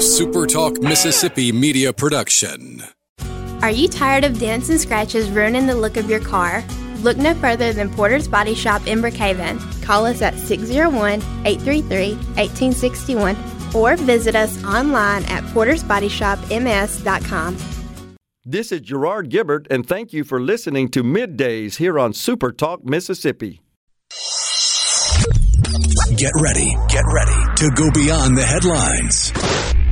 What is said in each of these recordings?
SuperTalk Mississippi media production. Are you tired of dents and scratches ruining the look of your car? Look no further than Porter's Body Shop in Brookhaven. Call us at 601 833 1861 or visit us online at portersbodyshopms.com. This is Gerard Gibert, and thank you for listening to Middays here on Super Talk Mississippi. Get ready, get ready to go beyond the headlines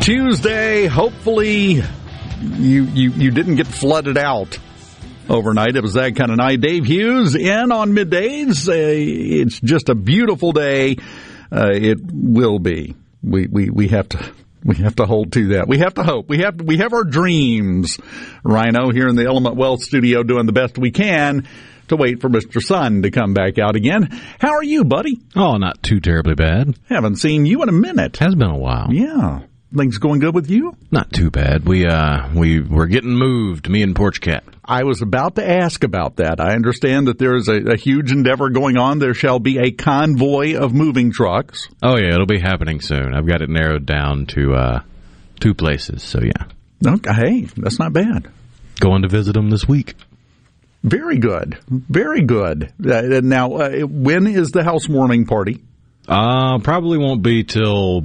Tuesday. Hopefully, you you you didn't get flooded out overnight. It was that kind of night. Dave Hughes in on middays. Uh, it's just a beautiful day. Uh, it will be. We we we have to. We have to hold to that. We have to hope. We have we have our dreams. Rhino here in the Element Wealth studio doing the best we can to wait for Mr. Sun to come back out again. How are you, buddy? Oh, not too terribly bad. Haven't seen you in a minute. Has been a while. Yeah. Things going good with you? Not too bad. We uh we we're getting moved, me and Porch Cat. I was about to ask about that. I understand that there is a, a huge endeavor going on. There shall be a convoy of moving trucks. Oh yeah, it'll be happening soon. I've got it narrowed down to uh two places. So yeah. Okay, hey, that's not bad. Going to visit them this week. Very good. Very good. Uh, now, uh, when is the housewarming party? Uh probably won't be till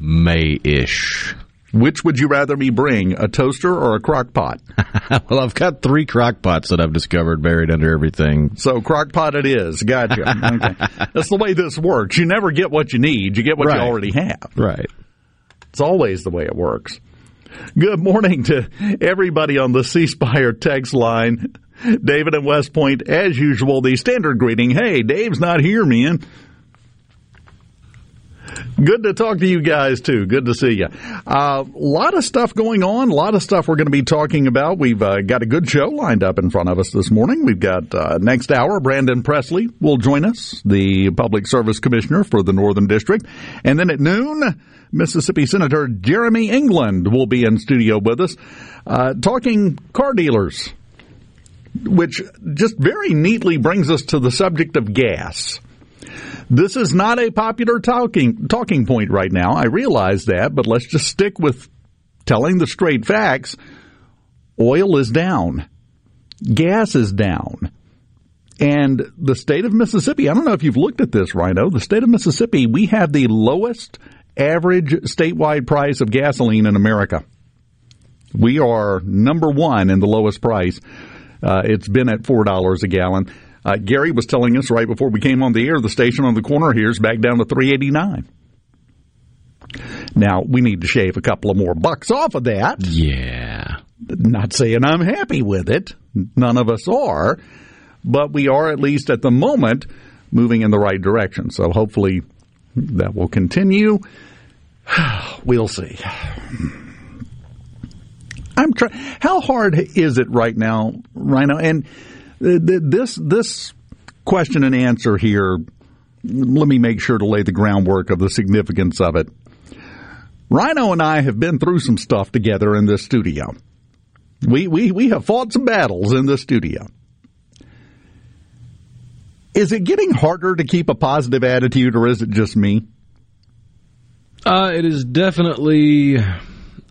May-ish. Which would you rather me bring, a toaster or a crock pot? well, I've got three crock pots that I've discovered buried under everything. So crock pot it is. Gotcha. Okay. That's the way this works. You never get what you need. You get what Right. you already have. Right. It's always the way it works. Good morning to everybody on the C Spire text line. David and West Point, as usual, the standard greeting. Hey, Dave's not here, man. Good to talk to you guys too. Good to see you. A uh, lot of stuff going on. A lot of stuff we're going to be talking about. We've uh, got a good show lined up in front of us this morning. We've got uh, next hour. Brandon Presley will join us, the Public Service Commissioner for the Northern District, and then at noon. Mississippi Senator Jeremy England will be in studio with us, uh, talking car dealers, which just very neatly brings us to the subject of gas. This is not a popular talking talking point right now. I realize that, but let's just stick with telling the straight facts. Oil is down. Gas is down. And the state of Mississippi, I don't know if you've looked at this, Rhino. The state of Mississippi, we have the lowest average statewide price of gasoline in America. We are number one in the lowest price. Uh, it's been at four dollars a gallon. Uh, Gary was telling us right before we came on the air, the station on the corner here is back down to three eighty nine. Now we need to shave a couple of more bucks off of that. Yeah. Not saying I'm happy with it. None of us are, but we are at least at the moment moving in the right direction. So hopefully that will continue. We'll see. I'm trying. How hard is it right now, Rhino? And th- th- this this question and answer here. Let me make sure to lay the groundwork of the significance of it. Rhino and I have been through some stuff together in this studio. We we we have fought some battles in the studio. Is it getting harder to keep a positive attitude, or is it just me? Uh, it is definitely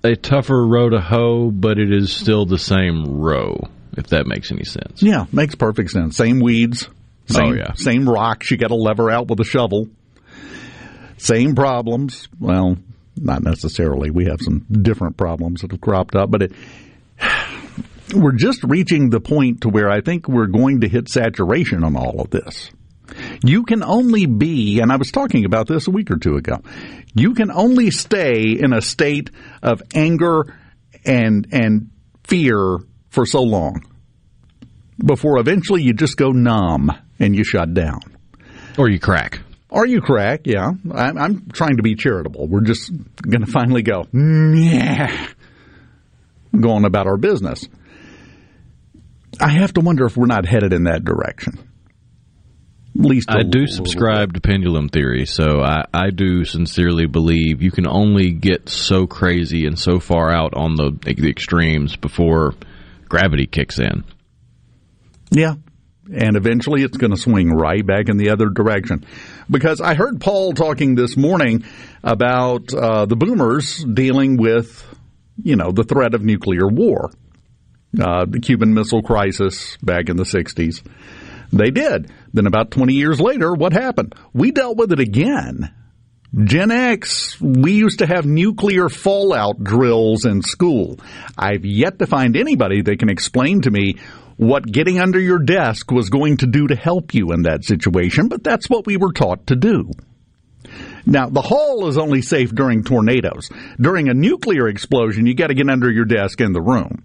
a tougher row to hoe, but it is still the same row, if that makes any sense. Yeah, makes perfect sense. Same weeds. Oh, same, Oh, yeah. Same rocks. You got to lever out with a shovel. Same problems. Well, not necessarily. We have some different problems that have cropped up, but it, we're just reaching the point to where I think we're going to hit saturation on all of this. You can only be, and I was talking about this a week or two ago, you can only stay in a state of anger and, and fear for so long before eventually you just go numb and you shut down. Or you crack. Or you crack, yeah. I'm, I'm trying to be charitable. We're just going to finally go, yeah, going about our business. I have to wonder if we're not headed in that direction. Least I do subscribe to pendulum theory, so I, I do sincerely believe you can only get so crazy and so far out on the, the extremes before gravity kicks in. Yeah. And eventually it's going to swing right back in the other direction. Because I heard Paul talking this morning about uh, the boomers dealing with, you know, the threat of nuclear war. Uh, the Cuban Missile Crisis back in the 60s. They did. Then about 20 years later, what happened? We dealt with it again. Gen X, we used to have nuclear fallout drills in school. I've yet to find anybody that can explain to me what getting under your desk was going to do to help you in that situation, but that's what we were taught to do. Now, the hall is only safe during tornadoes. During a nuclear explosion, you got to get under your desk in the room.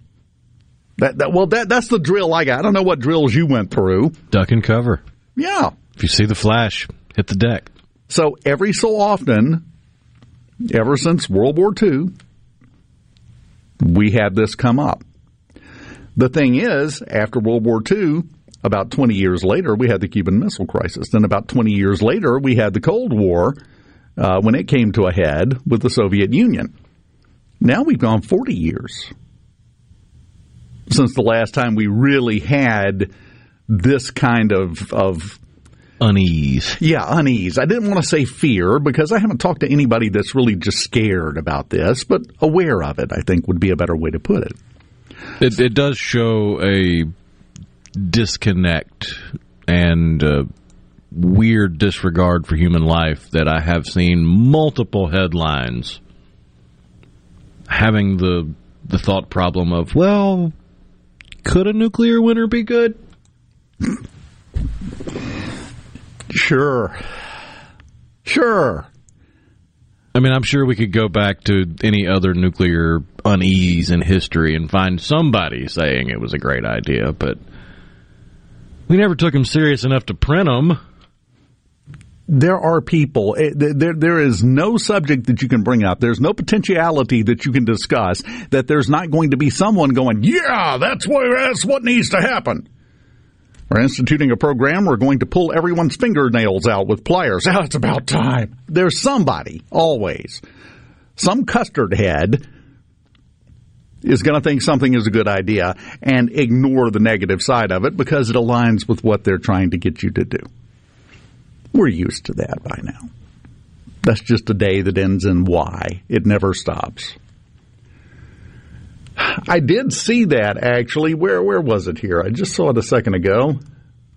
That, that well, that that's the drill I got. I don't know what drills you went through. Duck and cover. Yeah. If you see the flash, hit the deck. So every so often, ever since World War II, we had this come up. The thing is, after World War II, about 20 years later, we had the Cuban Missile Crisis. Then, about 20 years later, we had the Cold War uh, when it came to a head with the Soviet Union. Now we've gone 40 years since the last time we really had this kind of, of unease. Yeah, unease. I didn't want to say fear because I haven't talked to anybody that's really just scared about this, but aware of it, I think would be a better way to put it. It, it does show a disconnect and uh, weird disregard for human life that I have seen multiple headlines having the the thought problem of well could a nuclear winter be good? Sure. Sure. I mean, I'm sure we could go back to any other nuclear unease in history and find somebody saying it was a great idea, but we never took them serious enough to print them. There are people. Eh, there, there is no subject that you can bring up. There's no potentiality that you can discuss that there's not going to be someone going, "Yeah, that's what that's what needs to happen." We're instituting a program. We're going to pull everyone's fingernails out with pliers. Oh, it's about time. There's somebody, always. Some custard head is going to think something is a good idea and ignore the negative side of it because it aligns with what they're trying to get you to do. We're used to that by now. That's just a day that ends in Y. It never stops. I did see that actually. Where where was it here? I just saw it a second ago.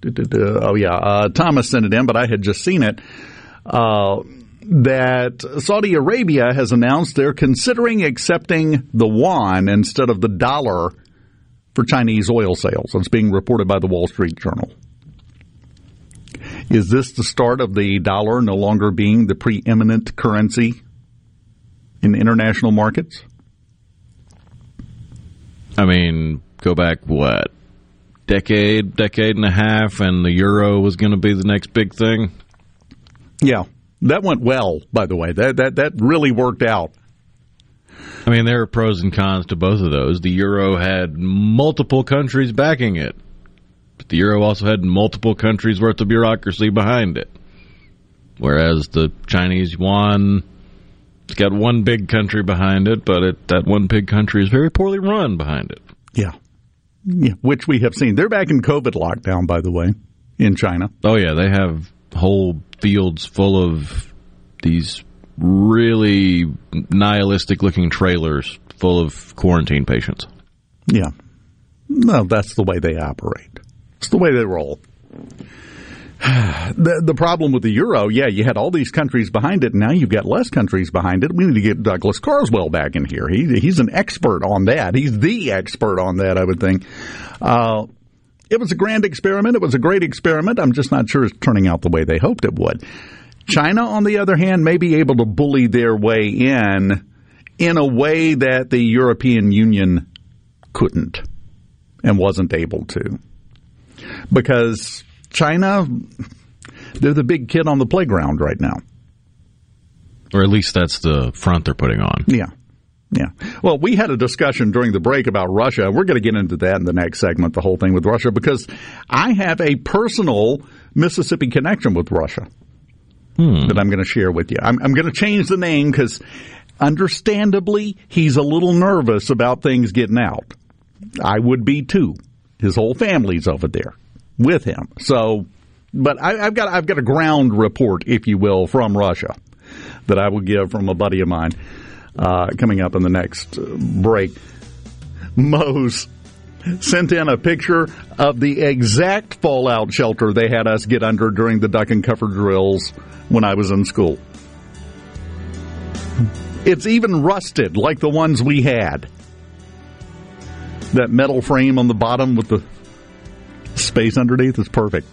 Oh yeah, uh, Thomas sent it in, but I had just seen it. Uh, that Saudi Arabia has announced they're considering accepting the yuan instead of the dollar for Chinese oil sales. It's being reported by the Wall Street Journal. Is this the start of the dollar no longer being the preeminent currency in international markets? I mean, go back what decade, decade and a half, and the euro was going to be the next big thing. Yeah, that went well. By the way, that that that really worked out. I mean, there are pros and cons to both of those. The euro had multiple countries backing it, but the euro also had multiple countries worth of bureaucracy behind it. Whereas the Chinese yuan it's got one big country behind it, but it, that one big country is very poorly run behind it. Yeah. yeah. Which we have seen. They're back in COVID lockdown, by the way, in China. Oh, yeah. They have whole fields full of these really nihilistic looking trailers full of quarantine patients. Yeah. No, that's the way they operate. It's the way they roll. the the problem with the euro, yeah, you had all these countries behind it, and now you've got less countries behind it. We need to get Douglas Carswell back in here. He he's an expert on that. He's the expert on that, I would think. Uh, it was a grand experiment. It was a great experiment. I'm just not sure it's turning out the way they hoped it would. China, on the other hand, may be able to bully their way in in a way that the European Union couldn't and wasn't able to. Because China, they're the big kid on the playground right now. Or at least that's the front they're putting on. Yeah. Yeah. Well, we had a discussion during the break about Russia. We're going to get into that in the next segment, the whole thing with Russia, because I have a personal Mississippi connection with Russia hmm. that I'm going to share with you. I'm, I'm going to change the name because, understandably, he's a little nervous about things getting out. I would be too. His whole family's over there with him. So, but I, have got I've got a ground report, if you will, from Russia that I will give from a buddy of mine uh, coming up in the next break. Mose sent in a picture of the exact fallout shelter they had us get under during the duck and cover drills when I was in school. It's even rusted like the ones we had. That metal frame on the bottom with the space underneath is perfect.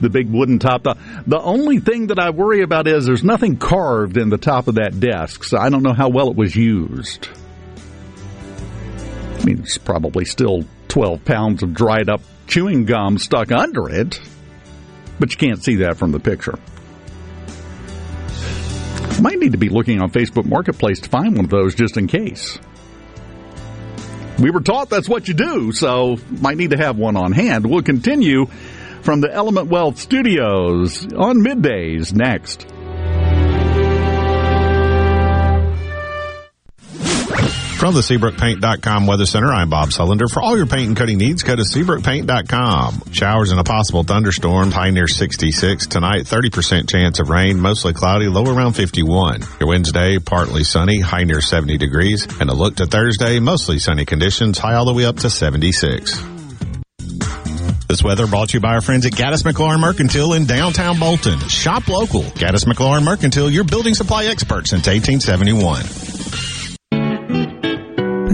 The big wooden top. The, the only thing that I worry about is there's nothing carved in the top of that desk, so I don't know how well it was used. I mean, it's probably still 12 pounds of dried up chewing gum stuck under it, but you can't see that from the picture. Might need to be looking on Facebook Marketplace to find one of those just in case. We were taught that's what you do, so might need to have one on hand. We'll continue from the Element Wealth Studios on middays next. From the SeabrookPaint.com Weather Center, I'm Bob Sullender. For all your paint and coating needs, go to SeabrookPaint.com. Showers and a possible thunderstorm, high near 66. Tonight, 30% chance of rain, mostly cloudy, low around 51. Your Wednesday, partly sunny, high near 70 degrees. And a look to Thursday, mostly sunny conditions, high all the way up to 76. This weather brought to you by our friends at Gaddis McLaurin Mercantile in downtown Bolton. Shop local. Gaddis McLaurin Mercantile, your building supply expert since 1871.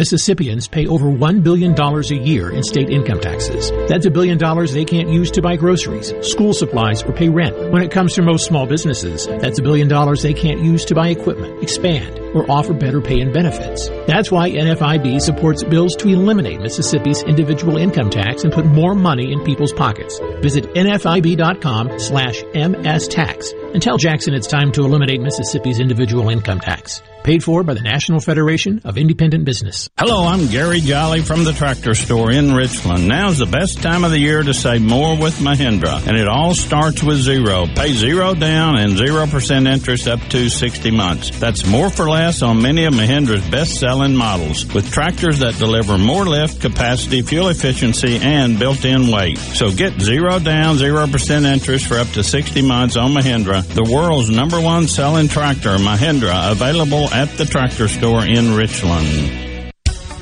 Mississippians pay over $1 billion a year in state income taxes. That's a billion dollars they can't use to buy groceries, school supplies, or pay rent. When it comes to most small businesses, that's a billion dollars they can't use to buy equipment, expand, or offer better pay and benefits. That's why NFIB supports bills to eliminate Mississippi's individual income tax and put more money in people's pockets. Visit nfib.com slash mstax and tell Jackson it's time to eliminate Mississippi's individual income tax. Paid for by the National Federation of Independent Business. Hello, I'm Gary Jolly from the Tractor Store in Richland. Now's the best time of the year to save more with Mahindra, and it all starts with zero. Pay zero down and 0% interest up to 60 months. That's more for less on many of Mahindra's best-selling models, with tractors that deliver more lift, capacity, fuel efficiency, and built-in weight. So get zero down, 0% interest for up to 60 months on Mahindra, the world's number one selling tractor, Mahindra, available at the tractor store in Richland.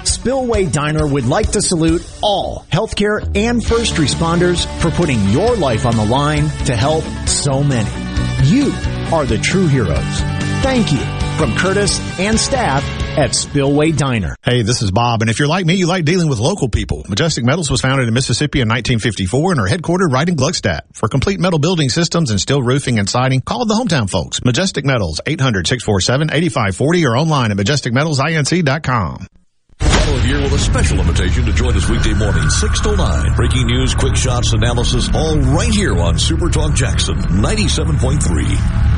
Spillway Diner would like to salute all healthcare and first responders for putting your life on the line to help so many. You are the true heroes. Thank you from Curtis and staff at Spillway Diner. Hey, this is Bob, and if you're like me, you like dealing with local people. Majestic Metals was founded in Mississippi in 1954 and are headquartered right in Gluckstadt. For complete metal building systems and steel roofing and siding, call the hometown folks. Majestic Metals, 800-647-8540 or online at majesticmetalsinc.com. bottle of year with a special invitation to join us weekday morning, 6 to 9. Breaking news, quick shots, analysis, all right here on Super Talk Jackson 97.3.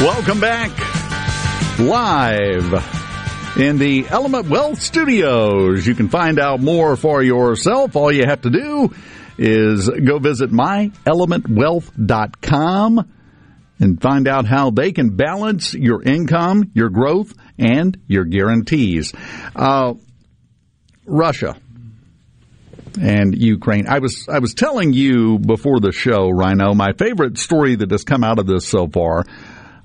Welcome back. Live in the Element Wealth Studios. You can find out more for yourself. All you have to do is go visit myelementwealth.com and find out how they can balance your income, your growth, and your guarantees. Uh, Russia and Ukraine. I was I was telling you before the show, Rhino, my favorite story that has come out of this so far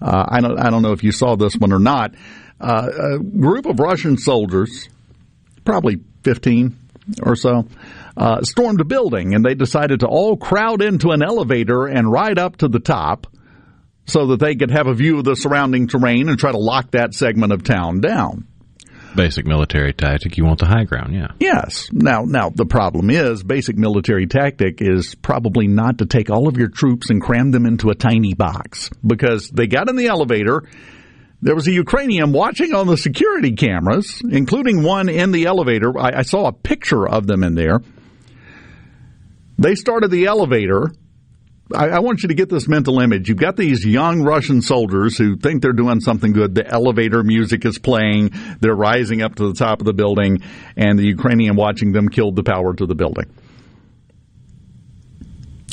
uh, I don't I don't know if you saw this one or not. Uh, a group of Russian soldiers, probably 15 or so, uh, stormed a building and they decided to all crowd into an elevator and ride up to the top so that they could have a view of the surrounding terrain and try to lock that segment of town down basic military tactic. You want the high ground, yeah. Yes. Now, now the problem is basic military tactic is probably not to take all of your troops and cram them into a tiny box because they got in the elevator. There was a Ukrainian watching on the security cameras, including one in the elevator. I, I saw a picture of them in there. They started the elevator I, I, want you to get this mental image. You've got these young Russian soldiers who think they're doing something good. The elevator music is playing. They're rising up to the top of the building, and the Ukrainian watching them killed the power to the building.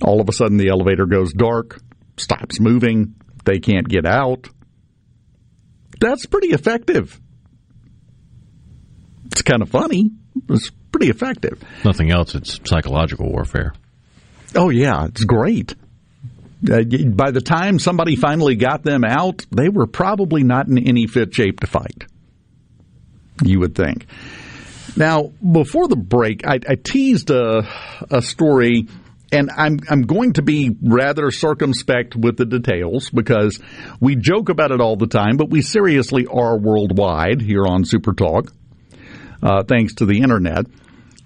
All of a sudden, the elevator goes dark, stops moving. They can't get out. That's pretty effective. It's kind of funny. It's pretty effective. Nothing else. It's psychological warfare. Oh, yeah, it's great. Uh, by the time somebody finally got them out, they were probably not in any fit shape to fight. You would think. Now, before the break, I, I teased a, a story, and I'm I'm going to be rather circumspect with the details because we joke about it all the time, but we seriously are worldwide here on Super Talk, uh, thanks to the internet.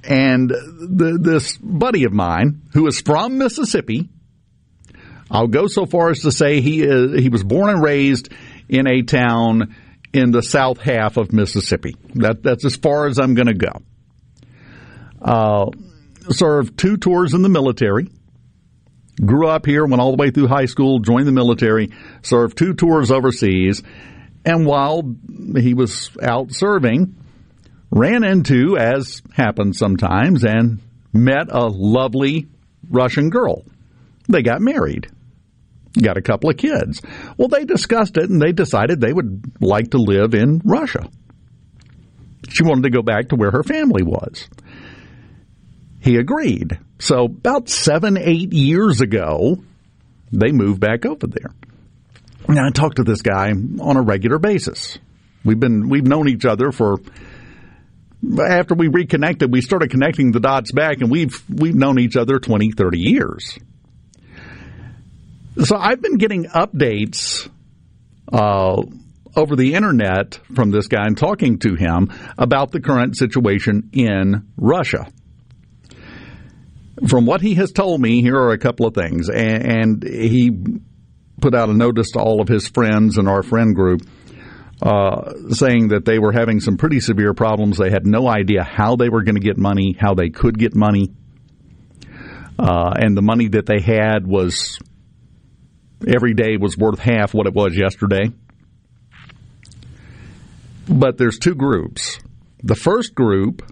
And the, this buddy of mine, who is from Mississippi, I'll go so far as to say he is, he was born and raised in a town in the south half of Mississippi. That, that's as far as I'm going to go. Uh, served two tours in the military. Grew up here, went all the way through high school, joined the military, served two tours overseas, and while he was out serving, ran into, as happens sometimes, and met a lovely Russian girl. They got married, got a couple of kids. Well, they discussed it and they decided they would like to live in Russia. She wanted to go back to where her family was. He agreed. So, about seven, eight years ago, they moved back over there. Now, I talk to this guy on a regular basis. We've been we've known each other for after we reconnected, we started connecting the dots back and we've we've known each other 20, 30 years. So I've been getting updates uh, over the internet from this guy and talking to him about the current situation in Russia. From what he has told me, here are a couple of things. And, and he put out a notice to all of his friends and our friend group uh, saying that they were having some pretty severe problems. They had no idea how they were going to get money, how they could get money. Uh, and the money that they had was every day was worth half what it was yesterday. But there's two groups. The first group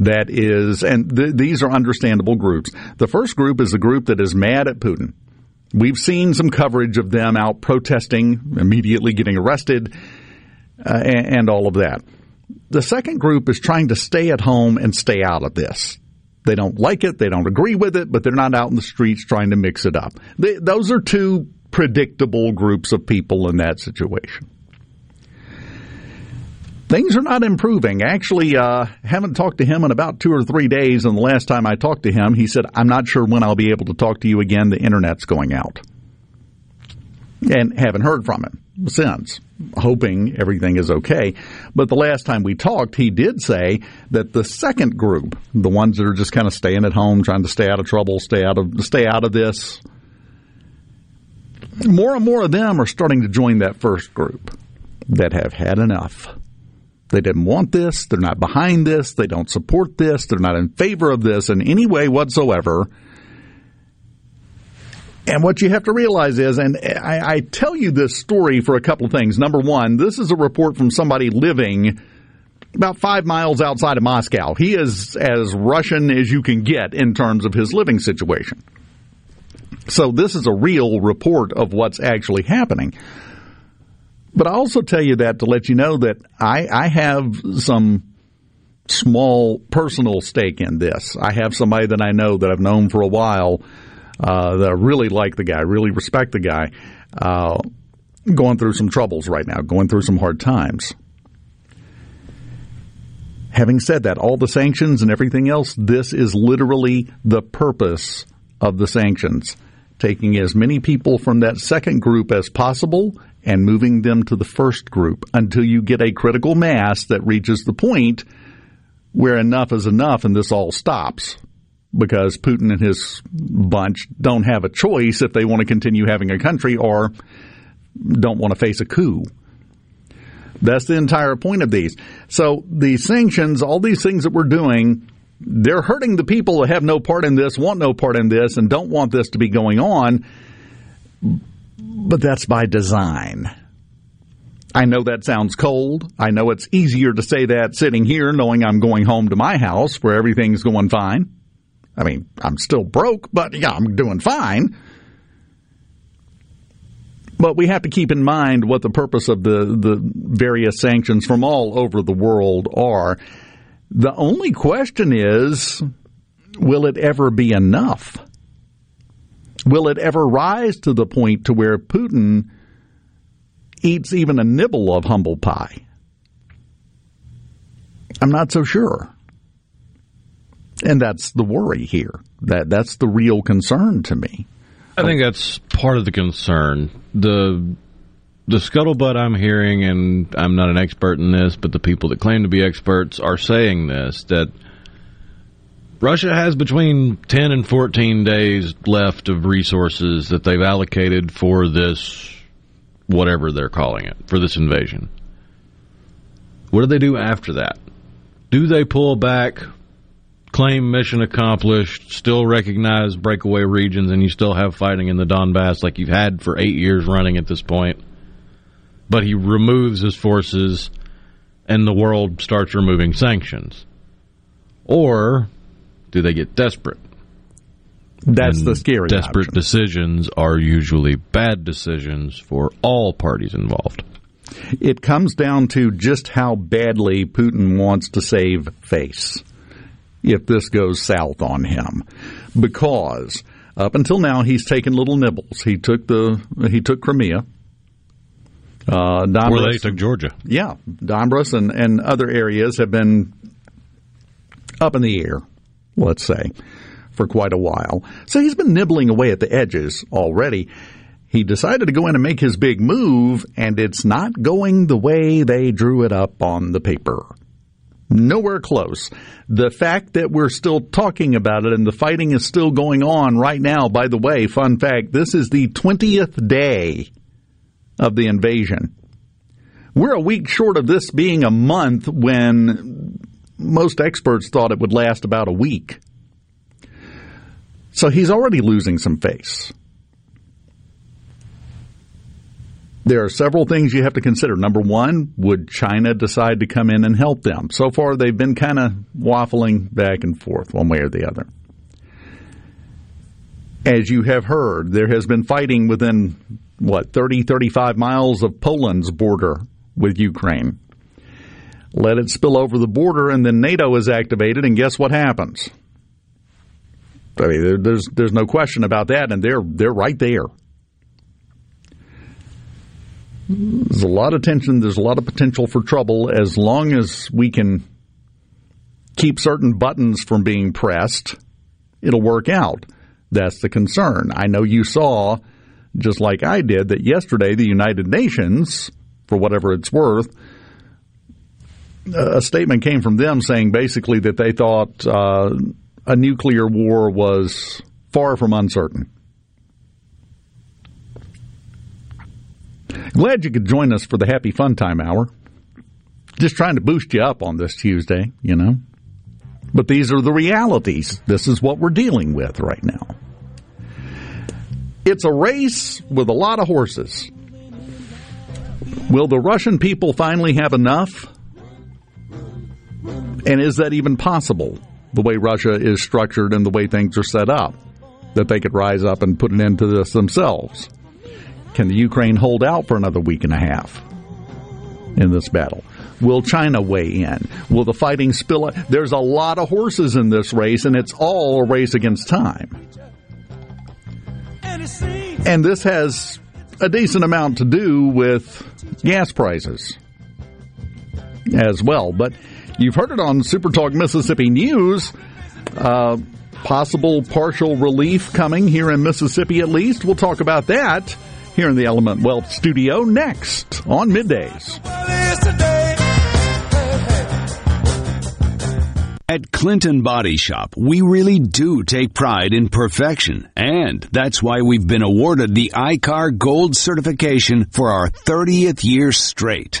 that is, and th- these are understandable groups. The first group is a group that is mad at Putin. We've seen some coverage of them out protesting, immediately getting arrested, uh, and, and all of that. The second group is trying to stay at home and stay out of this. They don't like it, they don't agree with it, but they're not out in the streets trying to mix it up. They, those are two predictable groups of people in that situation. things are not improving. Actually, uh, haven't talked to him in about two or three days. And the last time I talked to him, he said, "I'm not sure when I'll be able to talk to you again. The internet's going out." And haven't heard from him since, hoping everything is okay. But the last time we talked, he did say that the second group, the ones that are just kind of staying at home, trying to stay out of trouble, stay out of stay out of this, more and more of them are starting to join that first group that have had enough. They didn't want this. They're not behind this. They don't support this. They're not in favor of this in any way whatsoever. And what you have to realize is, and I, I, tell you this story for a couple of things. Number one, this is a report from somebody living about five miles outside of Moscow. He is as Russian as you can get in terms of his living situation. So this is a real report of what's actually happening. But I also tell you that to let you know that I, I have some small personal stake in this. I have somebody that I know that I've known for a while uh, that I really like the guy, really respect the guy, uh, going through some troubles right now, going through some hard times. Having said that, all the sanctions and everything else, this is literally the purpose of the sanctions. Taking as many people from that second group as possible and moving them to the first group until you get a critical mass that reaches the point where enough is enough and this all stops because Putin and his bunch don't have a choice if they want to continue having a country or don't want to face a coup. That's the entire point of these. So the sanctions, all these things that we're doing, they're hurting the people that have no part in this, want no part in this, and don't want this to be going on. But that's by design. I know that sounds cold. I know it's easier to say that sitting here knowing I'm going home to my house where everything's going fine. I mean, I'm still broke, but yeah, I'm doing fine. But we have to keep in mind what the purpose of the, the various sanctions from all over the world are. The only question is will it ever be enough? Will it ever rise to the point to where Putin eats even a nibble of humble pie? I'm not so sure. And that's the worry here. That that's the real concern to me. I think that's part of the concern. The the scuttlebutt I'm hearing, and I'm not an expert in this, but the people that claim to be experts are saying this that Russia has between 10 and 14 days left of resources that they've allocated for this, whatever they're calling it, for this invasion. What do they do after that? Do they pull back claim mission accomplished, still recognize breakaway regions, and you still have fighting in the Donbass like you've had for eight years running at this point. But he removes his forces, and the world starts removing sanctions. Or do they get desperate? That's and the scary. Desperate option. decisions are usually bad decisions for all parties involved. It comes down to just how badly Putin wants to save face if this goes south on him, because up until now he's taken little nibbles. He took the he took Crimea. Uh, Donbass, Where they took Georgia. Yeah, Donbass and, and other areas have been up in the air, let's say, for quite a while. So he's been nibbling away at the edges already. He decided to go in and make his big move, and it's not going the way they drew it up on the paper. Nowhere close. The fact that we're still talking about it and the fighting is still going on right now, by the way, fun fact, this is the 20th day of the invasion. We're a week short of this being a month when most experts thought it would last about a week. So he's already losing some face. There are several things you have to consider. Number one, would China decide to come in and help them? So far, they've been kind of waffling back and forth one way or the other. As you have heard, there has been fighting within, what, 30, 35 miles of Poland's border with Ukraine. Let it spill over the border, and then NATO is activated, and guess what happens? I mean, there's there's no question about that, and they're they're right there. There's a lot of tension. There's a lot of potential for trouble as long as we can keep certain buttons from being pressed. It'll work out. That's the concern. I know you saw, just like I did, that yesterday the United Nations, for whatever it's worth, a statement came from them saying basically that they thought uh, a nuclear war was far from uncertain. Glad you could join us for the Happy Fun Time Hour. Just trying to boost you up on this Tuesday, you know. But these are the realities. This is what we're dealing with right now. It's a race with a lot of horses. Will the Russian people finally have enough? And is that even possible, the way Russia is structured and the way things are set up, that they could rise up and put an end to this themselves? Can the Ukraine hold out for another week and a half in this battle? Will China weigh in? Will the fighting spill? Out? There's a lot of horses in this race, and it's all a race against time. And this has a decent amount to do with gas prices as well. But you've heard it on Super Talk Mississippi News. Uh, possible partial relief coming here in Mississippi, at least. We'll talk about that here in the Element Wealth studio next on middays. At Clinton Body Shop, we really do take pride in perfection, and that's why we've been awarded the ICAR Gold certification for our 30th year straight.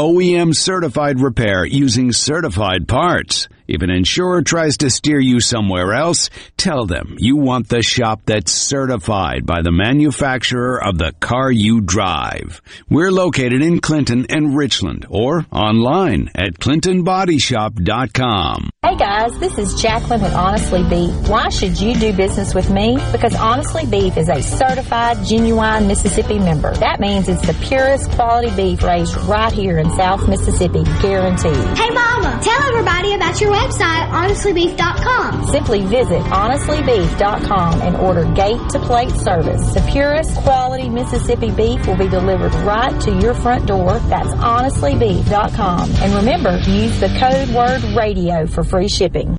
OEM certified repair using certified parts? If an insurer tries to steer you somewhere else, tell them you want the shop that's certified by the manufacturer of the car you drive. We're located in Clinton and Richland or online at clintonbodyshop.com. Hey guys, this is Jacqueline at Honestly Beef. Why should you do business with me? Because Honestly Beef is a certified, genuine Mississippi member. That means it's the purest quality beef raised right here in South Mississippi, guaranteed. Hey mama, tell everybody about your website, honestlybeef.com. Simply visit honestlybeef.com and order gate to plate service. The purest quality Mississippi beef will be delivered right to your front door. That's honestlybeef.com. And remember, use the code word radio for free shipping.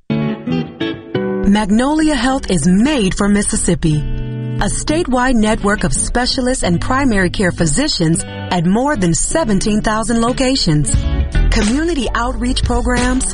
Magnolia Health is made for Mississippi. A statewide network of specialists and primary care physicians at more than 17,000 locations. Community outreach programs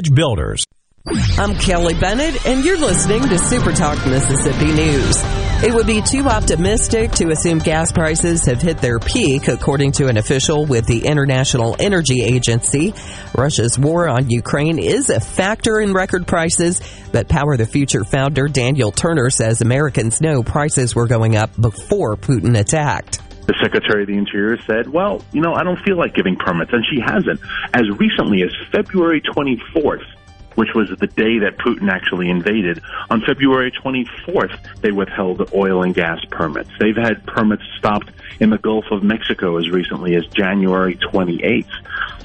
Builders. I'm Kelly Bennett, and you're listening to Super Talk Mississippi News. It would be too optimistic to assume gas prices have hit their peak, according to an official with the International Energy Agency. Russia's war on Ukraine is a factor in record prices, but Power the Future founder Daniel Turner says Americans know prices were going up before Putin attacked. The Secretary of the Interior said, well, you know, I don't feel like giving permits, and she hasn't. As recently as February 24th, which was the day that Putin actually invaded, on February 24th, they withheld oil and gas permits. They've had permits stopped in the Gulf of Mexico as recently as January 28th.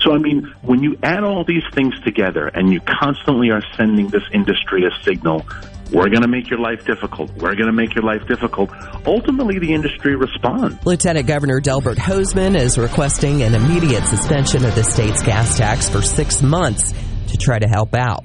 So, I mean, when you add all these things together and you constantly are sending this industry a signal, we're going to make your life difficult. We're going to make your life difficult. Ultimately, the industry responds. Lieutenant Governor Delbert Hosemann is requesting an immediate suspension of the state's gas tax for six months to try to help out.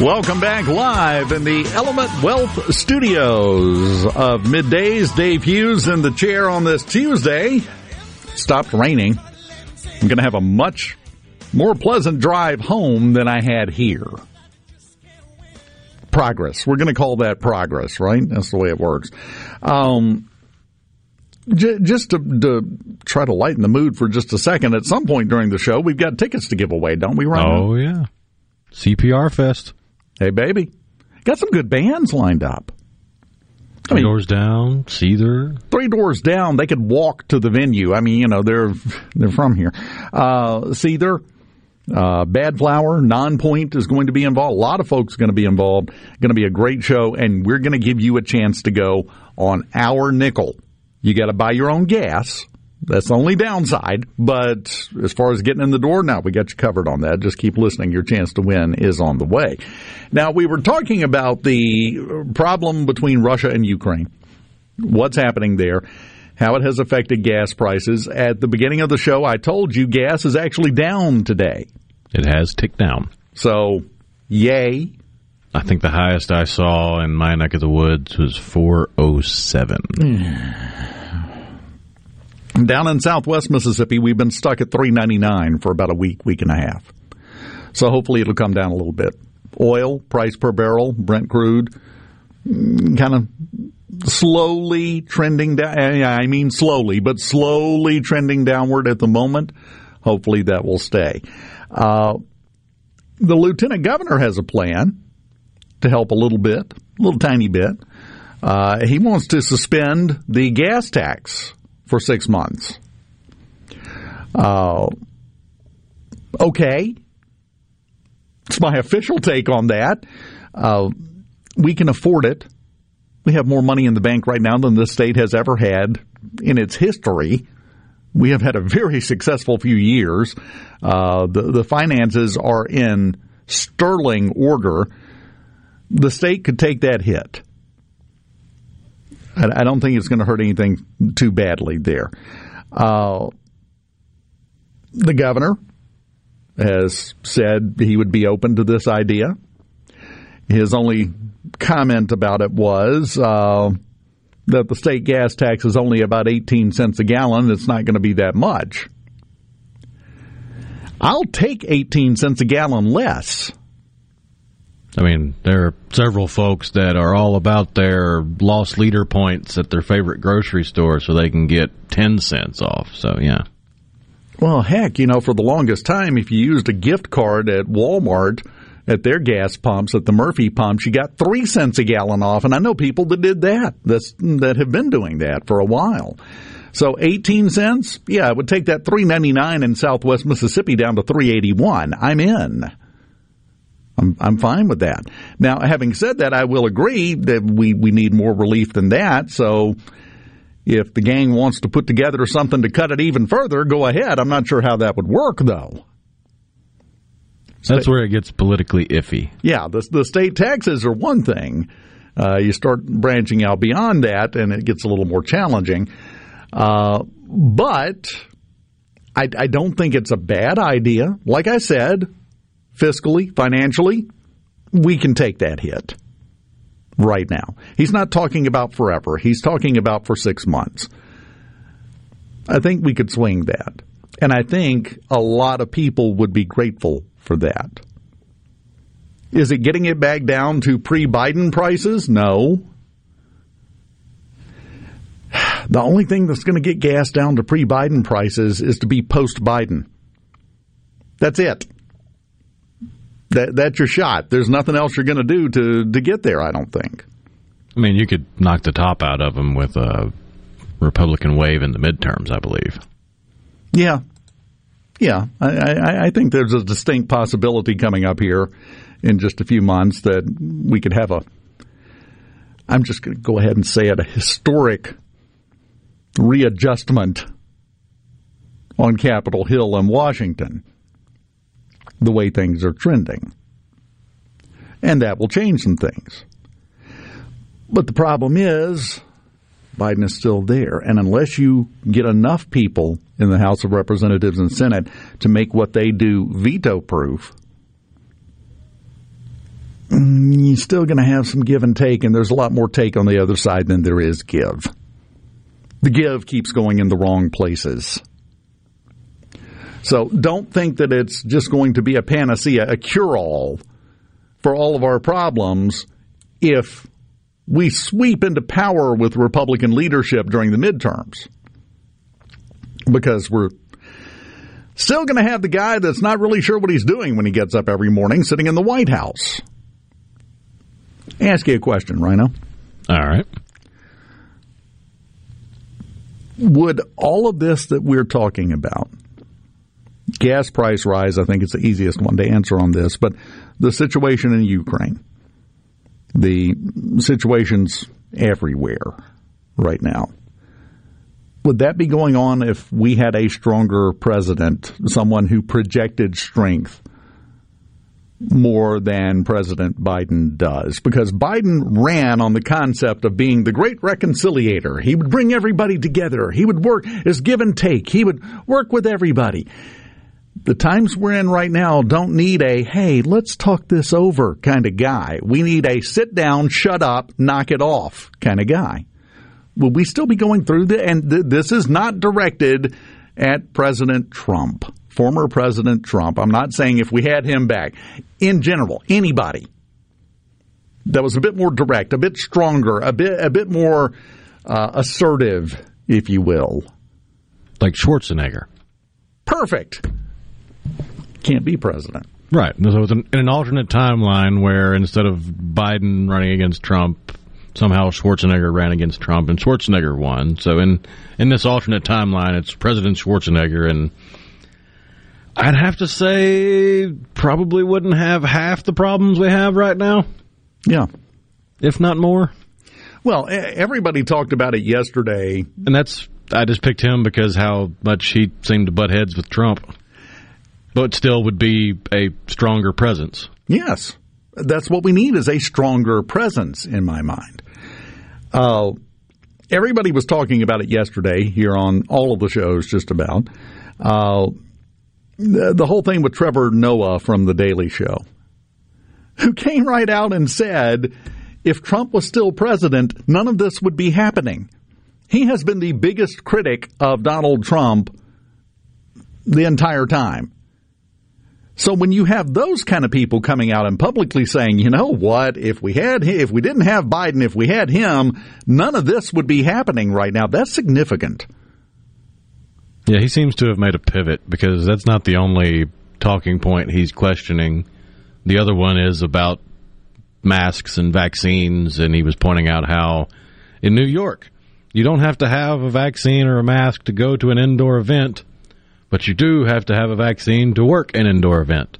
Welcome back live in the Element Wealth Studios of middays. Dave Hughes in the chair on this Tuesday. Stopped raining. I'm going to have a much more pleasant drive home than I had here. Progress. We're going to call that progress, right? That's the way it works. Um, j- just to, to, try to lighten the mood for just a second, at some point during the show, we've got tickets to give away, don't we, Ryan? Oh, yeah. CPR Fest. Hey, baby. Got some good bands lined up. Three I mean, doors down, Seether. Three doors down, they could walk to the venue. I mean, you know, they're they're from here. Uh, Seether, uh, Badflower, Nonpoint is going to be involved. A lot of folks are going to be involved. Going to be a great show, and we're going to give you a chance to go on our nickel. You got to buy your own gas. That's the only downside. But as far as getting in the door, now we got you covered on that. Just keep listening. Your chance to win is on the way. Now, we were talking about the problem between Russia and Ukraine. What's happening there? How it has affected gas prices. At the beginning of the show, I told you gas is actually down today. It has ticked down. So, yay. I think the highest I saw in my neck of the woods was 407. Down in southwest Mississippi, we've been stuck at 399 for about a week, week and a half. So hopefully it'll come down a little bit. Oil, price per barrel, Brent crude, mm, kind of slowly trending down. I mean slowly, but slowly trending downward at the moment. Hopefully that will stay. Uh, the lieutenant governor has a plan to help a little bit, a little tiny bit. Uh, he wants to suspend the gas tax for six months. Uh, okay. It's my official take on that. Uh, we can afford it. We have more money in the bank right now than the state has ever had in its history. We have had a very successful few years. Uh, the, the finances are in sterling order. The state could take that hit. I, don't think it's going to hurt anything too badly there. Uh, the governor has said he would be open to this idea. His only comment about it was uh, that the state gas tax is only about 18 cents a gallon. It's not going to be that much. I'll take 18 cents a gallon less. I mean, there are several folks that are all about their lost leader points at their favorite grocery store so they can get 10 cents off. So, yeah. Well, heck, you know, for the longest time, if you used a gift card at Walmart, at their gas pumps, at the Murphy pumps, you got three cents a gallon off. And I know people that did that, that's, that have been doing that for a while. So 18 cents, yeah, it would take that 3.99 in Southwest Mississippi down to 3.81. I'm in. I'm, I'm fine with that. Now, having said that, I will agree that we, we need more relief than that. So if the gang wants to put together something to cut it even further, go ahead. I'm not sure how that would work, though. That's where it gets politically iffy. Yeah, the, the state taxes are one thing. Uh, you start branching out beyond that, and it gets a little more challenging. Uh, but I, I don't think it's a bad idea. Like I said, fiscally, financially, we can take that hit right now. He's not talking about forever. He's talking about for six months. I think we could swing that. And I think a lot of people would be grateful for that. Is it getting it back down to pre Biden prices? No. The only thing that's going to get gas down to pre Biden prices is to be post Biden. That's it. That, that's your shot. There's nothing else you're going to do to to get there. I don't think. I mean, you could knock the top out of them with a Republican wave in the midterms, I believe. Yeah, yeah. I, I, I think there's a distinct possibility coming up here in just a few months that we could have a. I'm just going to go ahead and say it a historic readjustment on Capitol Hill in Washington the way things are trending. And that will change some things. But the problem is, Biden is still there. And unless you get enough people in the House of Representatives and Senate to make what they do veto proof, mm, you're still going to have some give and take, and there's a lot more take on the other side than there is give. The give keeps going in the wrong places. So don't think that it's just going to be a panacea, a cure all for all of our problems if we sweep into power with Republican leadership during the midterms. Because we're still going to have the guy that's not really sure what he's doing when he gets up every morning sitting in the White House. Ask you a question, Rhino. All right. Would all of this that we're talking about gas price rise, I think it's the easiest one to answer on this, but the situation in Ukraine, the situations everywhere right now. Would that be going on if we had a stronger president, someone who projected strength more than President Biden does? Because Biden ran on the concept of being the great reconciliator. He would bring everybody together. He would work as give and take. He would work with everybody the times we're in right now don't need a, hey, let's talk this over kind of guy. We need a sit down, shut up, knock it off kind of guy. Will we still be going through this? And th- this is not directed at President Trump, former President Trump. I'm not saying if we had him back. In general, anybody that was a bit more direct, a bit stronger, a bit, a bit more uh, assertive, if you will. Like Schwarzenegger. Perfect can't be president. Right. So it's an, in an alternate timeline where instead of Biden running against Trump, somehow Schwarzenegger ran against Trump and Schwarzenegger won. So in in this alternate timeline, it's President Schwarzenegger, and I'd have to say probably wouldn't have half the problems we have right now. Yeah, if not more. Well, everybody talked about it yesterday, and that's I just picked him because how much he seemed to butt heads with Trump but still would be a stronger presence. Yes, that's what we need is a stronger presence in my mind. Uh, everybody was talking about it yesterday here on all of the shows, just about. Uh, the, the whole thing with Trevor Noah from The Daily Show, who came right out and said if Trump was still president, none of this would be happening. He has been the biggest critic of Donald Trump the entire time. So when you have those kind of people coming out and publicly saying, you know what, if we had if we didn't have Biden, if we had him, none of this would be happening right now. That's significant. Yeah, he seems to have made a pivot because that's not the only talking point he's questioning. The other one is about masks and vaccines, and he was pointing out how in New York, you don't have to have a vaccine or a mask to go to an indoor event but you do have to have a vaccine to work an indoor event.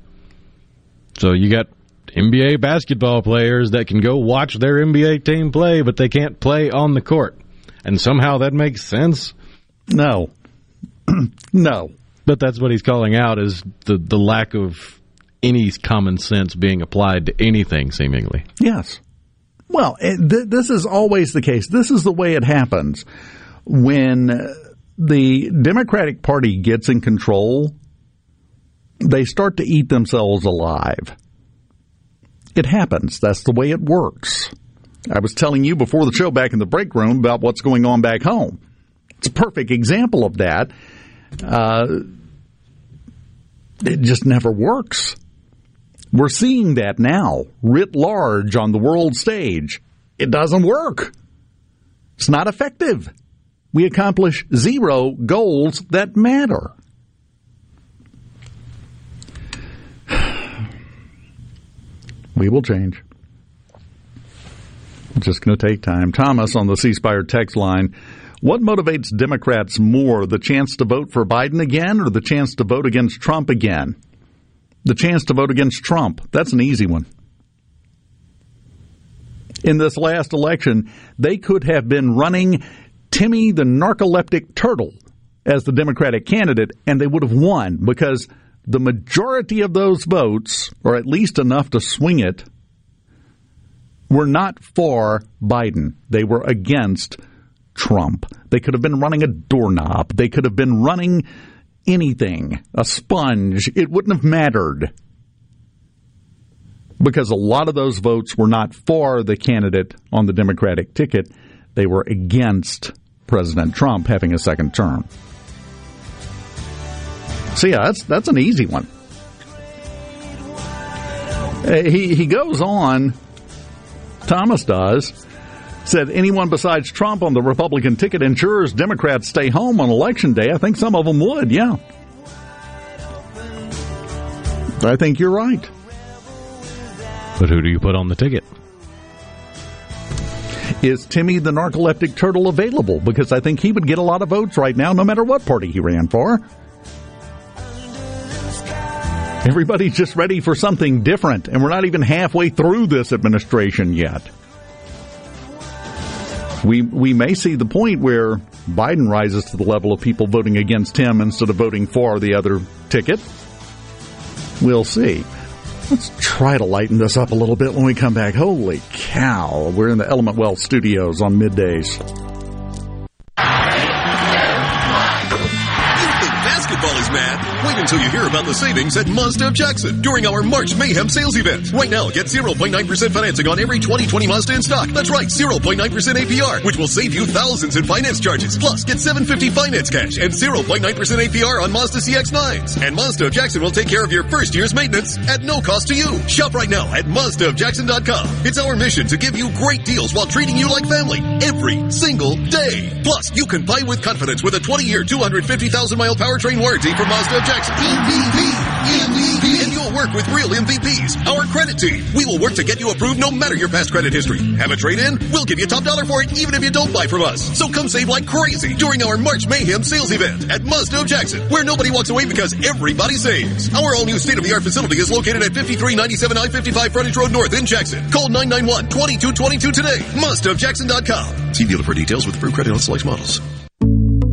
So you got NBA basketball players that can go watch their NBA team play, but they can't play on the court. And somehow that makes sense? No. no. But that's what he's calling out is the, the lack of any common sense being applied to anything, seemingly. Yes. Well, th- this is always the case. This is the way it happens when the Democratic Party gets in control, they start to eat themselves alive. It happens. That's the way it works. I was telling you before the show back in the break room about what's going on back home. It's a perfect example of that. Uh, it just never works. We're seeing that now, writ large on the world stage. It doesn't work. It's not effective we accomplish zero goals that matter. We will change. Just going to take time. Thomas on the C Spire text line. What motivates Democrats more, the chance to vote for Biden again or the chance to vote against Trump again? The chance to vote against Trump. That's an easy one. In this last election, they could have been running Timmy the narcoleptic turtle as the Democratic candidate, and they would have won because the majority of those votes, or at least enough to swing it, were not for Biden. They were against Trump. They could have been running a doorknob. They could have been running anything, a sponge. It wouldn't have mattered because a lot of those votes were not for the candidate on the Democratic ticket. They were against President Trump having a second term. So yeah, that's that's an easy one. Uh, he he goes on. Thomas does said anyone besides Trump on the Republican ticket ensures Democrats stay home on election day. I think some of them would. Yeah, I think you're right. But who do you put on the ticket? Is Timmy the narcoleptic turtle available? Because I think he would get a lot of votes right now, no matter what party he ran for. Everybody's just ready for something different, and we're not even halfway through this administration yet. We we may see the point where Biden rises to the level of people voting against him instead of voting for the other ticket. We'll see. Let's try to lighten this up a little bit when we come back. Holy cow. We're in the Element Wealth studios on middays. Mad? Wait until you hear about the savings at Mazda of Jackson during our March Mayhem sales event. Right now, get 0.9% financing on every 2020 Mazda in stock. That's right, 0.9% APR, which will save you thousands in finance charges. Plus, get 750 finance cash and 0.9% APR on Mazda CX-9s. And Mazda of Jackson will take care of your first year's maintenance at no cost to you. Shop right now at MazdaofJackson.com. It's our mission to give you great deals while treating you like family every single day. Plus, you can buy with confidence with a 20-year, 250,000 mile powertrain warranty from Mazda of Jackson. MVP, MVP. And you'll work with real MVPs, our credit team. We will work to get you approved no matter your past credit history. Have a trade-in? We'll give you a top dollar for it even if you don't buy from us. So come save like crazy during our March Mayhem sales event at Mazda of Jackson, where nobody walks away because everybody saves. Our all-new state-of-the-art facility is located at 5397 I-55 Frontage Road North in Jackson. Call 991-2222 today. MazdaofJackson.com. See dealer for details with approved credit on select models.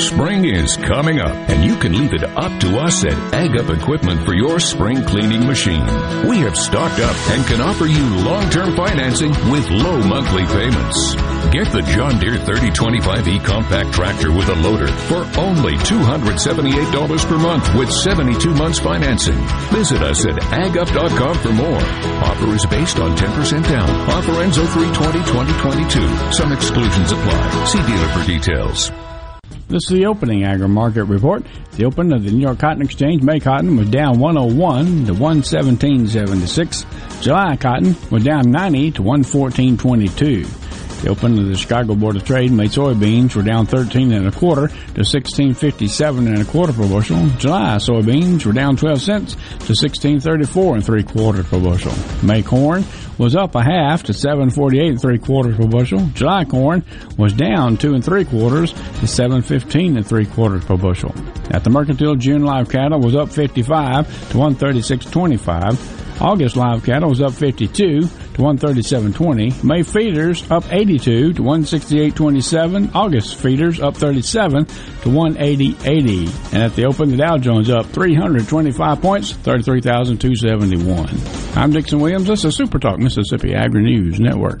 Spring is coming up, and you can leave it up to us at Ag Up Equipment for your spring cleaning machine. We have stocked up and can offer you long-term financing with low monthly payments. Get the John Deere 3025E compact tractor with a loader for only $278 per month with 72 months financing. Visit us at agup.com for more. Offer is based on 10% down. Offer ends 03-20-2022. Some exclusions apply. See dealer for details. This is the opening agri market report. The open of the New York Cotton Exchange, May cotton was down 101 to 117.76. July cotton was down 90 to 114.22. The open of the Chicago Board of Trade May soybeans were down 13 and a quarter to 16.57 and a quarter per bushel. July soybeans were down 12 cents to 16.34 and three quarters per bushel. May corn was up a half to 7.48 and three quarters per bushel. July corn was down two and three quarters to 7.15 and three quarters per bushel. At the mercantile, June live cattle was up 55 to 136.25. August live cattle was up 52 to 137.20. May feeders up 82 to 168.27. August feeders up 37 to 180.80. And at the open, the Dow Jones up 325 points, 33,271. I'm Dixon Williams. This is Super Talk Mississippi Agri News Network.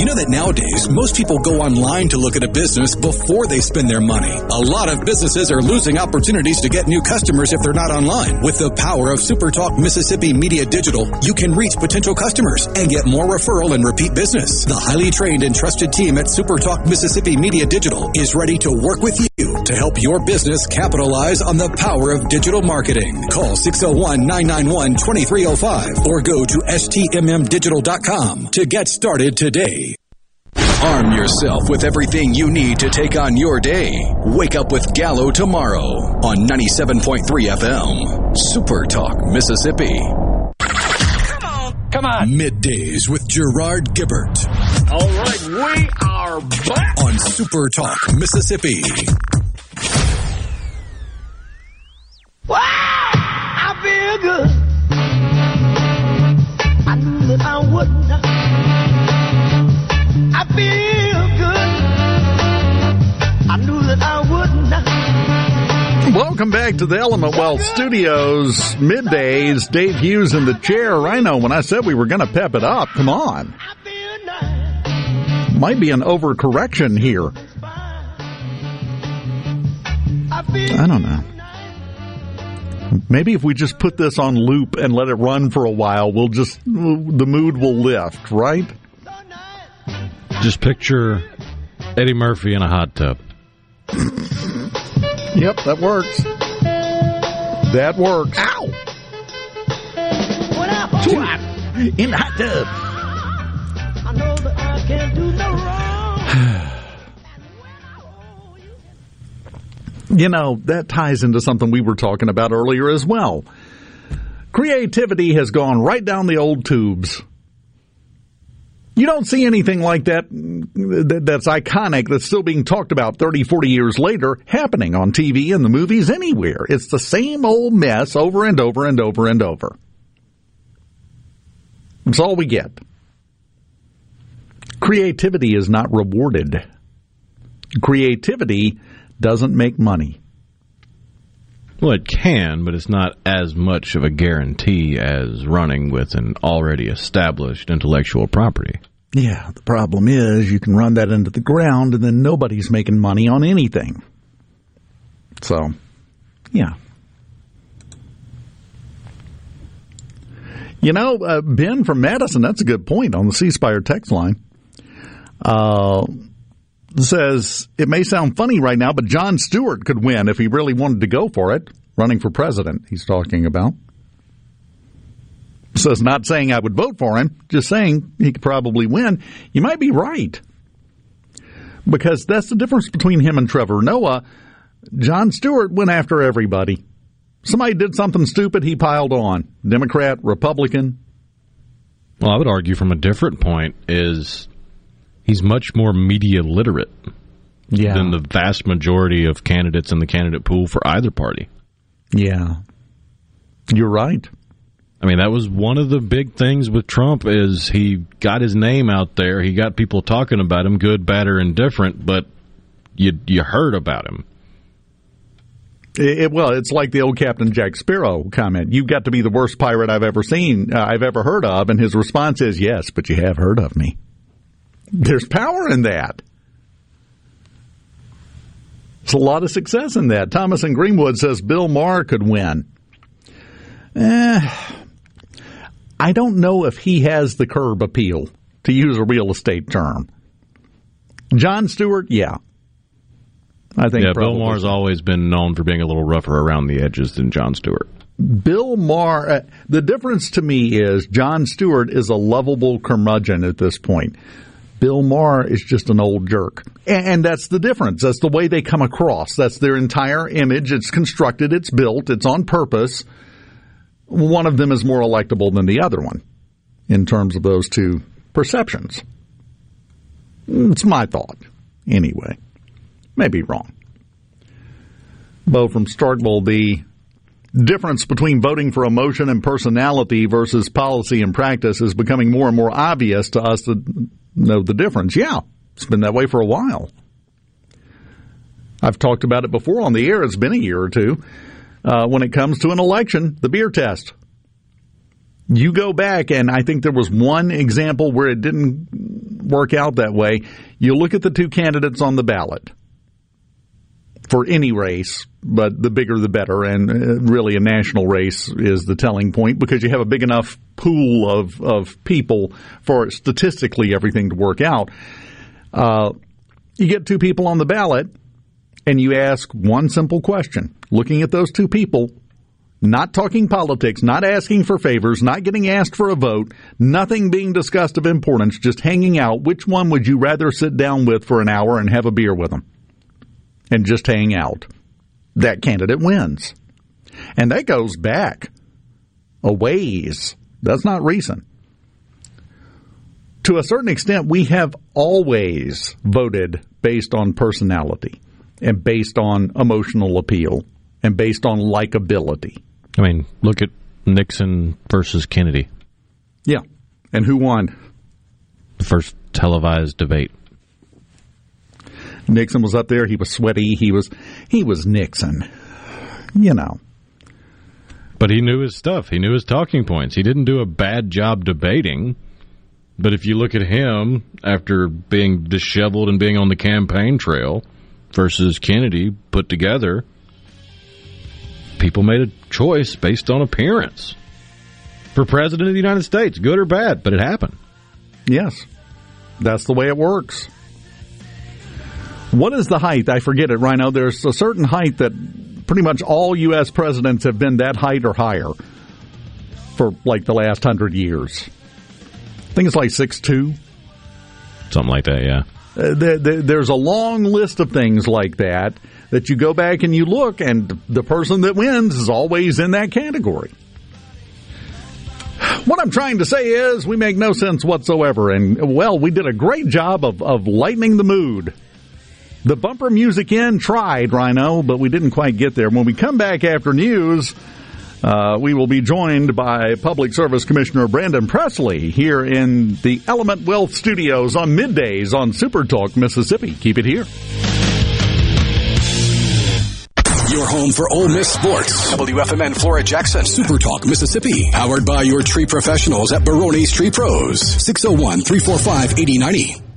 You know that nowadays, most people go online to look at a business before they spend their money. A lot of businesses are losing opportunities to get new customers if they're not online. With the power of SuperTalk Mississippi Media Digital, you can reach potential customers and get more referral and repeat business. The highly trained and trusted team at SuperTalk Mississippi Media Digital is ready to work with you to help your business capitalize on the power of digital marketing. Call 601-991-2305 or go to stmmdigital.com to get started today. Arm yourself with everything you need to take on your day. Wake up with Gallo tomorrow on 97.3 FM. Super Talk, Mississippi. Come on. Come on. Middays with Gerard Gibert. All right, we are back on Super Talk, Mississippi. Wow! I feel good. I knew that I would not. I feel good. I knew that I would not. Welcome back to the Element Wealth Studios. Middays, Dave Hughes in the chair. Rhino, when I said we were going to pep it up. Come on. Might be an overcorrection here. I don't know. Maybe if we just put this on loop and let it run for a while, we'll just, the mood will lift, right? Just picture Eddie Murphy in a hot tub. yep, that works. That works. Ow! What up? Too. In the hot tub. You know, that ties into something we were talking about earlier as well. Creativity has gone right down the old tubes. You don't see anything like that that's iconic that's still being talked about 30, 40 years later happening on TV and the movies anywhere. It's the same old mess over and over and over and over. That's all we get. Creativity is not rewarded. Creativity doesn't make money. Well, it can, but it's not as much of a guarantee as running with an already established intellectual property. Yeah, the problem is you can run that into the ground and then nobody's making money on anything. So, yeah. You know, uh, Ben from Madison, that's a good point on the C Spire text line. Uh, says, it may sound funny right now, but Jon Stewart could win if he really wanted to go for it, running for president, he's talking about. Says, not saying I would vote for him, just saying he could probably win. You might be right. Because that's the difference between him and Trevor Noah. Jon Stewart went after everybody. Somebody did something stupid, he piled on. Democrat, Republican. Well, I would argue from a different point is he's much more media literate yeah. than the vast majority of candidates in the candidate pool for either party. Yeah. You're right. I mean, that was one of the big things with Trump is he got his name out there. He got people talking about him, good, bad, or indifferent, but you you heard about him. It, it, well, it's like the old Captain Jack Sparrow comment. You've got to be the worst pirate I've ever seen, uh, I've ever heard of, and his response is, "Yes, but you have heard of me." There's power in that. There's a lot of success in that. Thomas in Greenwood says Bill Maher could win. Eh, I don't know if he has the curb appeal, to use a real estate term. Jon Stewart, yeah. I think yeah, Bill Maher's always been known for being a little rougher around the edges than Jon Stewart. Bill Maher, uh, the difference to me is Jon Stewart is a lovable curmudgeon at this point. Bill Maher is just an old jerk. And, that's the difference. That's the way they come across. That's their entire image. It's constructed, it's built, it's on purpose one of them is more electable than the other one in terms of those two perceptions. It's my thought, anyway. Maybe wrong. Bo from Starkville, the difference between voting for emotion and personality versus policy and practice is becoming more and more obvious to us know the difference. Yeah, it's been that way for a while. I've talked about it before on the air. It's been a year or two uh, when it comes to an election, the beer test. You go back, and I think there was one example where it didn't work out that way. You look at the two candidates on the ballot for any race, but the bigger the better, and uh, really a national race is the telling point because you have a big enough pool of, of people for statistically everything to work out. Uh, you get two people on the ballot, and you ask one simple question, looking at those two people, not talking politics, not asking for favors, not getting asked for a vote, nothing being discussed of importance, just hanging out, which one would you rather sit down with for an hour and have a beer with them? And just hang out. That candidate wins. And that goes back a ways. That's not recent. To a certain extent, we have always voted based on personality and based on emotional appeal and based on likability. I mean, look at Nixon versus Kennedy. Yeah. And who won? The first televised debate. Nixon was up there. He was sweaty. He was he was Nixon. You know. But he knew his stuff. He knew his talking points. He didn't do a bad job debating. But if you look at him after being disheveled and being on the campaign trail, versus Kennedy put together, people made a choice based on appearance for president of the United States, good or bad, but it happened. Yes, that's the way it works. What is the height? I forget it, Rhino. There's a certain height that pretty much all U.S. presidents have been that height or higher for like the last hundred years. I think it's like six two, something like that. Yeah. Uh, there's a long list of things like that that you go back and you look, and the person that wins is always in that category. What I'm trying to say is we make no sense whatsoever, and well, we did a great job of, of lightening the mood. The bumper music in tried, Rhino, but we didn't quite get there. When we come back after news, uh, we will be joined by Public Service Commissioner Brandon Presley here in the Element Wealth Studios on middays on Super Talk Mississippi. Keep it here. Your home for Ole Miss sports. WFMN Flora Jackson. Super Talk Mississippi. Powered by your tree professionals at Barone's Tree Pros. 601 345 8090.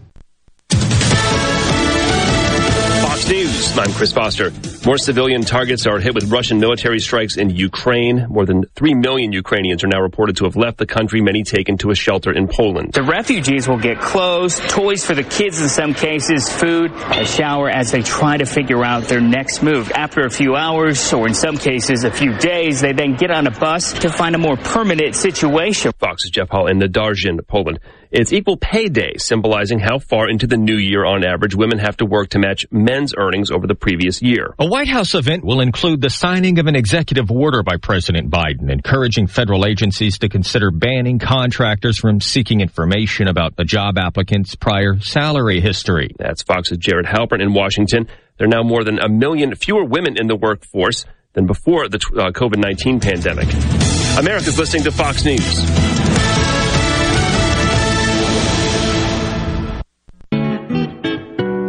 I'm Chris Foster. More civilian targets are hit with Russian military strikes in Ukraine. More than 3 million Ukrainians are now reported to have left the country, many taken to a shelter in Poland. The refugees will get clothes, toys for the kids in some cases, food, a shower as they try to figure out their next move. After a few hours, or in some cases a few days, they then get on a bus to find a more permanent situation. Fox's Jeff Hall in the Nadarzyń, Poland. It's Equal Pay Day, symbolizing how far into the new year on average women have to work to match men's earnings over the previous year. A White House event will include the signing of an executive order by President Biden encouraging federal agencies to consider banning contractors from seeking information about a job applicant's prior salary history. That's Fox's Jared Halpern in Washington. There are now more than a million fewer women in the workforce than before the uh, COVID-19 pandemic. America's listening to Fox News.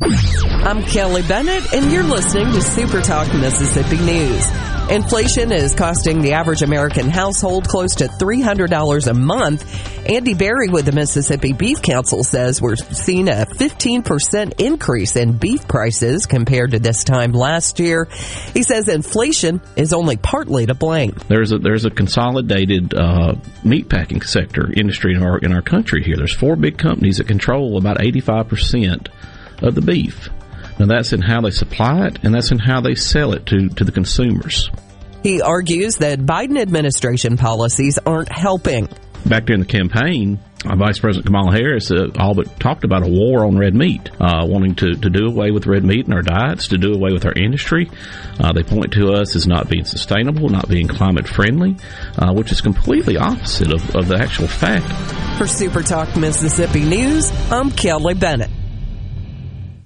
I'm Kelly Bennett, and you're listening to Super Talk Mississippi News. Inflation is costing the average American household close to $300 a month. Andy Berry with the Mississippi Beef Council says we're seeing a 15% increase in beef prices compared to this time last year. He says inflation is only partly to blame. There's a there's a consolidated uh, meat packing sector industry in our in our country here. There's four big companies that control about 85% of the beef. Now that's in how they supply it and that's in how they sell it to, to the consumers. He argues that Biden administration policies aren't helping. Back during the campaign, uh, Vice President Kamala Harris uh, all but talked about a war on red meat, uh, wanting to, to do away with red meat in our diets, to do away with our industry. Uh, they point to us as not being sustainable, not being climate friendly, uh, which is completely opposite of, of the actual fact. For Super Talk Mississippi News, I'm Kelly Bennett.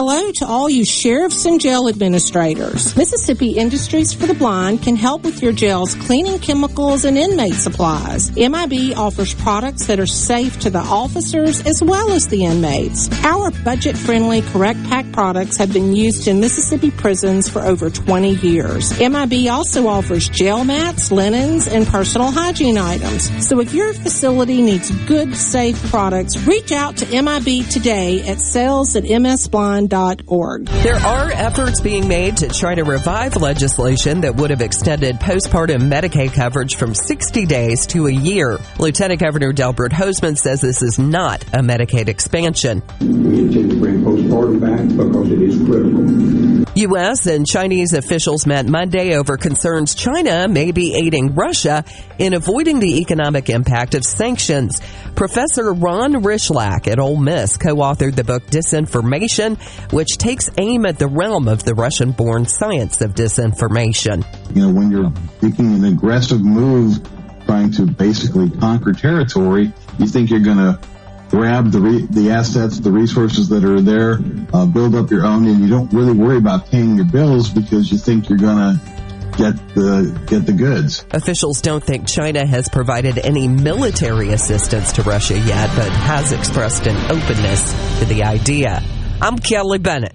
Hello to all you sheriffs and jail administrators. Mississippi Industries for the Blind can help with your jail's cleaning chemicals and inmate supplies. MIB offers products that are safe to the officers as well as the inmates. Our budget friendly Correct Pack products have been used in Mississippi prisons for over 20 years. MIB also offers jail mats, linens, and personal hygiene items. So if your facility needs good, safe products, reach out to MIB today at sales at msblind there are efforts being made to try to revive legislation that would have extended postpartum Medicaid coverage from 60 days to a year. Lieutenant Governor Delbert Hosemann says this is not a Medicaid expansion. We intend to bring postpartum back because it is critical. U.S. and Chinese officials met Monday over concerns China may be aiding Russia in avoiding the economic impact of sanctions. Professor Ron Rychlak at Ole Miss co-authored the book Disinformation, which takes aim at the realm of the Russian-born science of disinformation. You know, when you're making an aggressive move trying to basically conquer territory, you think you're going to grab the re- the assets, the resources that are there, uh, build up your own, and you don't really worry about paying your bills because you think you're to get the get the goods. Officials don't think China has provided any military assistance to Russia yet, but has expressed an openness to the idea. I'm Kelly Bennett.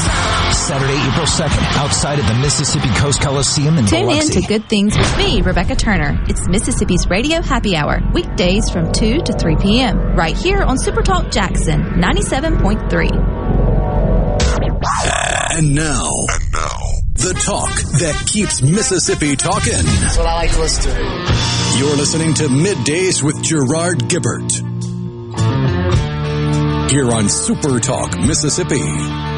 Saturday, April 2nd, outside of the Mississippi Coast Coliseum in Tune in Biloxi. to Good Things with me, Rebecca Turner. It's Mississippi's Radio Happy Hour, weekdays from 2 to 3 p.m. right here on Supertalk Jackson 97.3. And now, and now, the talk that keeps Mississippi talking. That's what I like to listen to. You're listening to Middays with Gerard Gibert. Here on Super Talk, Mississippi.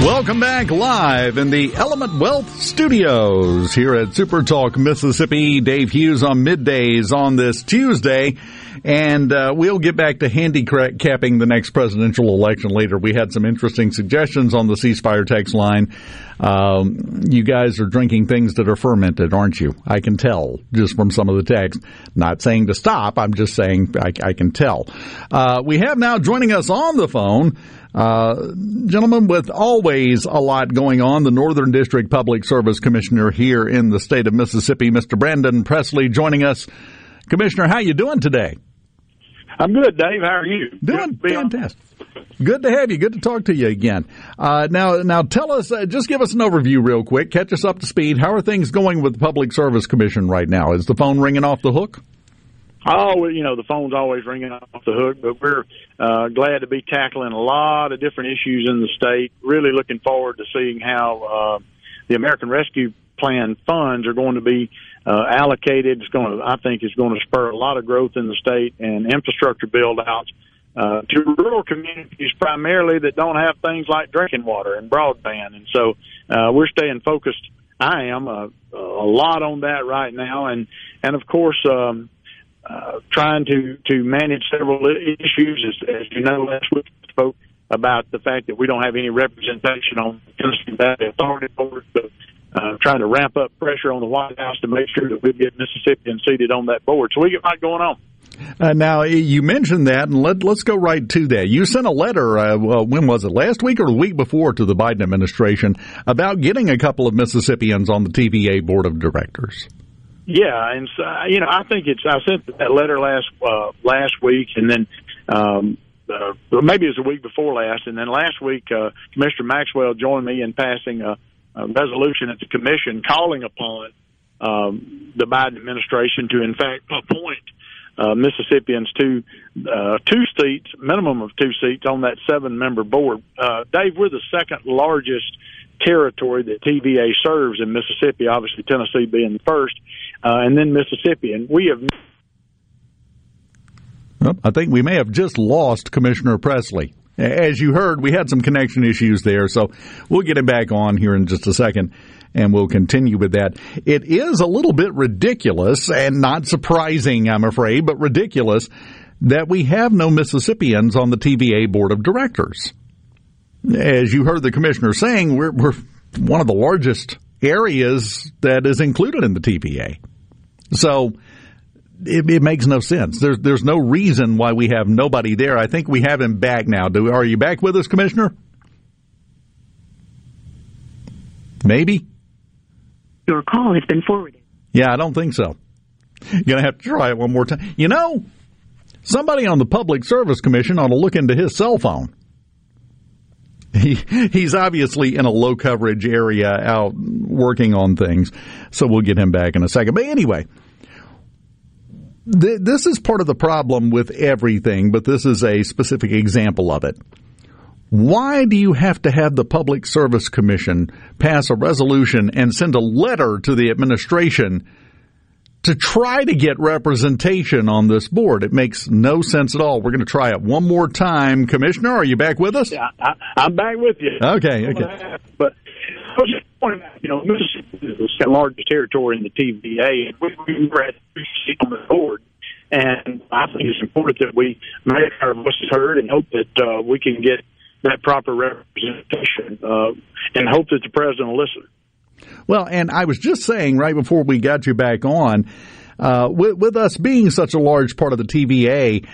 Welcome back live in the Element Wealth Studios here at Super Talk Mississippi. Dave Hughes on middays on this Tuesday. And uh, we'll get back to handicapping the next presidential election later. We had some interesting suggestions on the C Spire text line. Um, you guys are drinking things that are fermented, aren't you? I can tell just from some of the text. Not saying to stop. I'm just saying I, I can tell. Uh, we have now joining us on the phone. Uh, gentlemen, with always a lot going on, the Northern District Public Service Commissioner here in the state of Mississippi, Mr. Brandon Presley, joining us. Commissioner, how you doing today? I'm good, Dave. How are you? Doing fantastic. Good to have you. Good to talk to you again. Uh, now, now, tell us. Uh, just give us an overview, real quick. Catch us up to speed. How are things going with the Public Service Commission right now? Is the phone ringing off the hook? Oh, well, you know, the phone's always ringing off the hook, but we're uh, glad to be tackling a lot of different issues in the state. Really looking forward to seeing how uh, the American Rescue Plan funds are going to be uh, allocated. It's going to, I think, is going to spur a lot of growth in the state and infrastructure build outs. Uh, to rural communities primarily that don't have things like drinking water and broadband, and so uh, we're staying focused. I am uh, a lot on that right now, and and of course, um, uh, trying to to manage several issues. As, as you know, last week we spoke about the fact that we don't have any representation on the Tennessee Valley Authority Board. So, uh, trying to ramp up pressure on the White House to make sure that we get Mississippians seated on that board. So we get a lot going on. Uh, now you mentioned that, and let, let's go right to that. You sent a letter. Uh, well, when was it? Last week or the week before to the Biden administration about getting a couple of Mississippians on the TVA board of directors. Yeah, and so, you know, I think it's. I sent that letter last uh, last week, and then um, uh, maybe it was a week before last, and then last week uh, Commissioner Maxwell joined me in passing a, a resolution at the commission calling upon um, the Biden administration to, in fact, appoint uh, Mississippians to uh, two seats, minimum of two seats on that seven-member board. Uh, Dave, we're the second largest territory that TVA serves in Mississippi. Obviously, Tennessee being the first, uh, and then Mississippi. And we have. Well, I think we may have just lost Commissioner Presley. As you heard, we had some connection issues there, so we'll get him back on here in just a second and we'll continue with that. It is a little bit ridiculous and not surprising, I'm afraid, but ridiculous that we have no Mississippians on the TVA board of directors. As you heard the commissioner saying, we're, we're one of the largest areas that is included in the TVA. So it, it, makes no sense. There's there's no reason why we have nobody there. I think we have him back now. Do are you back with us, Commissioner? Maybe. Your call has been forwarded. Yeah, I don't think so. You're gonna have to try it one more time. You know, somebody on the Public Service Commission ought to look into his cell phone. He, he's obviously in a low coverage area out working on things, so we'll get him back in a second. But anyway, th- this is part of the problem with everything, but this is a specific example of it. Why do you have to have the Public Service Commission pass a resolution and send a letter to the administration to try to get representation on this board? It makes no sense at all. We're going to try it one more time. Commissioner, are you back with us? Yeah, I, I'm back with you. Okay, okay. But Out, you know, Mississippi is the second largest territory in the TVA, and we, we were at on the board. And I think it's important that we make our voices heard and hope that uh, we can get that proper representation uh, and hope that the president will listen. Well, and I was just saying right before we got you back on, uh, with, with us being such a large part of the TVA,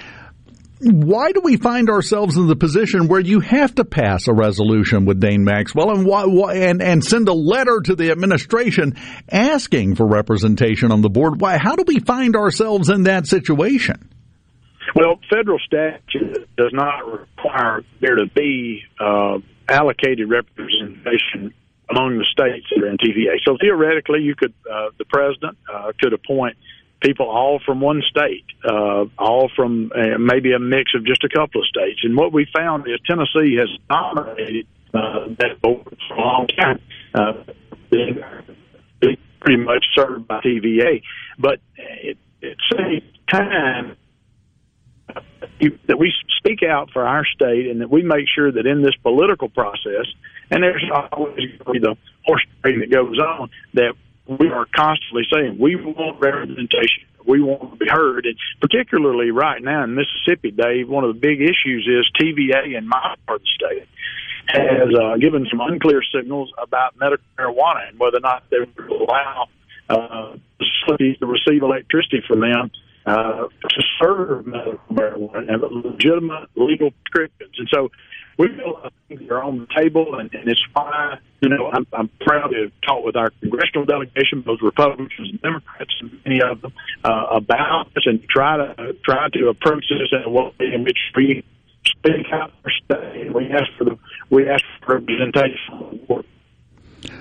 why do we find ourselves in the position where you have to pass a resolution with Dane Maxwell and why, why, and and send a letter to the administration asking for representation on the board? Why? How do we find ourselves in that situation? Well, federal statute does not require there to be uh, allocated representation among the states that are in TVA. So theoretically, you could uh, the president uh, could appoint people all from one state, uh, all from uh, maybe a mix of just a couple of states. And what we found is Tennessee has dominated uh, that board for a long time. Uh, pretty much served by TVA, but it, it saves time that we speak out for our state and that we make sure that in this political process, and there's always going to be the horse trading that goes on, that we are constantly saying we want representation. We want to be heard. And particularly right now in Mississippi, Dave, one of the big issues is TVA in my part of the state has uh, given some unclear signals about medical marijuana and whether or not they will allow uh, facilities to receive electricity from them uh, to serve medical marijuana and legitimate legal prescriptions. And so we feel like things that are on the table, and, and it's why, you know, I'm, I'm proud to talk with our congressional delegation, both Republicans and Democrats, and many of them, uh, about this and try to uh, try to approach this in a way in which we speak out our state. We ask for the we ask for representation.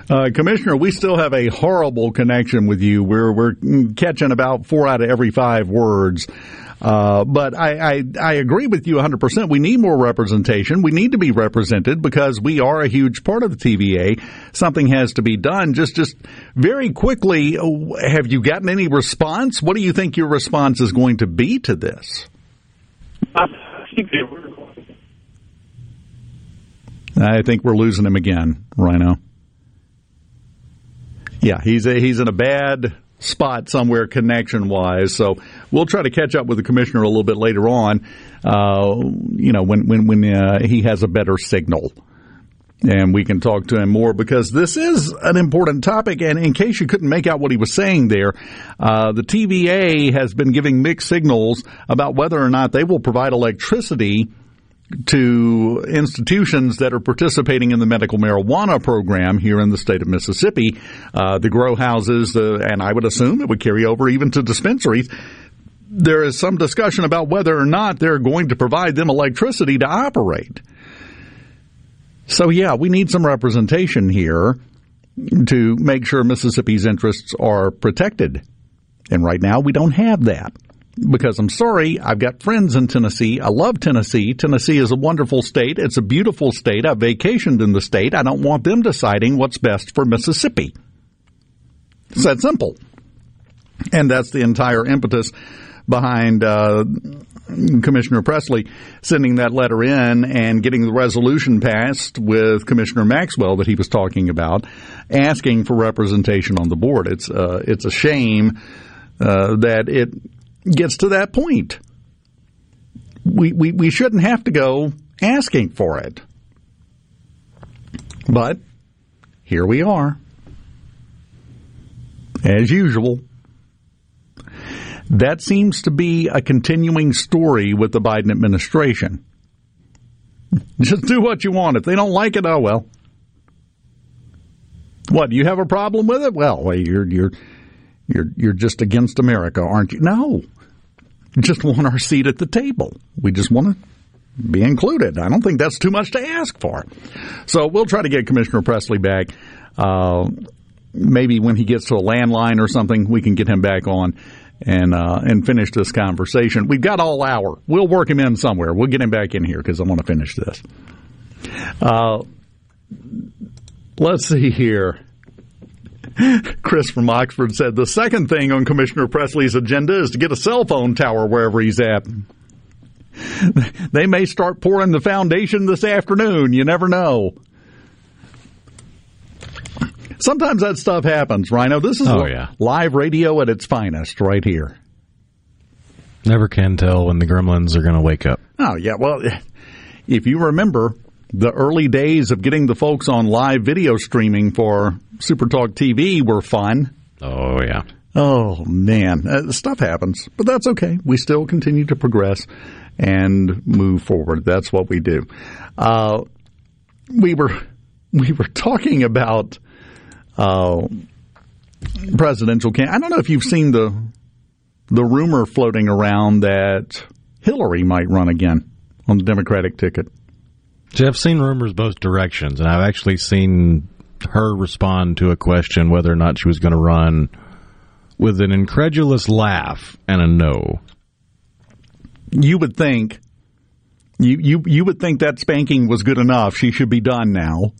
Uh, Commissioner, we still have a horrible connection with you. We're we're catching about four out of every five words. Uh, but I, I, I agree with you 100%. We need more representation. We need to be represented because we are a huge part of the TVA. Something has to be done. Just just very quickly, have you gotten any response? What do you think your response is going to be to this? I think we're losing him again, Rhino. Yeah, he's a, he's in a bad spot somewhere connection wise. So we'll try to catch up with the commissioner a little bit later on. Uh, you know, when when when uh, he has a better signal. And we can talk to him more because this is an important topic. And in case you couldn't make out what he was saying there, uh, the TVA has been giving mixed signals about whether or not they will provide electricity to institutions that are participating in the medical marijuana program here in the state of Mississippi, uh, the grow houses, the, and I would assume it would carry over even to dispensaries. There is some discussion about whether or not they're going to provide them electricity to operate. So, yeah, we need some representation here to make sure Mississippi's interests are protected. And right now, we don't have that because I'm sorry, I've got friends in Tennessee. I love Tennessee. Tennessee is a wonderful state. It's a beautiful state. I've vacationed in the state. I don't want them deciding what's best for Mississippi. It's that simple. And that's the entire impetus behind uh, Commissioner Presley sending that letter in and getting the resolution passed with Commissioner Maxwell that he was talking about, asking for representation on the board. It's uh, it's a shame uh, that it gets to that point. We, we, we shouldn't have to go asking for it. But here we are. As usual. That seems to be a continuing story with the Biden administration. Just do what you want. If they don't like it, oh well. What, you have a problem with it? Well, you're you're you're you're just against America, aren't you? No. Just want our seat at the table. We just want to be included. I don't think that's too much to ask for. So we'll try to get Commissioner Presley back. Uh, maybe when he gets to a landline or something, we can get him back on and uh, and finish this conversation. We've got all hour. We'll work him in somewhere. We'll get him back in here because I want to finish this. Uh, let's see here. Chris from Oxford said the second thing on Commissioner Presley's agenda is to get a cell phone tower wherever he's at. They may start pouring the foundation this afternoon. You never know. Sometimes that stuff happens, Rhino. This is oh, yeah. live radio at its finest right here. Never can tell when the gremlins are going to wake up. Oh, yeah. Well, if you remember the early days of getting the folks on live video streaming for Supertalk TV were fun. Oh, yeah. Oh, man. Uh, stuff happens, but that's okay. We still continue to progress and move forward. That's what we do. Uh, we were we were talking about uh, presidential can. I don't know if you've seen the the rumor floating around that Hillary might run again on the Democratic ticket. See, I've seen rumors both directions, and I've actually seen her respond to a question whether or not she was going to run with an incredulous laugh and a no. You would think you you you would think that spanking was good enough. She should be done now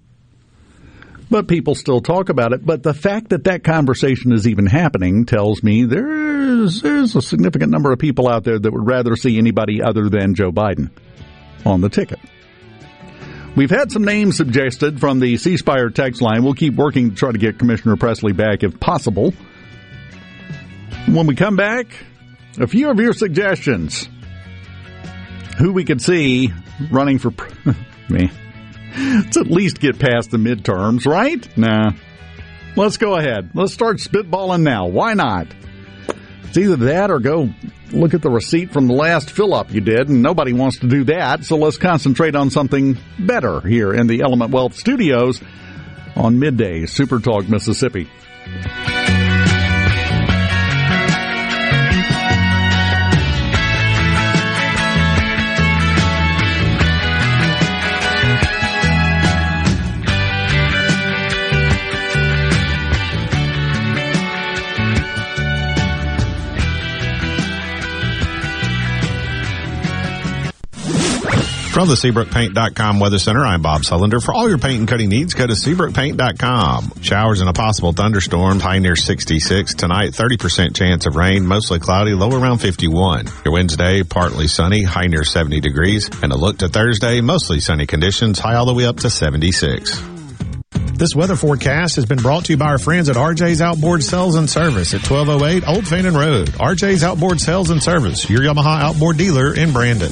but people still talk about it. But the fact that that conversation is even happening tells me there's there's a significant number of people out there that would rather see anybody other than Joe Biden on the ticket. We've had some names suggested from the C Spire text line. We'll keep working to try to get Commissioner Presley back if possible. When we come back, a few of your suggestions. Who we could see running for me. Let's at least get past the midterms, right? Nah. Let's go ahead. Let's start spitballing now. Why not? It's either that or go look at the receipt from the last fill up you did, and nobody wants to do that. So let's concentrate on something better here in the Element Wealth Studios on midday, Super Talk, Mississippi. From the SeabrookPaint.com Weather Center, I'm Bob Sullender. For all your paint and cutting needs, go to SeabrookPaint.com. Showers and a possible thunderstorm, high near 66. Tonight, 30% chance of rain, mostly cloudy, low around 51. Your Wednesday, partly sunny, high near 70 degrees. And a look to Thursday, mostly sunny conditions, high all the way up to 76. This weather forecast has been brought to you by our friends at RJ's Outboard Sales and Service at 1208 Old Fannin Road. RJ's Outboard Sales and Service, your Yamaha outboard dealer in Brandon.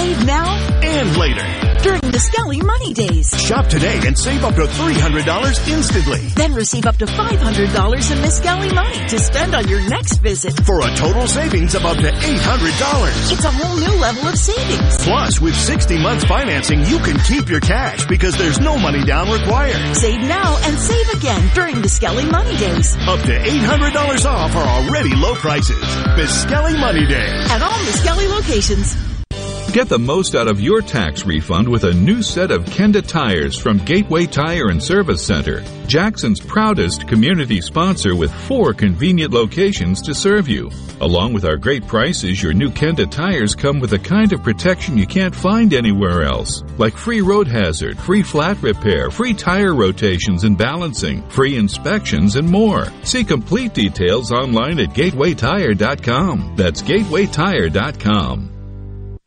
Save now and later during the Skelly Money Days. Shop today and save up to $300 instantly. Then receive up to $500 in Miskelly money to spend on your next visit. For a total savings of up to $800. It's a whole new level of savings. Plus, with 60 months financing, you can keep your cash because there's no money down required. Save now and save again during the Skelly Money Days. Up to $800 off our already low prices. Miskelly Money Days. At all Miskelly locations. Get the most out of your tax refund with a new set of Kenda tires from Gateway Tire and Service Center, Jackson's proudest community sponsor with four convenient locations to serve you. Along with our great prices, your new Kenda tires come with a kind of protection you can't find anywhere else, like free road hazard, free flat repair, free tire rotations and balancing, free inspections, and more. See complete details online at gatewaytire.com. That's gatewaytire.com.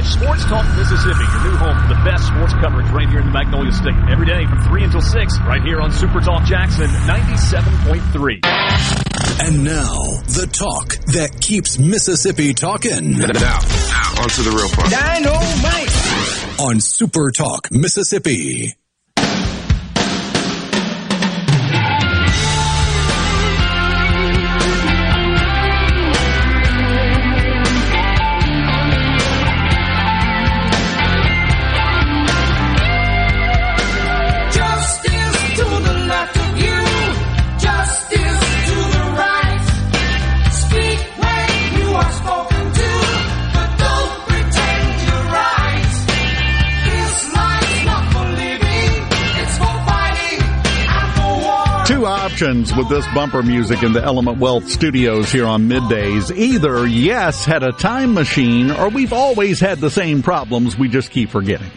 be sure to catch Sports Talk Mississippi, your new home for the best sports coverage right here in the Magnolia State. Every day from 3 until 6, right here on Super Talk Jackson 97.3. And now, the talk that keeps Mississippi talking. Now, now, on to the real part. Dynamite! On Super Talk Mississippi. Options with this bumper music in the Element Wealth studios here on middays. Either yes had a time machine or we've always had the same problems, we just keep forgetting.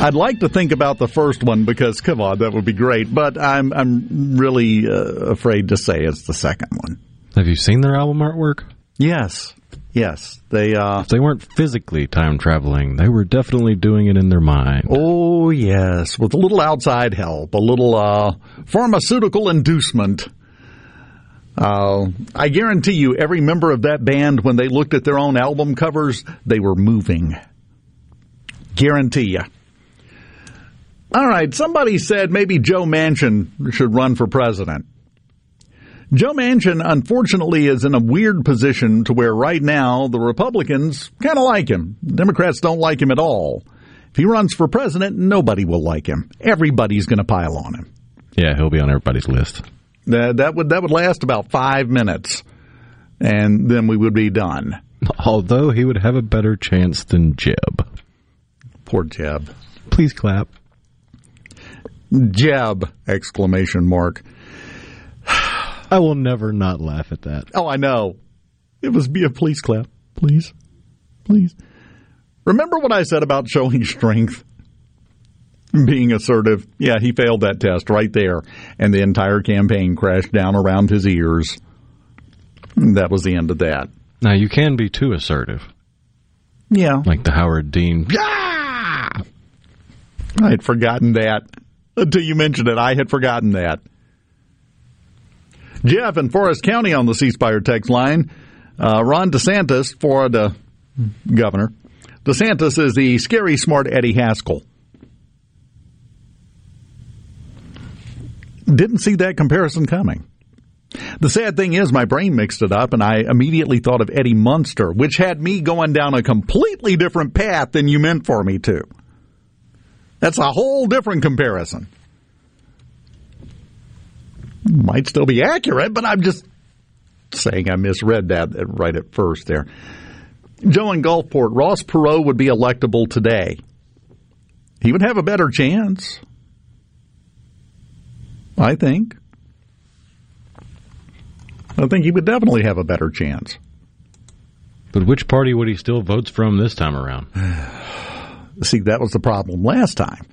I'd like to think about the first one because come on, that would be great, but I'm I'm really uh, afraid to say it's the second one. Have you seen their album artwork? Yes. Yes. They uh If they weren't physically time traveling, they were definitely doing it in their mind. Oh yes, with a little outside help, a little uh, pharmaceutical inducement. Uh, I guarantee you, every member of that band, when they looked at their own album covers, they were moving. Guarantee you. All right, somebody said maybe Joe Manchin should run for president. Joe Manchin, unfortunately, is in a weird position to where right now the Republicans kind of like him. Democrats don't like him at all. If he runs for president, nobody will like him. Everybody's going to pile on him. Yeah, he'll be on everybody's list. That, that would that would last about five minutes, and then we would be done. Although he would have a better chance than Jeb. Poor Jeb. Please clap. Jeb! Exclamation mark. I will never not laugh at that. Oh, I know. It was be a please clap, please, please. Remember what I said about showing strength, being assertive. Yeah, he failed that test right there, and the entire campaign crashed down around his ears. That was the end of that. Now you can be too assertive, Yeah, like the Howard Dean. Yeah! I had forgotten that uh, until you mentioned it. I had forgotten that. Jeff in Forest County on the C Spire text line. Uh, Ron DeSantis, Florida governor. DeSantis is the scary smart Eddie Haskell. Didn't see that comparison coming. The sad thing is, my brain mixed it up, and I immediately thought of Eddie Munster, which had me going down a completely different path than you meant for me to. That's a whole different comparison. Might still be accurate, but I'm just saying I misread that right at first there. Joe in Gulfport, Ross Perot would be electable today. He would have a better chance. I think. I think he would definitely have a better chance. But which party would he still votes from this time around? See, that was the problem last time.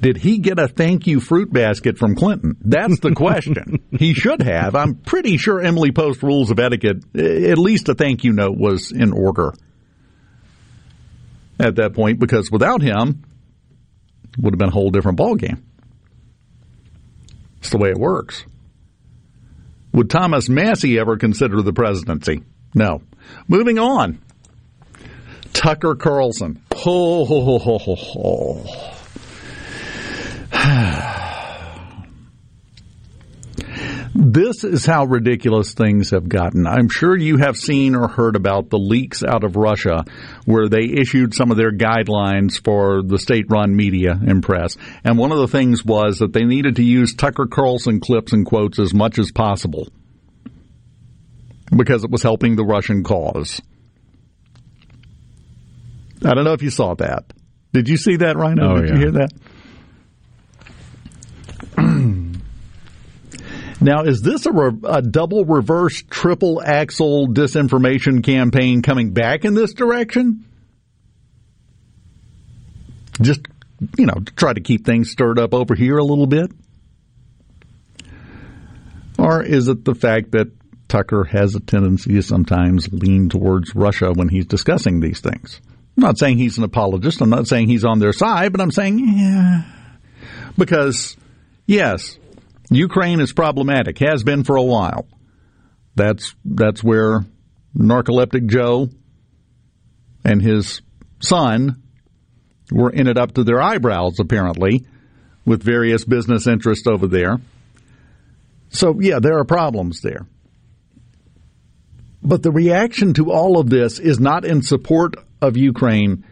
Did he get a thank you fruit basket from Clinton? That's the question. he should have. I'm pretty sure Emily Post rules of etiquette, eh, at least a thank you note was in order at that point because without him, it would have been a whole different ballgame. It's the way it works. Would Thomas Massie ever consider the presidency? No. Moving on. Tucker Carlson. Ho, ho, ho, ho, ho, ho. This is how ridiculous things have gotten. I'm sure you have seen or heard about the leaks out of Russia where they issued some of their guidelines for the state run media and press. And one of the things was that they needed to use Tucker Carlson clips and quotes as much as possible because it was helping the Russian cause. I don't know if you saw that. Did you see that, Rhino? Oh, Did you hear that? Now, is this a, re- a double reverse triple axle disinformation campaign coming back in this direction? Just, you know, try to keep things stirred up over here a little bit? Or is it the fact that Tucker has a tendency to sometimes lean towards Russia when he's discussing these things? I'm not saying he's an apologist. I'm not saying he's on their side, but I'm saying, yeah. Because, yes, Ukraine is problematic, has been for a while. That's that's where narcoleptic Joe and his son were in it up to their eyebrows, apparently, with various business interests over there. So yeah, there are problems there. But the reaction to all of this is not in support of Ukraine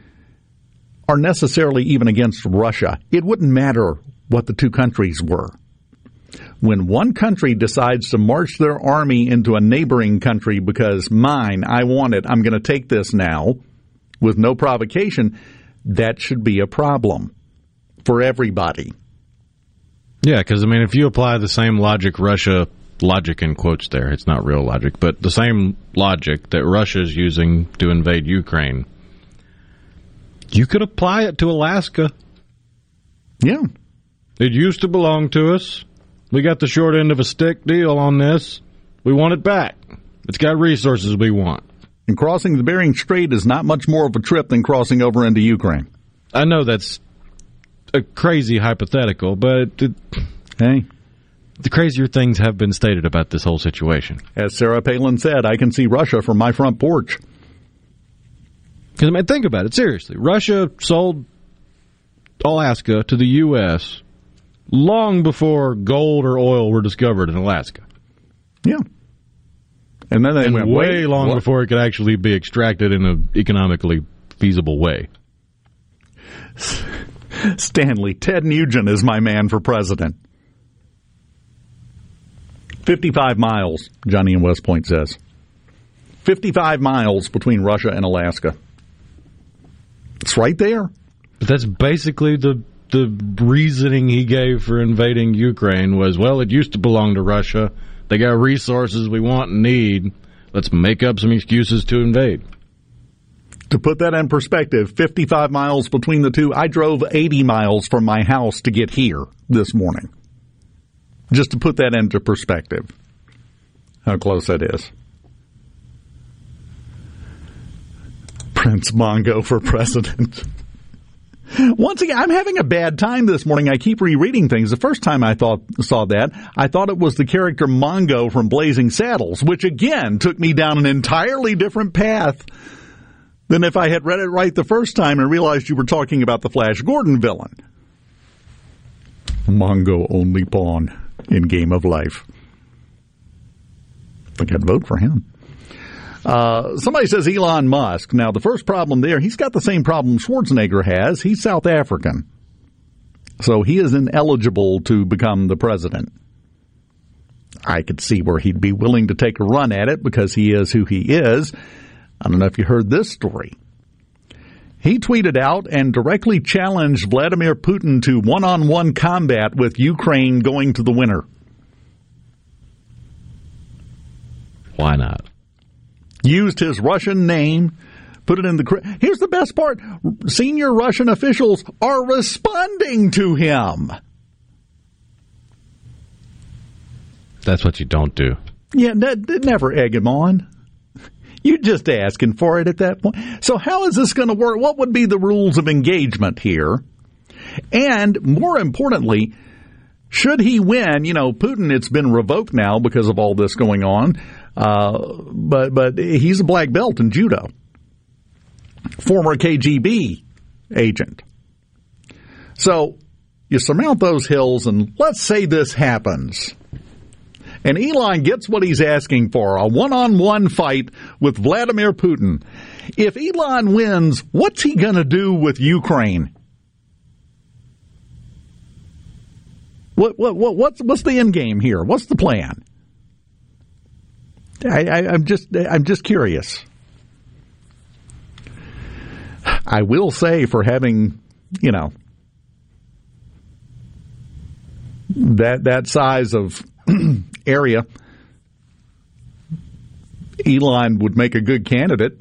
or necessarily even against Russia. It wouldn't matter what the two countries were when one country decides to march their army into a neighboring country because mine, I want it, I'm going to take this now with no provocation, that should be a problem for everybody. Yeah, because I mean, if you apply the same logic Russia logic in quotes there, it's not real logic, but the same logic that Russia's using to invade Ukraine, you could apply it to Alaska. Yeah. It used to belong to us. We got the short end of a stick deal on this. We want it back. It's got resources we want. And crossing the Bering Strait is not much more of a trip than crossing over into Ukraine. I know that's a crazy hypothetical, but it, hey, the crazier things have been stated about this whole situation. As Sarah Palin said, I can see Russia from my front porch. Because I mean, think about it seriously. Russia sold Alaska to the U.S. long before gold or oil were discovered in Alaska. Yeah. And then they and went, way "Wait, long what?" before it could actually be extracted in an economically feasible way. Stanley, Ted Nugent is my man for president. 55 miles, Johnny in West Point says. 55 miles between Russia and Alaska. It's right there. But that's basically the the reasoning he gave for invading Ukraine was, well, it used to belong to Russia. They got resources we want and need. Let's make up some excuses to invade. To put that in perspective, 55 miles between the two. I drove 80 miles from my house to get here this morning. Just to put that into perspective, how close that is. Prince Mongo for president. Once again, I'm having a bad time this morning. I keep rereading things. The first time I thought saw that, I thought it was the character Mongo from Blazing Saddles, which again took me down an entirely different path than if I had read it right the first time and realized you were talking about the Flash Gordon villain. Mongo only pawn in Game of Life. I think I'd vote for him. Uh, somebody says Elon Musk. Now, the first problem there, he's got the same problem Schwarzenegger has. He's South African. So he is ineligible to become the president. I could see where he'd be willing to take a run at it because he is who he is. I don't know if you heard this story. He tweeted out and directly challenged Vladimir Putin to one on one combat with Ukraine going to the winter. Why not? Used his Russian name, put it in the. Here's the best part senior Russian officials are responding to him. That's what you don't do. Yeah, ne- never egg him on. You're just asking for it at that point. So, how is this going to work? What would be the rules of engagement here? And more importantly, Should he win, you know, Putin, it's been revoked now because of all this going on. Uh, but but he's a black belt in judo, former KGB agent. So you surmount those hills, and let's say this happens. And Elon gets what he's asking for a one on one fight with Vladimir Putin. If Elon wins, what's he going to do with Ukraine? What, what, what, what's, what's the end game here? What's the plan? I, I, I'm just I'm just curious. I will say for having, you know, that that size of area, Elon would make a good candidate.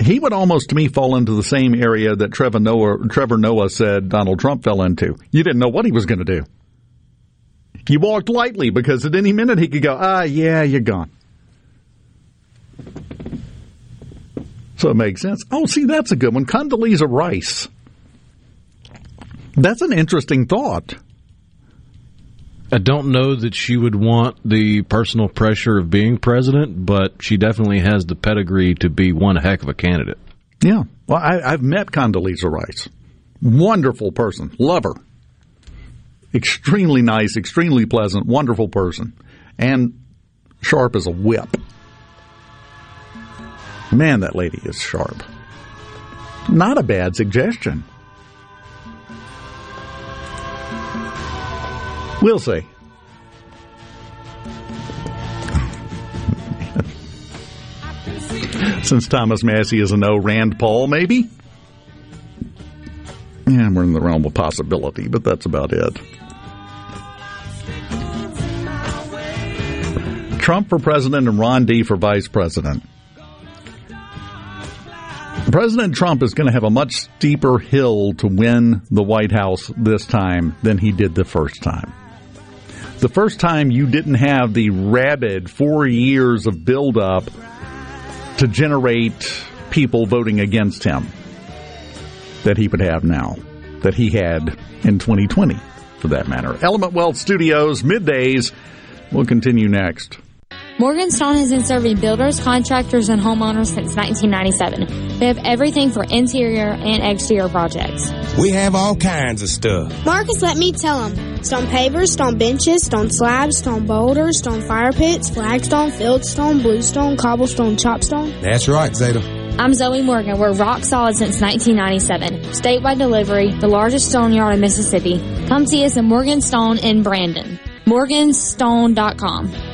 He would almost to me fall into the same area that Trevor Noah, Trevor Noah said Donald Trump fell into. You didn't know what he was going to do. You walked lightly because at any minute he could go, ah, yeah, you're gone. So it makes sense. Oh, see, that's a good one. Condoleezza Rice. That's an interesting thought. I don't know that she would want the personal pressure of being president, but she definitely has the pedigree to be one heck of a candidate. Yeah. Well, I, I've met Condoleezza Rice. Wonderful person. Love her. Extremely nice, extremely pleasant, wonderful person. And sharp as a whip. Man, that lady is sharp. Not a bad suggestion. We'll see. Since Thomas Massie is a no, Rand Paul, maybe? Yeah, we're in the realm of possibility, but that's about it. Trump for president and Ron D for vice president. President Trump is going to have a much steeper hill to win the White House this time than he did the first time. The first time you didn't have the rabid four years of buildup to generate people voting against him that he would have now, that he had in 2020, for that matter. Element Wealth Studios, middays. We'll continue next. Morganstone has been serving builders, contractors, and homeowners since 1997. They have everything for interior and exterior projects. We have all kinds of stuff. Marcus, let me tell them. Stone pavers, stone benches, stone slabs, stone boulders, stone fire pits, flagstone, fieldstone, bluestone, cobblestone, chopstone. That's right, Zeta. I'm Zoe Morgan. We're rock solid since 1997. Statewide delivery, the largest stone yard in Mississippi. Come see us at Morganstone in Brandon. Morganstone.com.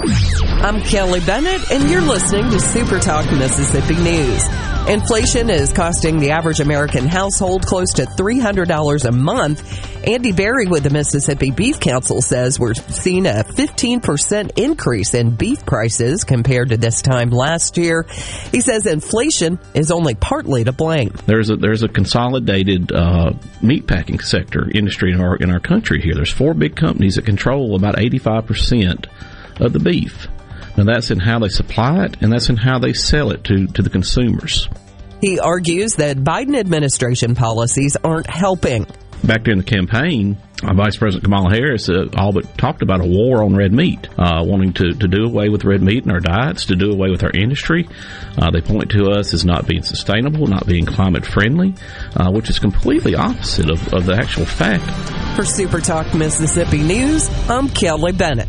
I'm Kelly Bennett, and you're listening to Super Talk Mississippi News. Inflation is costing the average American household close to $300 a month. Andy Berry with the Mississippi Beef Council says we're seeing a 15% increase in beef prices compared to this time last year. He says inflation is only partly to blame. There's a there's a consolidated uh, meatpacking sector industry in our in our country here. There's four big companies that control about 85 percent of the beef. Now that's in how they supply it, and that's in how they sell it to to the consumers. He argues that Biden administration policies aren't helping. Back during the campaign, uh, Vice President Kamala Harris uh, all but talked about a war on red meat, uh, wanting to, to do away with red meat in our diets, to do away with our industry. Uh, they point to us as not being sustainable, not being climate friendly, uh, which is completely opposite of, of the actual fact. For Super Talk Mississippi News, I'm Kelly Bennett.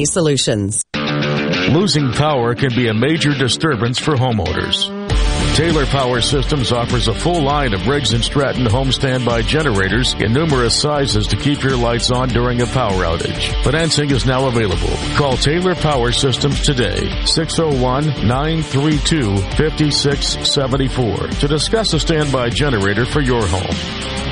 solutions. Losing power can be a major disturbance for homeowners. Taylor Power Systems offers a full line of Briggs & Stratton home standby generators in numerous sizes to keep your lights on during a power outage. Financing is now available. Call Taylor Power Systems today, 601-932-5674 to discuss a standby generator for your home.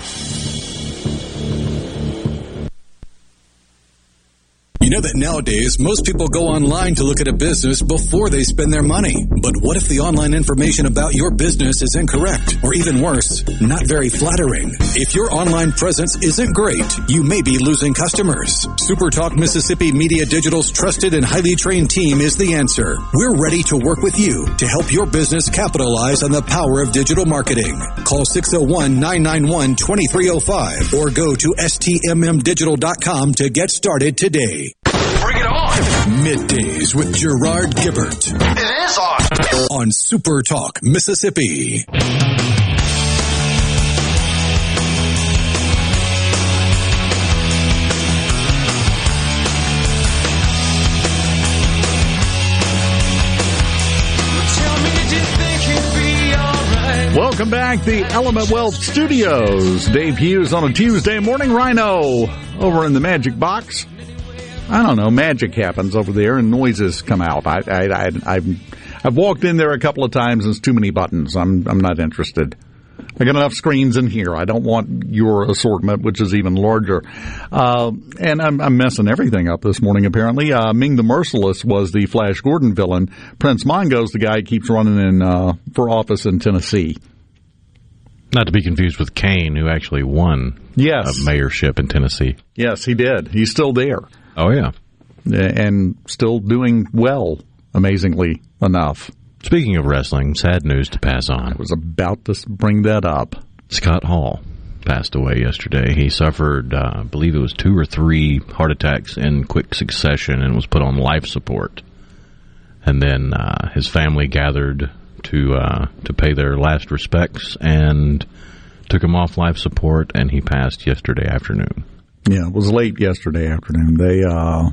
You know that nowadays most people go online to look at a business before they spend their money. But what if the online information about your business is incorrect? Or even worse, not very flattering? If your online presence isn't great, you may be losing customers. SuperTalk Mississippi Media Digital's trusted and highly trained team is the answer. We're ready to work with you to help your business capitalize on the power of digital marketing. Call 601-991-2305 or go to stmmdigital.com to get started today. Bring! Middays with Gerard Gibert. It is on! On Super Talk, Mississippi. Welcome back, the Element Wealth Studios. Dave Hughes on a Tuesday morning. Rhino over in the Magic Box. I don't know. Magic happens over there, and noises come out. I, I, I, I've, I've walked in there a couple of times, and it's too many buttons. I'm, I'm not interested. I got enough screens in here. I don't want your assortment, which is even larger. Uh, and I'm, I'm messing everything up this morning, apparently. Uh, Ming the Merciless was the Flash Gordon villain. Prince Mongo's the guy who keeps running in uh, for office in Tennessee. Not to be confused with Kane, who actually won Yes. a mayorship in Tennessee. Yes, he did. He's still there. Oh, yeah. And still doing well, amazingly enough. Speaking of wrestling, sad news to pass on. I was about to bring that up. Scott Hall passed away yesterday. He suffered, uh, I believe it was two or three heart attacks in quick succession and was put on life support. And then uh, his family gathered to uh, to pay their last respects and took him off life support, and he passed yesterday afternoon. Yeah, it was late yesterday afternoon. They, uh,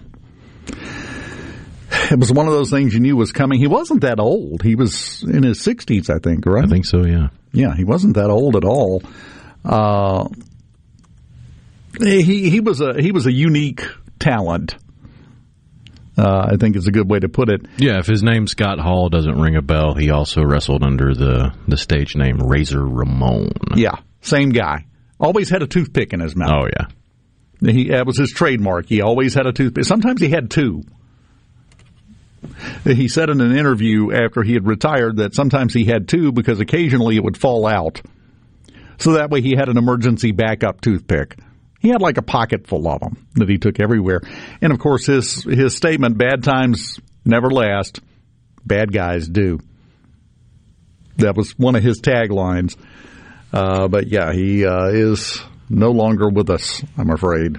it was one of those things you knew was coming. He wasn't that old. He was in his 60s, I think, right? I think so, yeah. Yeah, he wasn't that old at all. Uh, he he was a he was a unique talent. Uh, I think is a good way to put it. Yeah, if his name Scott Hall doesn't ring a bell, he also wrestled under the the stage name Razor Ramon. Yeah, same guy. Always had a toothpick in his mouth. Oh yeah. He, that was his trademark. He always had a toothpick. Sometimes he had two. He said in an interview after he had retired that sometimes he had two because occasionally it would fall out. So that way he had an emergency backup toothpick. He had like a pocket full of them that he took everywhere. And of course his his statement bad times never last, bad guys do. That was one of his taglines. Uh, but yeah, he uh, is no longer with us, I'm afraid.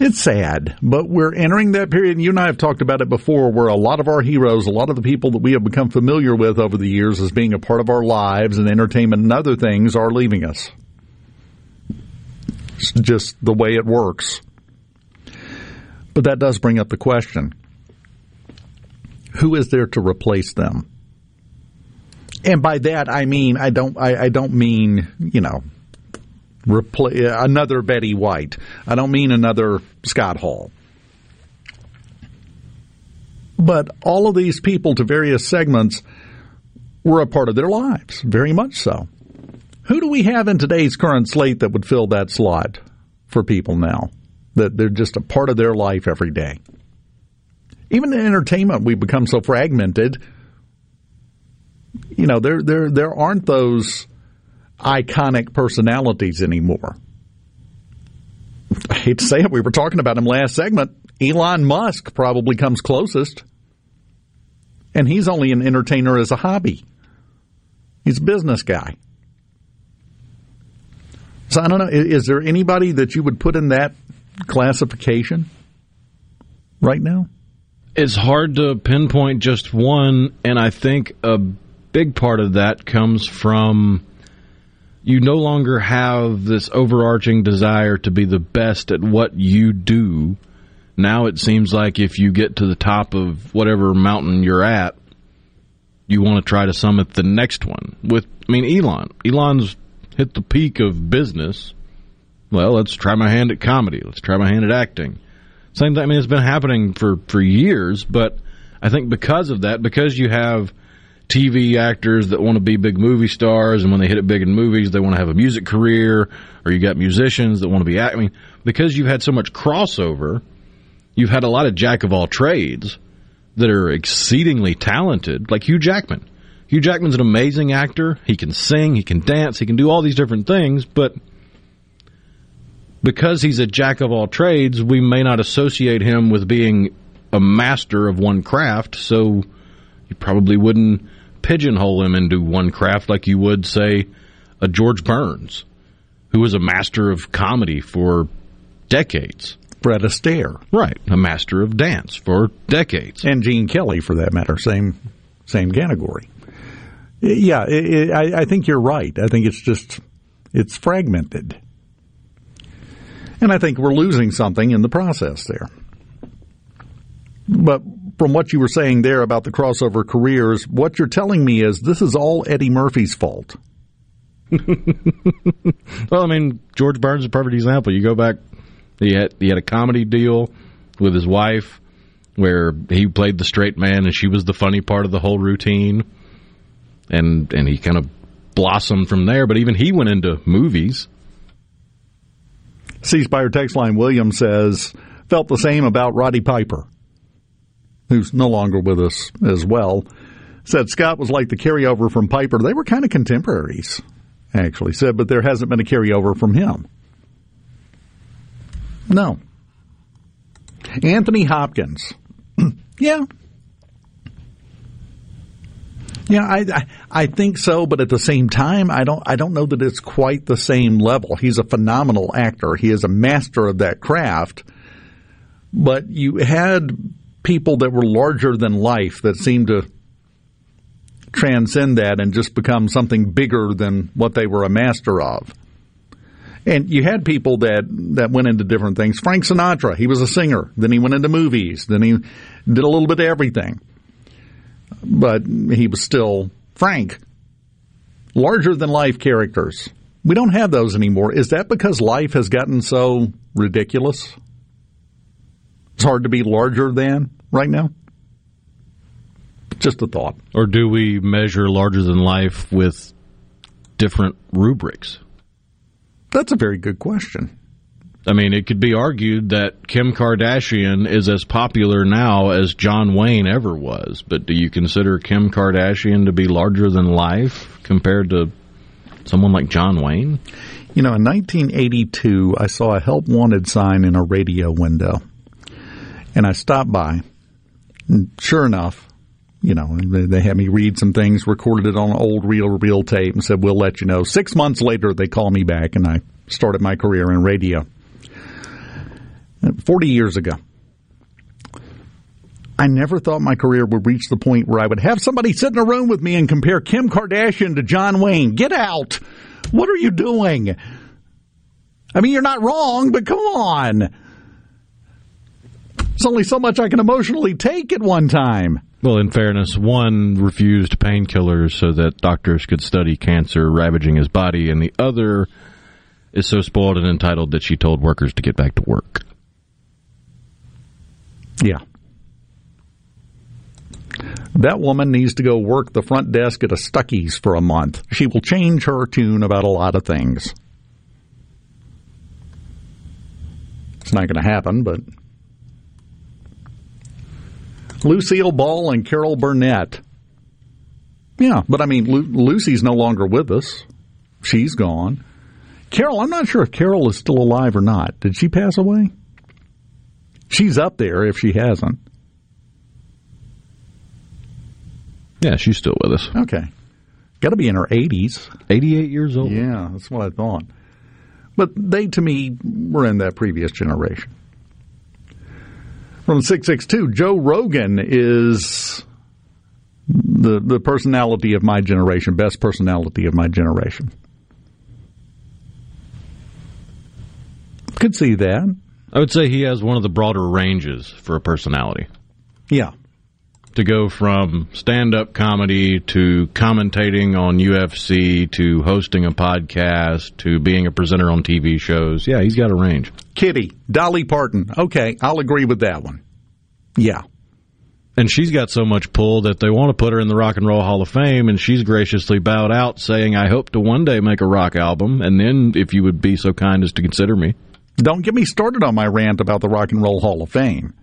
It's sad, but we're entering that period, and you and I have talked about it before, where a lot of our heroes, a lot of the people that we have become familiar with over the years as being a part of our lives and entertainment and other things are leaving us. It's just the way it works. But that does bring up the question who is there to replace them? And by that I mean I don't I, I don't mean you know repl- another Betty White. I don't mean another Scott Hall. But all of these people to various segments were a part of their lives, very much so. Who do we have in today's current slate that would fill that slot for people now? That they're just a part of their life every day. Even in entertainment, we've become so fragmented. You know, there there there aren't those iconic personalities anymore. I hate to say it, we were talking about him last segment. Elon Musk probably comes closest. And he's only an entertainer as a hobby. He's a business guy. So I don't know. Is, there anybody that you would put in that classification right now? It's hard to pinpoint just one, and I think a big part of that comes from you no longer have this overarching desire to be the best at what you do. Now it seems like if you get to the top of whatever mountain you're at, you want to try to summit the next one. With I mean Elon. Elon's hit the peak of business. Well, let's try my hand at comedy. Let's try my hand at acting. Same thing. I mean, it's been happening for for years, but I think because of that, because you have TV actors that want to be big movie stars, and when they hit it big in movies, they want to have a music career, or you got musicians that want to be. I mean, because you've had so much crossover, you've had a lot of jack of all trades that are exceedingly talented, like Hugh Jackman. Hugh Jackman's an amazing actor. He can sing, he can dance, he can do all these different things, but because he's a jack of all trades, we may not associate him with being a master of one craft, so you probably wouldn't pigeonhole him into one craft like you would, say, a George Burns, who was a master of comedy for decades. Fred Astaire. Right, a master of dance for decades. And Gene Kelly, for that matter, same same category. Yeah, it, it, I, I think you're right. I think it's just it's fragmented, and I think we're losing something in the process there. But from what you were saying there about the crossover careers, what you're telling me is this is all Eddie Murphy's fault. well, I mean, George Burns is a perfect example. You go back, he had he had a comedy deal with his wife where he played the straight man and she was the funny part of the whole routine, and and he kind of blossomed from there. But even he went into movies. C Spire text line William says felt the same about Roddy Piper, who's no longer with us as well. Said Scott was like the carryover from Piper. They were kind of contemporaries, actually. Said, but there hasn't been a carryover from him. No. Anthony Hopkins. yeah. Yeah, I, I I think so, but at the same time, I don't I don't know that it's quite the same level. He's a phenomenal actor. He is a master of that craft. But you had people that were larger than life that seemed to transcend that and just become something bigger than what they were a master of. And you had people that, that went into different things. Frank Sinatra, he was a singer. Then he went into movies. Then he did a little bit of everything. But he was still Frank. Larger than life characters. We don't have those anymore. Is that because life has gotten so ridiculous? It's hard to be larger than right now? Just a thought. Or do we measure larger than life with different rubrics? That's a very good question. I mean, it could be argued that Kim Kardashian is as popular now as John Wayne ever was. But do you consider Kim Kardashian to be larger than life compared to someone like John Wayne? You know, in 1982, I saw a help wanted sign in a radio window. And I stopped by. And sure enough, you know, they, they had me read some things, recorded it on old reel reel tape, and said, We'll let you know. Six months later, they called me back, and I started my career in radio. 40 years ago. I never thought my career would reach the point where I would have somebody sit in a room with me and compare Kim Kardashian to John Wayne. Get out! What are you doing? I mean, you're not wrong, but come on. There's only so much I can emotionally take at one time. Well, in fairness, one refused painkillers so that doctors could study cancer ravaging his body, and the other is so spoiled and entitled that she told workers to get back to work. Yeah. That woman needs to go work the front desk at a Stuckey's for a month. She will change her tune about a lot of things. It's not going to happen, but. Lucille Ball and Carol Burnett. Yeah, but I mean, Lu- Lucy's no longer with us. She's gone. Carol, I'm not sure if Carol is still alive or not. Did she pass away? She's up there if she hasn't. Yeah, she's still with us. Okay. Got to be in her 80s. 88 years old. Yeah, that's what I thought. But they, to me, were in that previous generation. From 662, Joe Rogan is the the personality of my generation, best personality of my generation. Could see that. I would say he has one of the broader ranges for a personality. Yeah. To go from stand up comedy to commentating on UFC to hosting a podcast to being a presenter on TV shows. Yeah, he's got a range. Kitty, Dolly Parton. Okay, I'll agree with that one. Yeah. And she's got so much pull that they want to put her in the Rock and Roll Hall of Fame, and she's graciously bowed out, saying, I hope to one day make a rock album, and then if you would be so kind as to consider me. Don't get me started on my rant about the Rock and Roll Hall of Fame.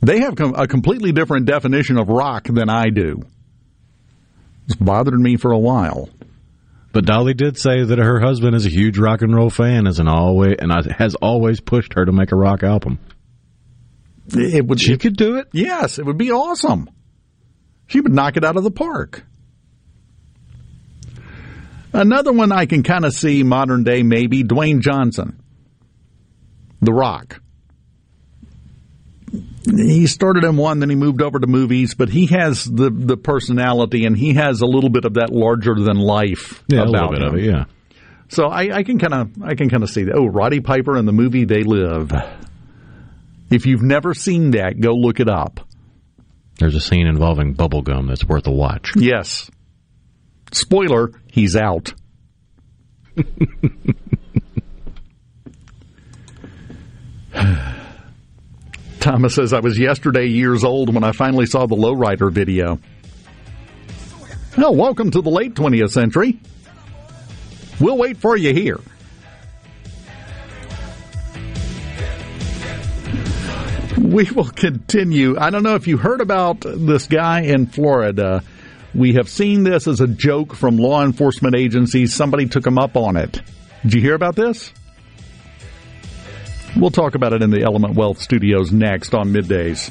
They have com- a completely different definition of rock than I do. It's bothered me for a while. But Dolly did say that her husband is a huge rock and roll fan, as an always, and has always pushed her to make a rock album. It would. She could do it. Yes, it would be awesome. She would knock it out of the park. Another one I can kind of see modern day maybe Dwayne Johnson, The Rock. He started in one, then he moved over to movies, but he has the the personality and he has a little bit of that larger than life Yeah, a about little bit him. of it, yeah. So I, I can kind of I can kind of see that. Oh, Roddy Piper in the movie They Live. If you've never seen that, go look it up. There's a scene involving bubblegum that's worth a watch. Yes. Spoiler, he's out. Thomas says, I was yesterday years old when I finally saw the Lowrider video. Oh, welcome to the late 20th century. We'll wait for you here. We will continue. I don't know if you heard about this guy in Florida. We have seen this as a joke from law enforcement agencies. Somebody took him up on it. Did you hear about this? We'll talk about it in the Element Wealth studios next on middays.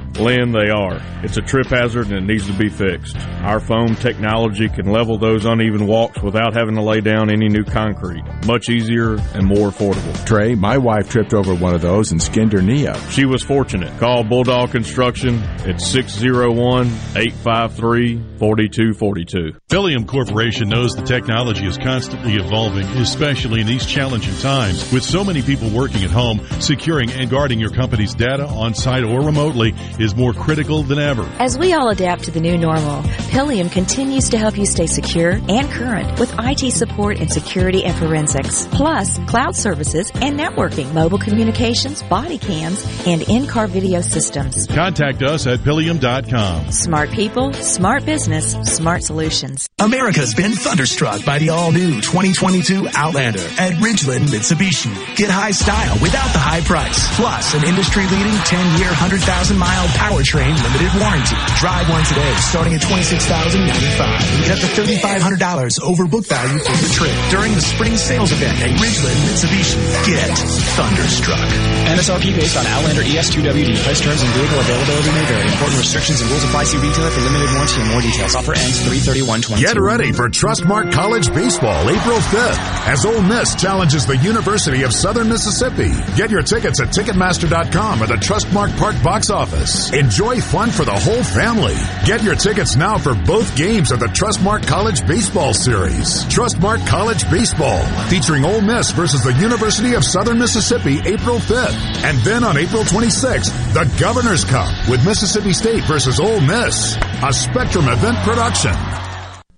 Lynn, they are. It's a trip hazard and it needs to be fixed. Our foam technology can level those uneven walks without having to lay down any new concrete. Much easier and more affordable. Trey, my wife tripped over one of those and skinned her knee up. She was fortunate. Call Bulldog Construction at 601 853 4242. Pileum Corporation knows the technology is constantly evolving, especially in these challenging times. With so many people working at home, securing and guarding your company's data on site or remotely is more critical than ever. As we all adapt to the new normal, Pileum continues to help you stay secure and current with IT support and security and forensics, plus cloud services and networking, mobile communications, body cams, and in-car video systems. Contact us at Pileum.com. Smart people, smart business, smart solutions. America's been thunderstruck by the all-new 2022 Outlander at Ridgeland Mitsubishi. Get high style without the high price. Plus, an industry-leading 10-year, 100,000-mile powertrain limited warranty. Drive one today, starting at $26,095. And get up to $3,500 over book value for the trip during the spring sales event at Ridgeland Mitsubishi. Get thunderstruck. MSRP based on Outlander E ES2WD. Price terms and vehicle availability may vary. Important restrictions and rules apply. See retailer for limited warranty and more details. Offer ends 331.22. Get ready for Trustmark College Baseball April 5th as Ole Miss challenges the University of Southern Mississippi. Get your tickets at Ticketmaster.com or the Trustmark Park box office. Enjoy fun for the whole family. Get your tickets now for both games of the Trustmark College Baseball Series. Trustmark College Baseball featuring Ole Miss versus the University of Southern Mississippi April 5th. And then on April 26th, the Governor's Cup with Mississippi State versus Ole Miss. A Spectrum event production.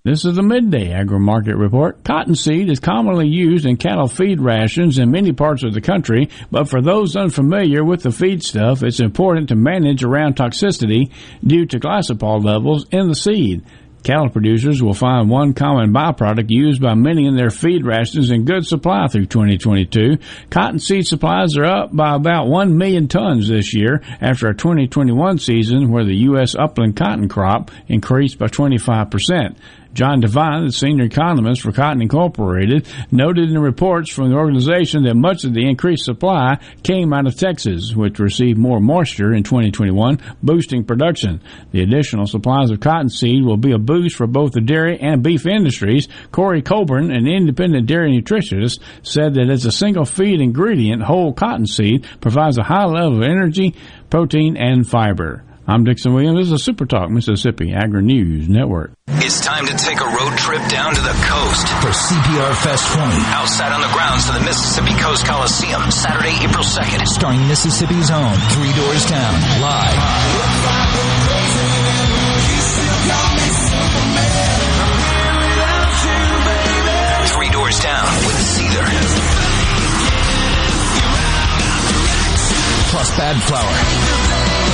This is the midday agri market report. Cottonseed is commonly used in cattle feed rations in many parts of the country, but for those unfamiliar with the feedstuff, it's important to manage around toxicity due to gossypol levels in the seed. Cattle producers will find one common byproduct used by many in their feed rations in good supply through 2022. Cottonseed supplies are up by about 1 million tons this year after a 2021 season where the U.S. upland cotton crop increased by 25%. Jon Devine, the senior economist for Cotton Incorporated, noted in reports from the organization that much of the increased supply came out of Texas, which received more moisture in 2021, boosting production. The additional supplies of cottonseed will be a boost for both the dairy and beef industries. Corey Colburn, an independent dairy nutritionist, said that as a single feed ingredient, whole cottonseed provides a high level of energy, protein, and fiber. I'm Dixon Williams. This is a Super Talk Mississippi Agri News Network. It's time to take a road trip down to the coast for CPR Fest 20. Outside on the grounds of the Mississippi Coast Coliseum, Saturday, April 2nd. Starring Mississippi's own Three Doors Down, live. Three Doors Down with Seether. Plus Badflower.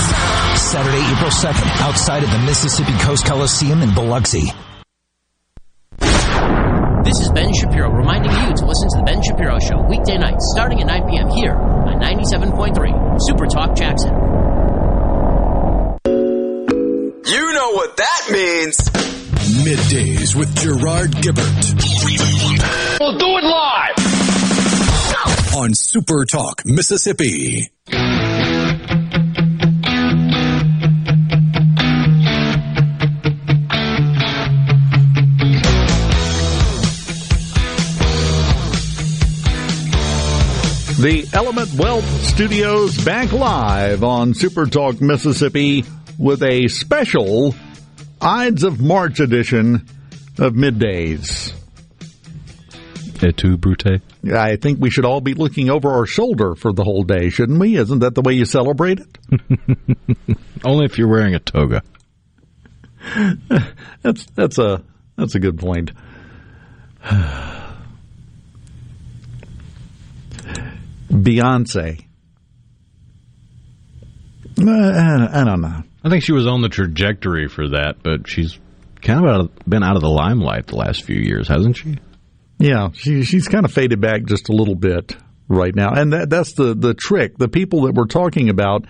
Saturday, April 2nd, outside of the Mississippi Coast Coliseum in Biloxi. This is Ben Shapiro reminding you to listen to The Ben Shapiro Show weekday nights starting at 9 p.m. here on 97.3 Super Talk Jackson. You know what that means. Middays with Gerard Gibert. We'll do it live. On Super Talk, Mississippi. The Element Wealth Studios back live on Super Talk Mississippi with a special Ides of March edition of Middays. Et tu, Brute? I think we should all be looking over our shoulder for the whole day, shouldn't we? Isn't that the way you celebrate it? Only if you're wearing a toga. that's that's a that's a good point. Beyonce. Uh, I don't know. I think she was on the trajectory for that, but she's kind of out of, been out of the limelight the last few years, hasn't she? Yeah, she she's kind of faded back just a little bit right now, and that that's the the trick. The people that we're talking about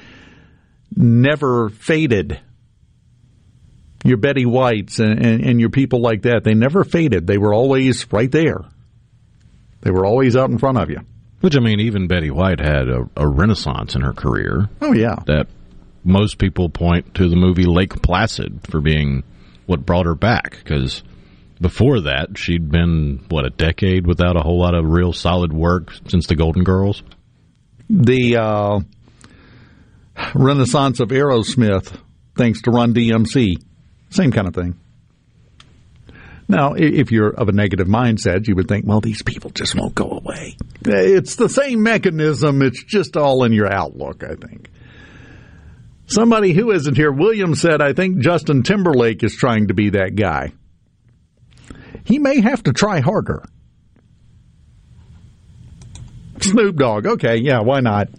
never faded. Your Betty Whites and, and, and your people like that, they never faded. They were always right there. They were always out in front of you. Which I mean, even Betty White had a, a renaissance in her career. Oh yeah, that most people point to the movie Lake Placid for being what brought her back because before that she'd been what a decade without a whole lot of real solid work since the Golden Girls. The uh, renaissance of Aerosmith, thanks to Run DMC, same kind of thing. Now, if you're of a negative mindset, you would think, well, these people just won't go away. It's the same mechanism, it's just all in your outlook, I think. Somebody who isn't here, William said, I think Justin Timberlake is trying to be that guy. He may have to try harder. Snoop Dogg, okay, yeah, why not?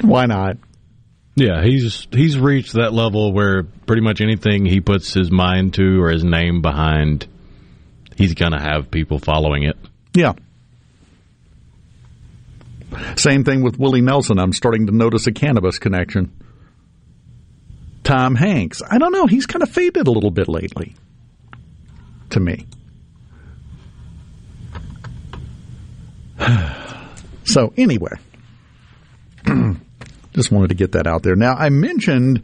Why not? Yeah, he's he's reached that level where pretty much anything he puts his mind to or his name behind, he's gonna have people following it. Yeah. Same thing with Willie Nelson. I'm starting to notice a cannabis connection. Tom Hanks. I don't know. He's kind of faded a little bit lately. To me. so, anyway. Just wanted to get that out there. Now, I mentioned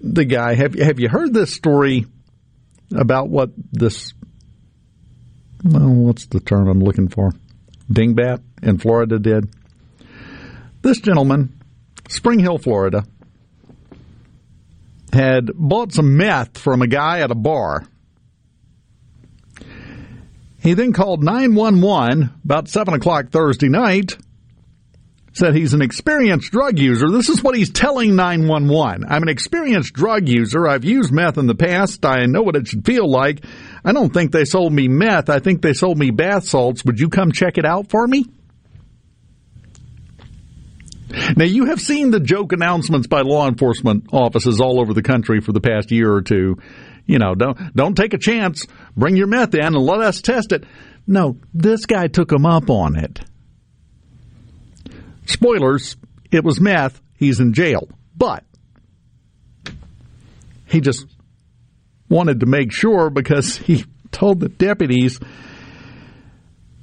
the guy. Have, have you heard this story about what this, well, what's the term I'm looking for? Dingbat in Florida did? This gentleman, Spring Hill, Florida, had bought some meth from a guy at a bar. He then called 911 about 7 o'clock Thursday night said he's an experienced drug user. This is what he's telling 911. I'm an experienced drug user. I've used meth in the past. I know what it should feel like. I don't think they sold me meth. I think they sold me bath salts. Would you come check it out for me? Now, you have seen the joke announcements by law enforcement offices all over the country for the past year or two. You know, don't, don't take a chance. Bring your meth in and let us test it. No, this guy took him up on it. Spoilers, it was meth. He's in jail. But he just wanted to make sure because he told the deputies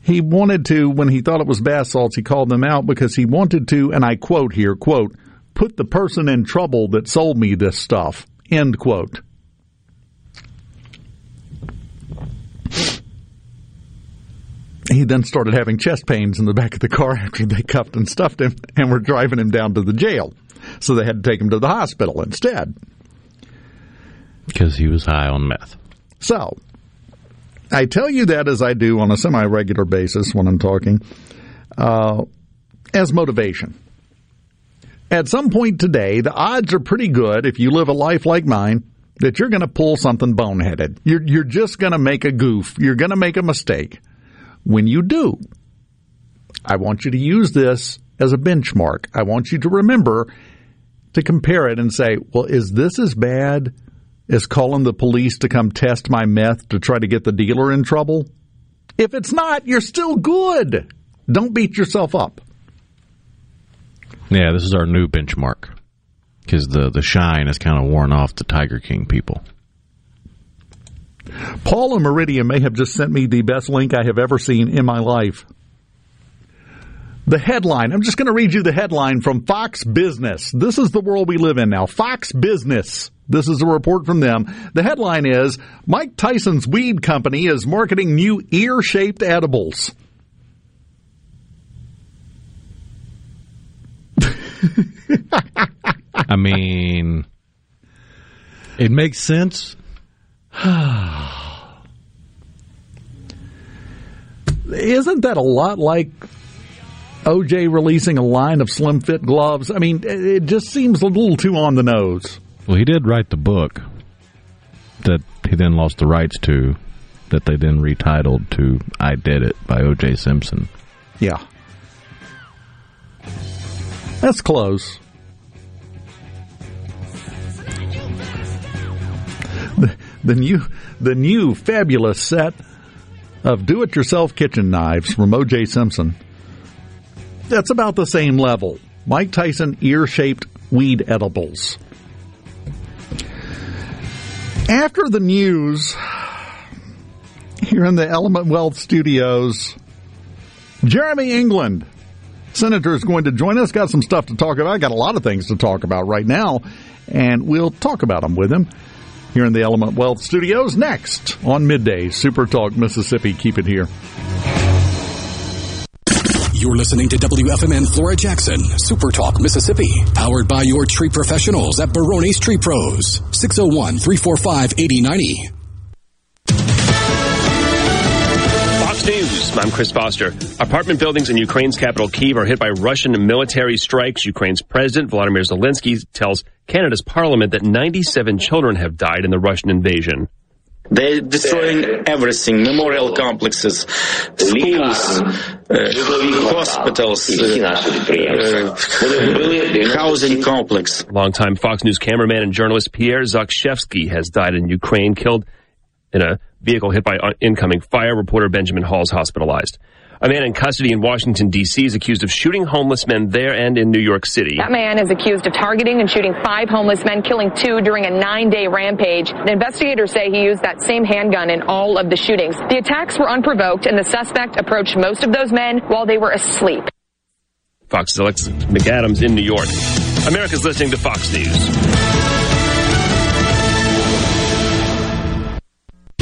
he wanted to, when he thought it was bath salts, he called them out because he wanted to, and I quote here, quote, put the person in trouble that sold me this stuff, end quote. He then started having chest pains in the back of the car after they cuffed and stuffed him and were driving him down to the jail. So they had to take him to the hospital instead. Because he was high on meth. So, I tell you that as I do on a semi regular basis when I'm talking, uh, as motivation. At some point today, the odds are pretty good if you live a life like mine that you're going to pull something boneheaded. You're, you're just going to make a goof. You're going to make a mistake. When you do, I want you to use this as a benchmark. I want you to remember to compare it and say, well, is this as bad as calling the police to come test my meth to try to get the dealer in trouble? If it's not, you're still good. Don't beat yourself up. Yeah, this is our new benchmark because the, the shine has kind of worn off the Tiger King people. Paula Meridian may have just sent me the best link I have ever seen in my life. The headline, I'm just going to read you the headline from Fox Business. This is the world we live in now. Fox Business. This is a report from them. The headline is Mike Tyson's Weed Company is marketing new ear shaped edibles. I mean, it makes sense Isn't that a lot like OJ releasing a line of slim fit gloves? I mean, it just seems a little too on the nose. Well, he did write the book that he then lost the rights to, that they then retitled to I Did It by OJ Simpson. Yeah. That's close. The new the new fabulous set of do-it-yourself kitchen knives from O.J. Simpson. That's about the same level. Mike Tyson ear-shaped weed edibles. After the news, here in the Element Wealth Studios, Jeremy England, Senator, is going to join us. Got some stuff to talk about. I got a lot of things to talk about right now, and we'll talk about them with him here in the Element Wealth Studios next on Midday Super Talk Mississippi. Keep it here. You're listening to WFMN Flora Jackson, Super Talk, Mississippi, powered by your tree professionals at Barone's Tree Pros, 601 345 8090. Fox News. I'm Chris Foster. Apartment buildings in Ukraine's capital Kiev are hit by Russian military strikes. Ukraine's president Vladimir Zelensky tells Canada's parliament that 97 children have died in the Russian invasion. They're destroying everything memorial complexes, schools, uh, hospitals, uh, uh, housing complex. Longtime Fox News cameraman and journalist Pierre Zakrzewski has died in Ukraine, killed in a vehicle hit by incoming fire. Reporter Benjamin Hall is hospitalized. A man in custody in Washington, D.C. is accused of shooting homeless men there and in New York City. That man is accused of targeting and shooting five homeless men, killing two during a nine day rampage. The investigators say he used that same handgun in all of the shootings. The attacks were unprovoked, and the suspect approached most of those men while they were asleep. Fox's Alex McAdams in New York. America's listening to Fox News.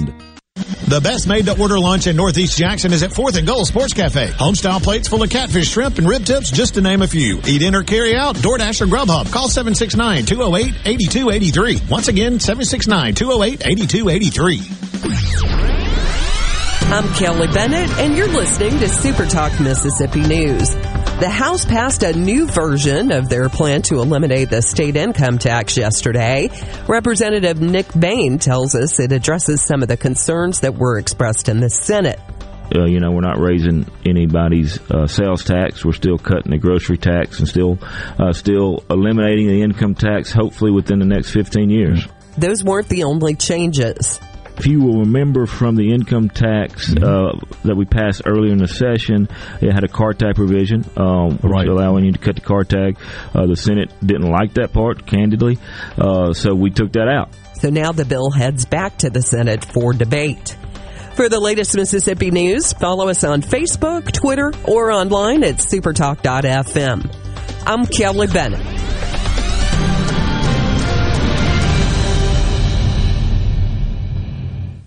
The best made to order lunch in Northeast Jackson is at 4th and Gold Sports Cafe. Homestyle plates full of catfish, shrimp, and rib tips, just to name a few. Eat in or carry out, DoorDash or Grubhub. Call 769-208-8283. Once again, 769-208-8283. I'm Kelly Bennett, and you're listening to Super Talk Mississippi News. The House passed a new version of their plan to eliminate the state income tax yesterday. Representative Nick Bain tells us it addresses some of the concerns that were expressed in the Senate. Uh, you know, we're not raising anybody's uh, sales tax. We're still cutting the grocery tax and still, uh, still eliminating the income tax. Hopefully, within the next 15 years. Those weren't the only changes. If you will remember from the income tax uh, that we passed earlier in the session, it had a car tag provision, um, right. allowing you to cut the car tag. Uh, the Senate didn't like that part, candidly, uh, so we took that out. So now the bill heads back to the Senate for debate. For the latest Mississippi news, follow us on Facebook, Twitter, or online at supertalk.fm. I'm Kelly Bennett.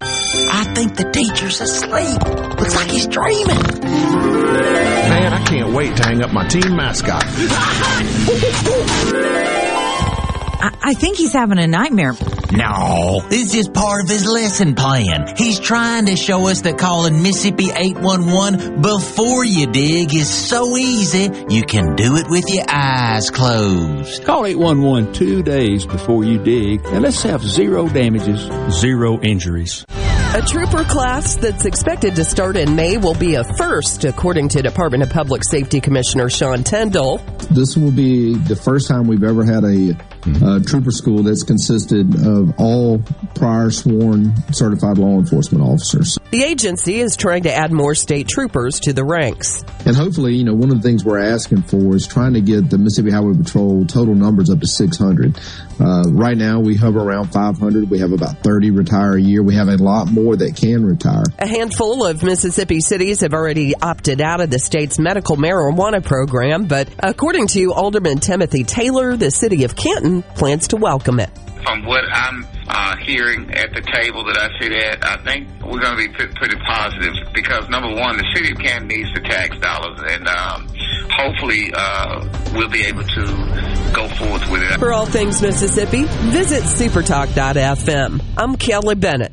I think the teacher's asleep. Looks like he's dreaming. Man, I can't wait to hang up my team mascot. I, I think he's having a nightmare. No, this is part of his lesson plan. He's trying to show us that calling Mississippi 811 before you dig is so easy, you can do it with your eyes closed. Call 811 two days before you dig, and let's have zero damages, zero injuries. A trooper class that's expected to start in May will be a first, according to Department of Public Safety Commissioner Sean Tindell. This will be the first time we've ever had a uh, trooper school that's consisted of all prior sworn certified law enforcement officers. The agency is trying to add more state troopers to the ranks. And hopefully, you know, one of the things we're asking for is trying to get the Mississippi Highway Patrol total numbers up to 600. Uh, right now, we hover around 500. We have about 30 retire a year. We have a lot more that can retire. A handful of Mississippi cities have already opted out of the state's medical marijuana program, but according to Alderman Timothy Taylor, the city of Canton plans to welcome it. From what I'm uh, hearing at the table that I sit at, I think we're going to be p- pretty positive because number one, the city of Canton needs the tax dollars, and um, hopefully uh, we'll be able to go forth with it. For all things Mississippi, visit supertalk.fm. I'm Kelly Bennett.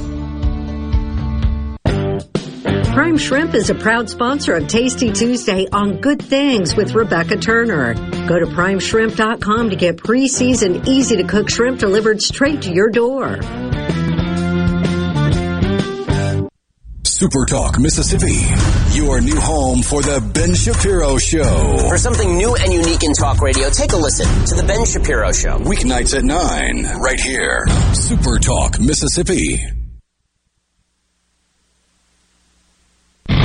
Prime Shrimp is a proud sponsor of Tasty Tuesday on Good Things with Rebecca Turner. Go to primeshrimp.com to get pre-seasoned, easy to cook shrimp delivered straight to your door. Super Talk Mississippi, your new home for the Ben Shapiro Show. For something new and unique in talk radio, take a listen to the Ben Shapiro Show. Weeknights at 9, right here. Super Talk Mississippi.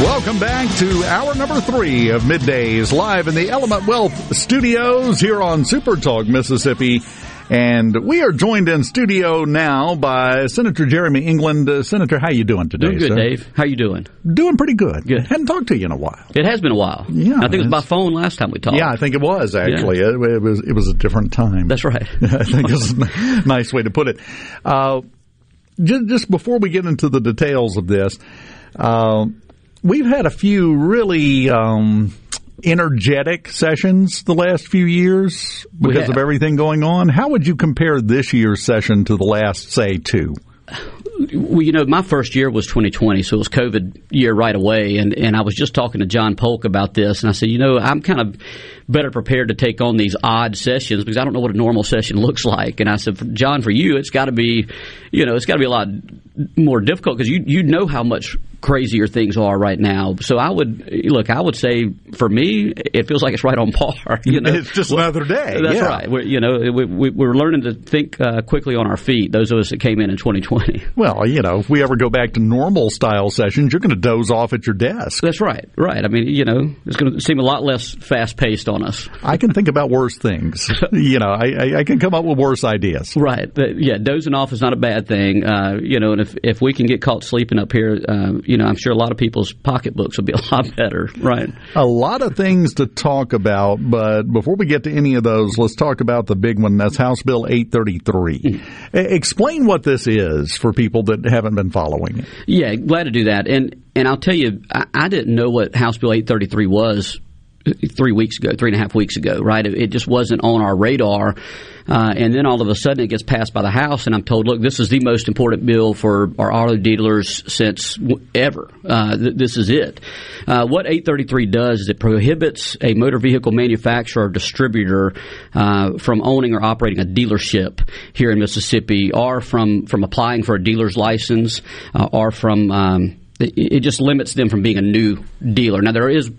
Welcome back to hour number three of Middays, live in the Element Wealth studios here on Super Talk, Mississippi. And we are joined in studio now by Senator Jeremy England. Uh, Senator, how you doing today? Doing good, sir? Dave. How you doing? Doing pretty good. Good. Hadn't talked to you in a while. It has been a while. Yeah, I think it was by phone last time we talked. Yeah, I think it was actually. Yeah. It, it was it was a different time. That's right. I think it's a nice way to put it. Uh, just, just before we get into the details of this, uh, we've had a few really um, energetic sessions the last few years because of everything going on. How would you compare this year's session to the last, say, two? Well, you know, my first year was 2020, so it was COVID year right away, and and I was just talking to John Polk about this, and I said, you know, I'm kind of better prepared to take on these odd sessions because I don't know what a normal session looks like. And I said, John, for you, it's got to be, you know, it's got to be a lot more difficult because you you know how much crazier things are right now. So I would look, I would say for me, it feels like it's right on par. You know, It's just another day. That's yeah. right. We're, you know, we, we, we're learning to think uh, quickly on our feet. Those of us that came in in 2020. Well, you know, if we ever go back to normal style sessions, you're going to doze off at your desk. That's right. Right. I mean, you know, it's going to seem a lot less fast paced on us. I can think about worse things. you know, I, I, I can come up with worse ideas. Right. But, yeah, dozing off is not a bad thing. Uh, you know, and if if we can get caught sleeping up here, uh, you know, I'm sure a lot of people's pocketbooks will be a lot better. Right. A lot of things to talk about, but before we get to any of those, let's talk about the big one. That's House Bill 833. E- Explain what this is for people that haven't been following it. Yeah, glad to do that. And and I'll tell you, I, I didn't know what House Bill 833 was three weeks ago, three and a half weeks ago, right? It, just wasn't on our radar. Uh, and then all of a sudden it gets passed by the House, and I'm told, look, this is the most important bill for our auto dealers since ever. Uh, th- this is it. Uh, what 833 does is it prohibits a motor vehicle manufacturer or distributor uh, from owning or operating a dealership here in Mississippi, or from from applying for a dealer's license, uh, or from um, it just limits them from being a new dealer. Now there is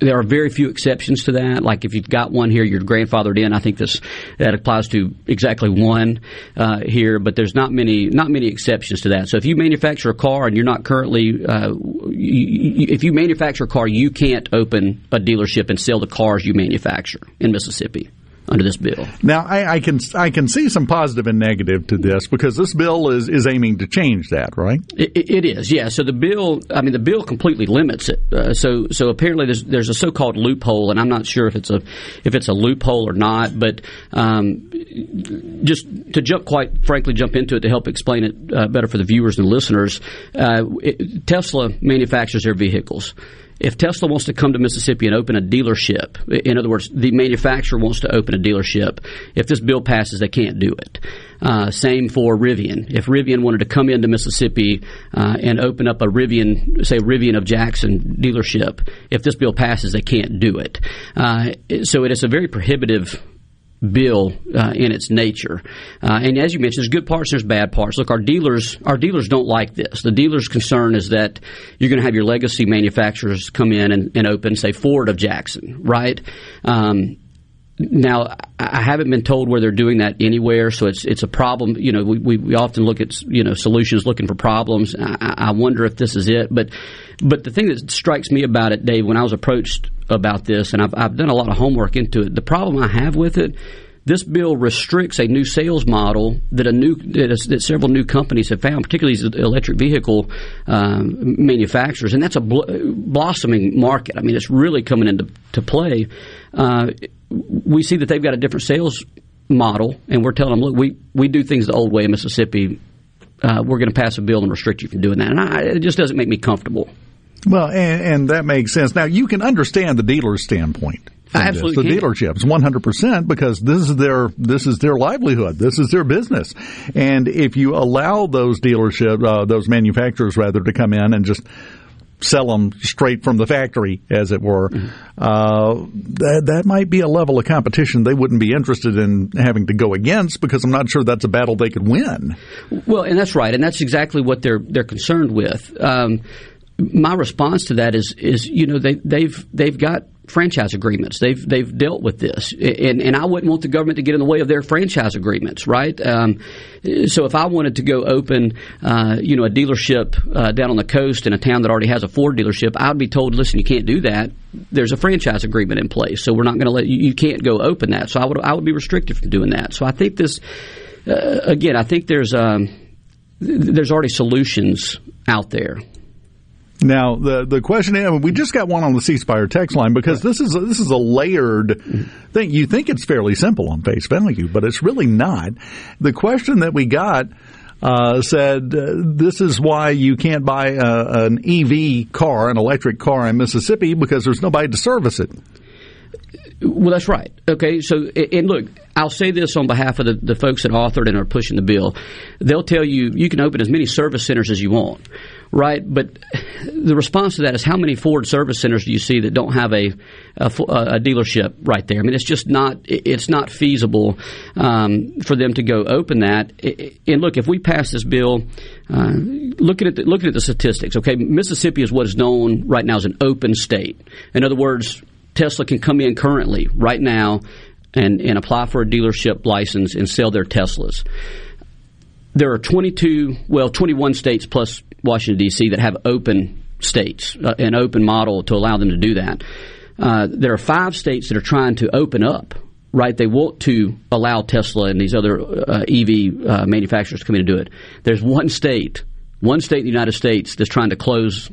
there are very few exceptions to that. Like if you've got one here, you're grandfathered in. I think this that applies to exactly one uh, here, but there's not many not many exceptions to that. So if you manufacture a car and you're not currently, uh, you, if you manufacture a car, you can't open a dealership and sell the cars you manufacture in Mississippi under this bill. Now, I, I, can I can see some positive and negative to this because this bill is, is aiming to change that, right? it, it is, yeah. So the bill, I mean, the bill completely limits it. Uh, so so apparently there's there's a so-called loophole, and I'm not sure if it's a if it's a loophole or not. But um, just to jump, quite frankly, jump into it to help explain it uh, better for the viewers and listeners. Uh, it, Tesla manufactures their vehicles if Tesla wants to come to Mississippi and open a dealership, in other words, the manufacturer wants to open a dealership, if this bill passes, they can't do it. Uh, same for Rivian. If Rivian wanted to come into Mississippi uh, and open up a Rivian, say Rivian of Jackson dealership, if this bill passes, they can't do it. Uh, so it is a very prohibitive bill uh, in its nature. Uh, and as you mentioned, there's good parts, there's bad parts. Look, our dealers, our dealers don't like this. The dealers' concern is that you're going to have your legacy manufacturers come in and, and open, say, Ford of Jackson, right? Um, now, I haven't been told where they're doing that anywhere, so it's it's a problem. You know, we, we, often look at you know solutions looking for problems. I, I wonder if this is it, but but the thing that strikes me about it, Dave, when I was approached about this, and I've, I've done a lot of homework into it, the problem I have with it this bill restricts a new sales model that a new that, several new companies have found, particularly these electric vehicle um, manufacturers, and that's a bl- blossoming market. I mean, it's really coming into to play. Uh, we see that they've got a different sales model, and we're telling them, look, we, we do things the old way in Mississippi. Uh, we're going to pass a bill and restrict you from doing that. And I, it just doesn't make me comfortable. Well, and, and, that makes sense. Now, you can understand the dealer's standpoint. Absolutely, this, the dealerships, one hundred percent, because this is their this is their livelihood, this is their business, and if you allow those dealerships, uh, those manufacturers rather, to come in and just sell them straight from the factory, as it were, mm-hmm. uh, that that might be a level of competition they wouldn't be interested in having to go against because I'm not sure that's a battle they could win. Well, and that's right, and that's exactly what they're they're concerned with. Um, my response to that is is you know they they've they've got franchise agreements. They've they've dealt with this, and and I wouldn't want the government to get in the way of their franchise agreements, right? Um, so if I wanted to go open, uh, you know, a dealership uh, down on the coast in a town that already has a Ford dealership, I'd be told, listen, you can't do that. There's a franchise agreement in place, so we're not going to let you. You can't go open that. So I would I would be restricted from doing that. So I think this, uh, again, I think there's um, there's already solutions out there. Now the the question is, we just got one on the C Spire text line because this is a, this is a layered thing. You think it's fairly simple on face value, but it's really not. The question that we got uh, said uh, this is why you can't buy a, an EV car, an electric car in Mississippi because there's nobody to service it. Well, that's right. Okay, so and look, I'll say this on behalf of the, the folks that authored and are pushing the bill. They'll tell you you can open as many service centers as you want right? But the response to that is how many Ford service centers do you see that don't have a a, a dealership right there? I mean, it's just not it's not feasible um, for them to go open that. And look, if we pass this bill, uh, looking at the, looking at the statistics, okay, Mississippi is what is known right now as an open state. In other words, Tesla can come in currently right now and, and apply for a dealership license and sell their Teslas there are 22, well, 21 states plus Washington, D.C., that have open states, uh, an open model to allow them to do that. Uh, there are five states that are trying to open up, right? They want to allow Tesla and these other uh, EV uh, manufacturers to come in and do it. There's one state, one state in the United States that's trying to close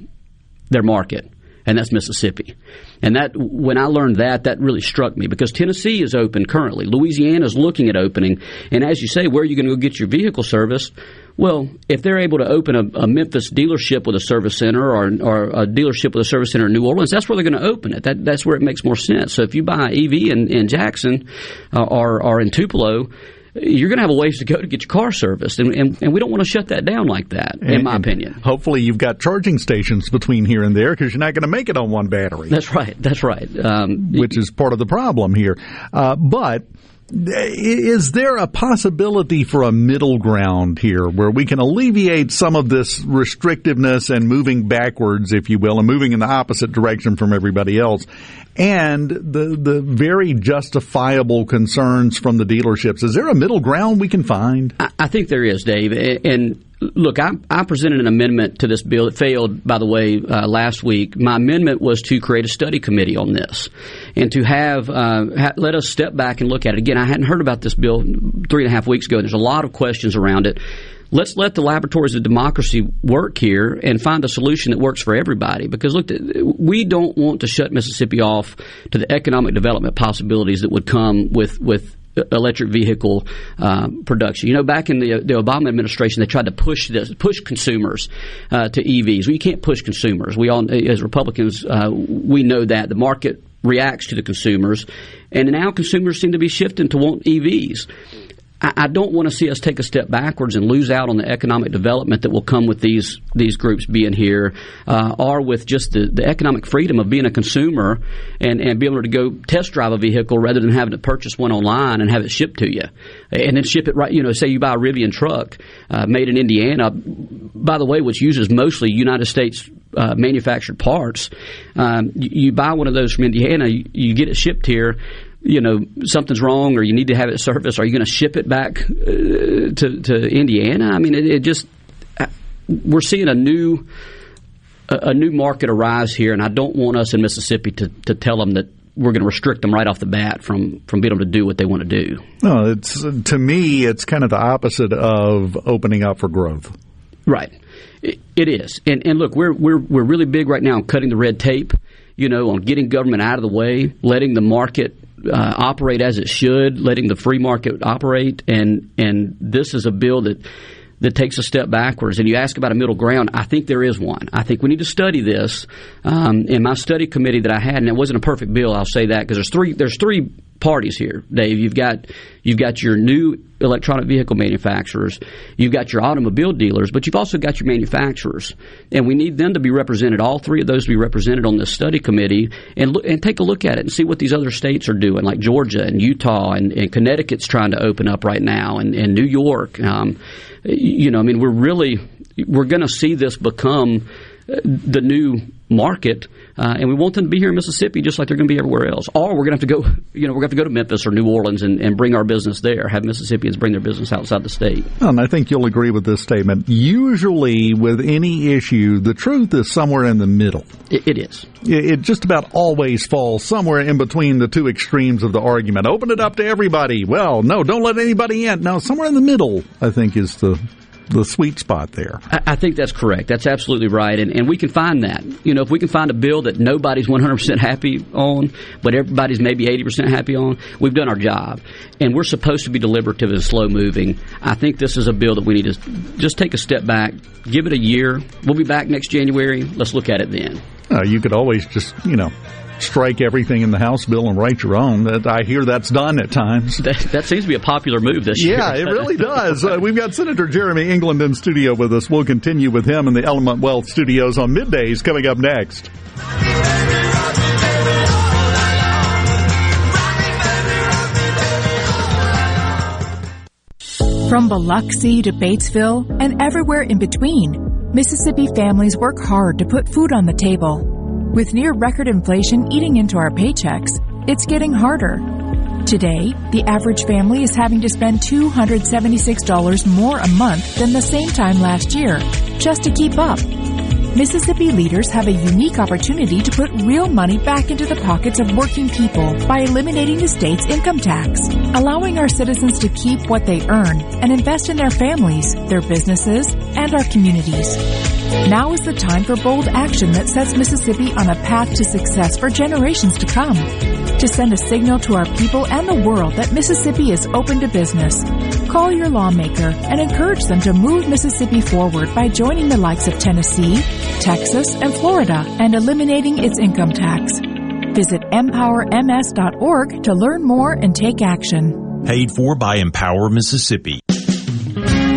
their market, and that's Mississippi. And that when I learned that, that really struck me because Tennessee is open currently. Louisiana is looking at opening. And as you say, where are you going to go get your vehicle service? Well, if they're able to open a, a, Memphis dealership with a service center or, or a dealership with a service center in New Orleans, that's where they're going to open it. That, that's where it makes more sense. So if you buy an EV in, in Jackson uh, or, or in Tupelo, you're going to have a ways to go to get your car serviced, and, and, and we don't want to shut that down like that, in and, my opinion. Hopefully, you've got charging stations between here and there because you're not going to make it on one battery. That's right. That's right. Um, Which is part of the problem here. Uh, but is there a possibility for a middle ground here where we can alleviate some of this restrictiveness and moving backwards, if you will, and moving in the opposite direction from everybody else, and the the very justifiable concerns from the dealerships? Is there a middle ground we can find? I, I think there is, Dave, and look, I, I, presented an amendment to this bill. It failed, by the way, uh, last week. My amendment was to create a study committee on this and to have uh, ha- let us step back and look at it. Again, I hadn't heard about this bill three and a half weeks ago. There's a lot of questions around it. Let's let the laboratories of democracy work here and find a solution that works for everybody. Because look, we don't want to shut Mississippi off to the economic development possibilities that would come with with electric vehicle uh, production. You know, back in the, the Obama administration, they tried to push this, push consumers uh, to EVs. Well, you can't push consumers. We all, as Republicans, uh, we know that the market reacts to the consumers, and now consumers seem to be shifting to want EVs. I, don't want to see us take a step backwards and lose out on the economic development that will come with these these groups being here, uh, or with just the, the economic freedom of being a consumer and, and be able to go test drive a vehicle rather than having to purchase one online and have it shipped to you, and then ship it right. You know, say you buy a Rivian truck uh, made in Indiana, by the way, which uses mostly United States uh, manufactured parts. Um, you, you, buy one of those from Indiana, you, you, get it shipped here you know something's wrong or you need to have it serviced are you going to ship it back uh, to to Indiana I mean it, it, just uh, we're seeing a new a, new market arise here and I don't want us in Mississippi to, to tell them that we're going to restrict them right off the bat from from being able to do what they want to do. No, it's to me it's kind of the opposite of opening up for growth. Right. It, it is. And and look, we're we're we're really big right now on cutting the red tape, you know, on getting government out of the way, letting the market uh, operate as it should, letting the free market operate, and and this is a bill that that takes a step backwards. And you ask about a middle ground. I think there is one. I think we need to study this. Um, in my study committee that I had, and it wasn't a perfect bill, I'll say that because there's three there's three parties here, Dave. You've got you've got your new electronic vehicle manufacturers, you've got your automobile dealers, but you've also got your manufacturers, and we need them to be represented. All three of those to be represented on this study committee, and look, and take a look at it and see what these other states are doing, like Georgia and Utah and, and Connecticut's trying to open up right now, and, and New York. Um, you know, I mean, we're really we're going to see this become the new market, uh, and we want them to be here in Mississippi just like they're going to be everywhere else. Or we're going to have to go, you know, we're going to have to go to Memphis or New Orleans and, and bring our business there. Have Mississippians bring their business outside the state. And I think you'll agree with this statement. Usually, with any issue, the truth is somewhere in the middle. it, it is. It, it just about always falls somewhere in between the two extremes of the argument. Open it up to everybody. Well, no, don't let anybody in. Now, somewhere in the middle, I think, is the the sweet spot there. I, I think that's correct. That's absolutely right, and and we can find that. You know, if we can find a bill that nobody's 100 percent happy on, but everybody's maybe 80 percent happy on, we've done our job. And we're supposed to be deliberative and slow moving. I think this is a bill that we need to just take a step back, give it a year. We'll be back next January. Let's look at it then. Uh, you could always just, you know, strike everything in the House bill and write your own. That I hear that's done at times. That, that seems to be a popular move this year. Yeah, it really does. Uh, we've got Senator Jeremy England in studio with us. We'll continue with him in the Element Wealth studios on middays coming up next. From Biloxi to Batesville and everywhere in between, Mississippi families work hard to put food on the table. With near record inflation eating into our paychecks, it's getting harder. Today, the average family is having to spend $276 more a month than the same time last year just to keep up. Mississippi leaders have a unique opportunity to put real money back into the pockets of working people by eliminating the state's income tax, allowing our citizens to keep what they earn and invest in their families, their businesses, and our communities. Now is the time for bold action that sets Mississippi on a path to success for generations to come. To send a signal to our people and the world that Mississippi is open to business, call your lawmaker and encourage them to move Mississippi forward by joining the likes of Tennessee, Texas, and Florida and eliminating its income tax. Visit empowerms.org to learn more and take action. Paid for by Empower Mississippi.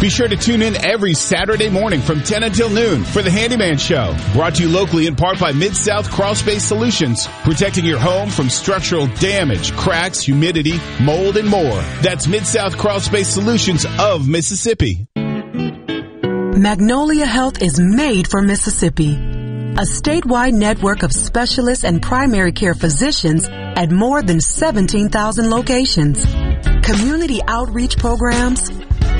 Be sure to tune in every Saturday morning from 10 until noon for the Handyman Show. Brought to you locally in part by Mid-South Crawl Space Solutions. Protecting your home from structural damage, cracks, humidity, mold, and more. That's Mid-South Crawl Space Solutions of Mississippi. Magnolia Health is made for Mississippi. A statewide network of specialists and primary care physicians at more than 17,000 locations. Community outreach programs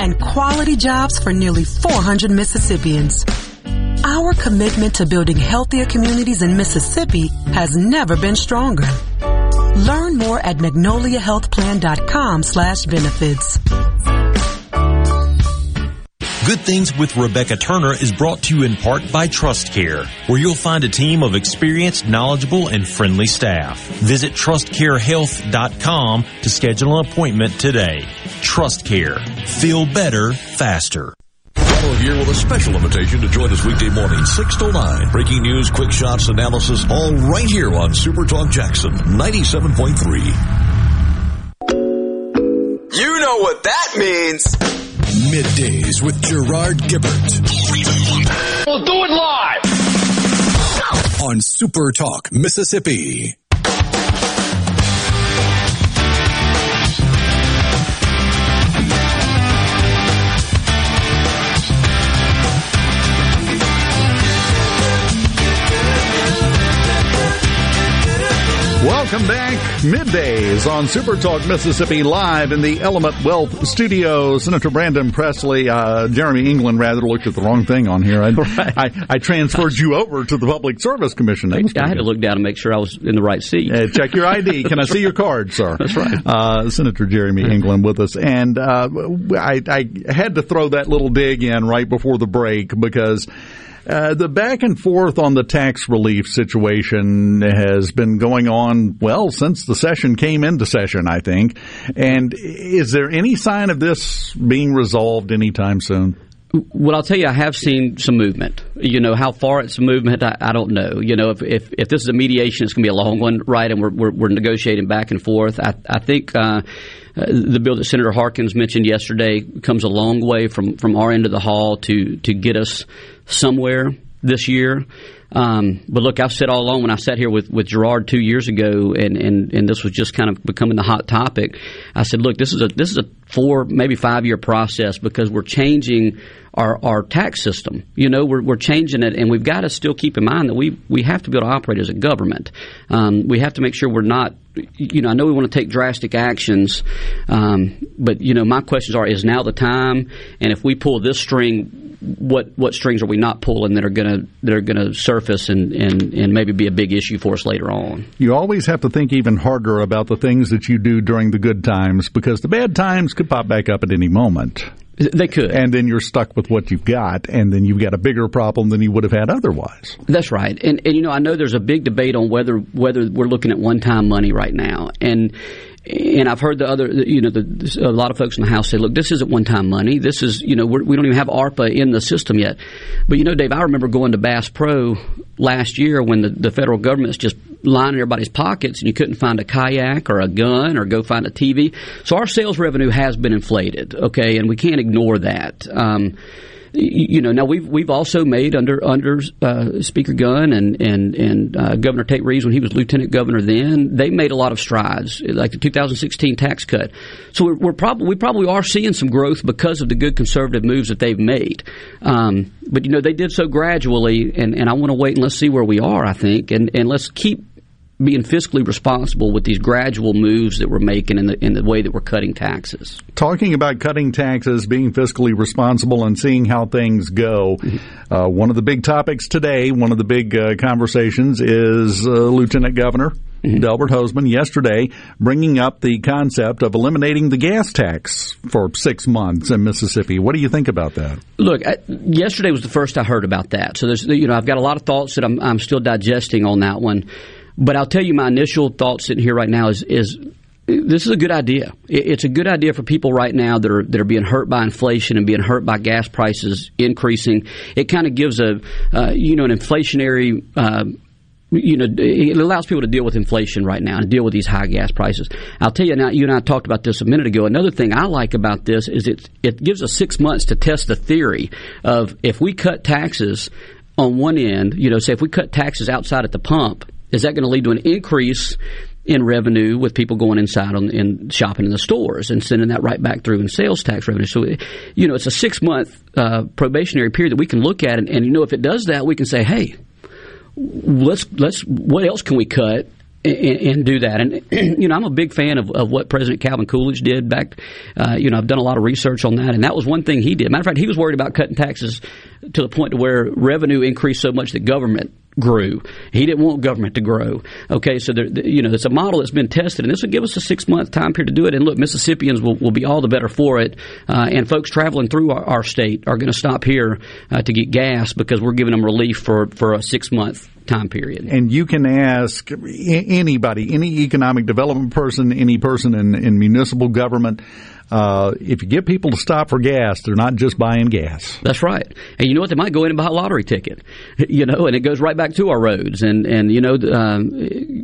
and quality jobs for nearly 400 Mississippians. Our commitment to building healthier communities in Mississippi has never been stronger. Learn more at magnoliahealthplan.com slash benefits. Good Things with Rebecca Turner is brought to you in part by TrustCare, where you'll find a team of experienced, knowledgeable, and friendly staff. Visit trustcarehealth.com to schedule an appointment today. Trust Care. Feel better, faster. Gallo here with a special invitation to join us weekday morning, 6 to 9. Breaking news, quick shots, analysis, all right here on Super Talk Jackson 97.3. You know what that means. Middays with Gerard Gibert. We'll do it live. On Super Talk, Mississippi. Welcome back. Middays on Super Talk Mississippi live in the Element Wealth Studio. Senator Brandon Presley, uh, Jeremy England rather looked at the wrong thing on here. I, right. I, I, transferred you over to the Public Service Commission. I, I had to look down to make sure I was in the right seat. Uh, check your ID. Can I see your card, sir? That's right. Uh, Senator Jeremy England with us. And uh, I, I had to throw that little dig in right before the break because uh, the back and forth on the tax relief situation has been going on, well, since the session came into session, I think. And is there any sign of this being resolved anytime soon? Well, I'll tell you, I have seen some movement. You know, how far it's movement, I, I don't know. You know, if, if, if this is a mediation, it's going to be a long one, right? And we're, we're, we're negotiating back and forth. I, I think uh, Uh, the bill that Senator Harkins mentioned yesterday comes a long way from, from our end of the hall to, to get us somewhere this year. Um, but look, I've said all along when I sat here with, with Gerard two years ago, and, and, and this was just kind of becoming the hot topic. I said, look, this is a this is a four maybe five year process because we're changing our, our tax system. You know, we're, we're changing it, and we've got to still keep in mind that we we have to be able to operate as a government. Um, we have to make sure we're not. You know, I know we want to take drastic actions, um, but you know, my questions are: Is now the time? And if we pull this string, what what strings are we not pulling that are going to that are going to surface and, and and maybe be a big issue for us later on. You always have to think even harder about the things that you do during the good times because the bad times could pop back up at any moment. They could. And then you're stuck with what you've got, and then you've got a bigger problem than you would have had otherwise. That's right. And, and you know, I know there's a big debate on whether whether we're looking at one time money right now. And and I've heard the other, you know, the, a lot of folks in the House say, look, this isn't one time money. This is, you know, we're, we do not even have ARPA in the system yet. But, you know, Dave, I remember going to Bass Pro last year when the, the federal government's just lining everybody's pockets and you couldn't find a kayak or a gun or go find a TV. So our sales revenue has been inflated, okay, and we can't ignore that. Um, you know, now we've we've also made under under uh, Speaker Gunn and and and uh, Governor Tate Reeves when he was Lieutenant Governor. Then they made a lot of strides, like the 2016 tax cut. So we're, we're probably we probably are seeing some growth because of the good conservative moves that they've made. Um, but you know, they did so gradually, and, and I want to wait and let's see where we are. I think, and and let's keep being fiscally responsible with these gradual moves that we're making in the in the way that we're cutting taxes. Talking about cutting taxes, being fiscally responsible, and seeing how things go. Mm-hmm. Uh, one of the big topics today, one of the big uh, conversations, is uh, Lieutenant Governor. Mm-hmm. Delbert Hosemann yesterday bringing up the concept of eliminating the gas tax for six months in Mississippi. What do you think about that? Look, I, yesterday was the first I heard about that. So there's, you know, I've got a lot of thoughts that I'm, I'm still digesting on that one. But I'll tell you my initial thought sitting here right now is is this is a good idea. It's a good idea for people right now that are that are being hurt by inflation and being hurt by gas prices increasing. It kind of gives a uh, you know an inflationary. Uh, you know, it allows people to deal with inflation right now and deal with these high gas prices. I'll tell you now, you and I talked about this a minute ago. Another thing I like about this is it, it gives us six months to test the theory of if we cut taxes on one end, you know, say if we cut taxes outside at the pump, is that going to lead to an increase in revenue with people going inside on, and shopping in the stores and sending that right back through in sales tax revenue? So, you know, it's a six month uh, probationary period that we can look at, and, and you know, if it does that, we can say, hey, let's let's what else can we cut and, and, do that. And you know, I'm a big fan of, of what President Calvin Coolidge did back. Uh, you know, I've done a lot of research on that, and that was one thing he did. Matter of fact, he was worried about cutting taxes to the point to where revenue increased so much that government grew. He didn't want government to grow. Okay, so there, you know it's a model that's been tested, and this will give us a six month time period to do it. And look, Mississippians will, will be all the better for it, uh, and folks traveling through our, our state are going to stop here uh, to get gas because we're giving them relief for for a six month time period. And you can ask anybody, any economic development person, any person in, in municipal government. Uh, if you get people to stop for gas, they're not just buying gas. That's right. And you know what? They might go in and buy a lottery ticket, you know, and it goes right back to our roads. And, and you know, um,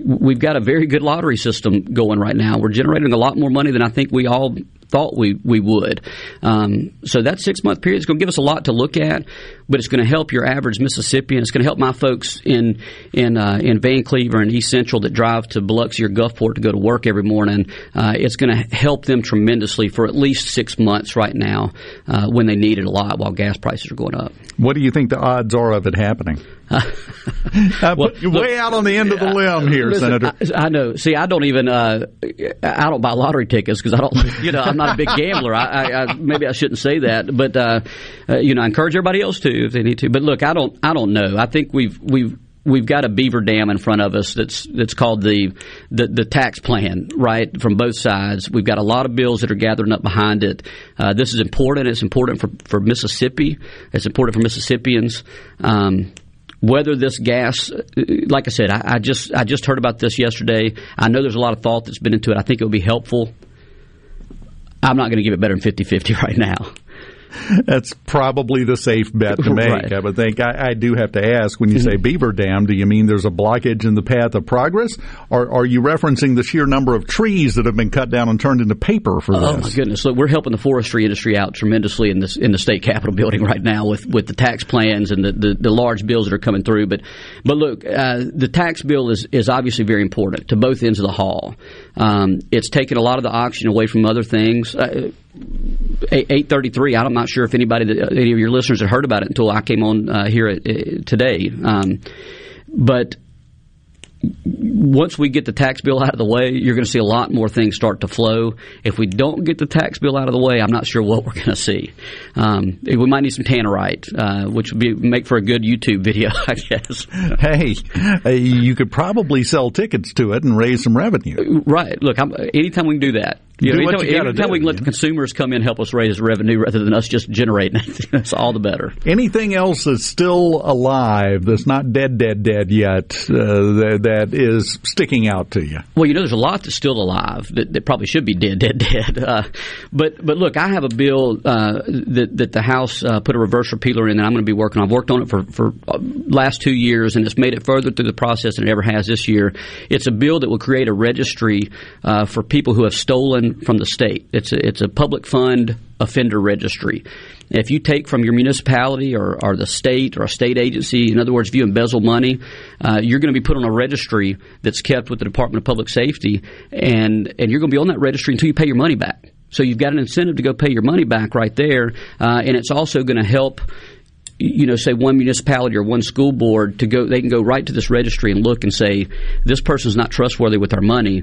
we've got a very good lottery system going right now. We're generating a lot more money than I think we all thought we, we would. Um, so that six month period is going to give us a lot to look at, but it's going to help your average Mississippian. It's going to help my folks in in uh, in Vancleave and East Central that drive to Biloxi or Gulfport to go to work every morning. Uh, it's going to help them tremendously for at least six months right now uh, when they need it a lot while gas prices are going up. What do you think the odds are of it happening? uh, well, you're way out on the end of the limb here, listen, Senator. I, I, know. See, I don't even. Uh, I don't buy lottery tickets because I don't. You know, I'm not a big gambler. I, I, I maybe I shouldn't say that, but uh, uh, you know, I encourage everybody else to if they need to. But look, I don't. I don't know. I think we've we've we've got a beaver dam in front of us that's that's called the, the, the tax plan, right? From both sides, we've got a lot of bills that are gathering up behind it. Uh, this is important. It's important for for Mississippi. It's important for Mississippians. Um, whether this gas, like I said, I, I, just I just heard about this yesterday. I know there's a lot of thought that's been into it. I think it would be helpful. I'm not going to give it better than 50-50 right now. That's probably the safe bet to make. Right. I would think. I, I, do have to ask when you say beaver dam, do you mean there's a blockage in the path of progress, or are you referencing the sheer number of trees that have been cut down and turned into paper for oh, this? Oh my goodness! Look, we're helping the forestry industry out tremendously in this in the state capitol building right now with, with the tax plans and the, the, the large bills that are coming through. But but look, uh, the tax bill is is obviously very important to both ends of the hall. Um, it's taken a lot of the oxygen away from other things. Uh, 833. I'm not sure if anybody, that, any of your listeners had heard about it until I came on uh, here at, uh, today. Um, but once we get the tax bill out of the way, you're going to see a lot more things start to flow. If we don't get the tax bill out of the way, I'm not sure what we're going to see. Um, we might need some tannerite, uh, which would be, make for a good YouTube video, I guess. Hey, uh, you could probably sell tickets to it and raise some revenue. Right. Look, I'm, anytime we can do that, you know, anytime, you do, we can let the consumers come in and help us raise revenue rather than us just generating it, that's all the better. Anything else that's still alive, that's not dead, dead, dead yet, uh, that, that is sticking out to you? Well, you know, there's a lot that's still alive that, that probably should be dead, dead, dead. Uh, but but look, I have a bill uh, that that the House uh, put a reverse repealer in, and I'm going to be working. on. I've worked on it for for uh, last two years, and it's made it further through the process than it ever has this year. It's a bill that will create a registry uh, for people who have stolen stolen from the state. It's a, it's a public fund offender registry. If you take from your municipality or, or the state or a state agency, in other words, if you embezzle money, uh, you're going to be put on a registry that's kept with the Department of Public Safety, and, and you're going to be on that registry until you pay your money back. So you've got an incentive to go pay your money back right there, uh, and it's also going to help you know, say one municipality or one school board to go, they can go right to this registry and look and say, this person's not trustworthy with our money.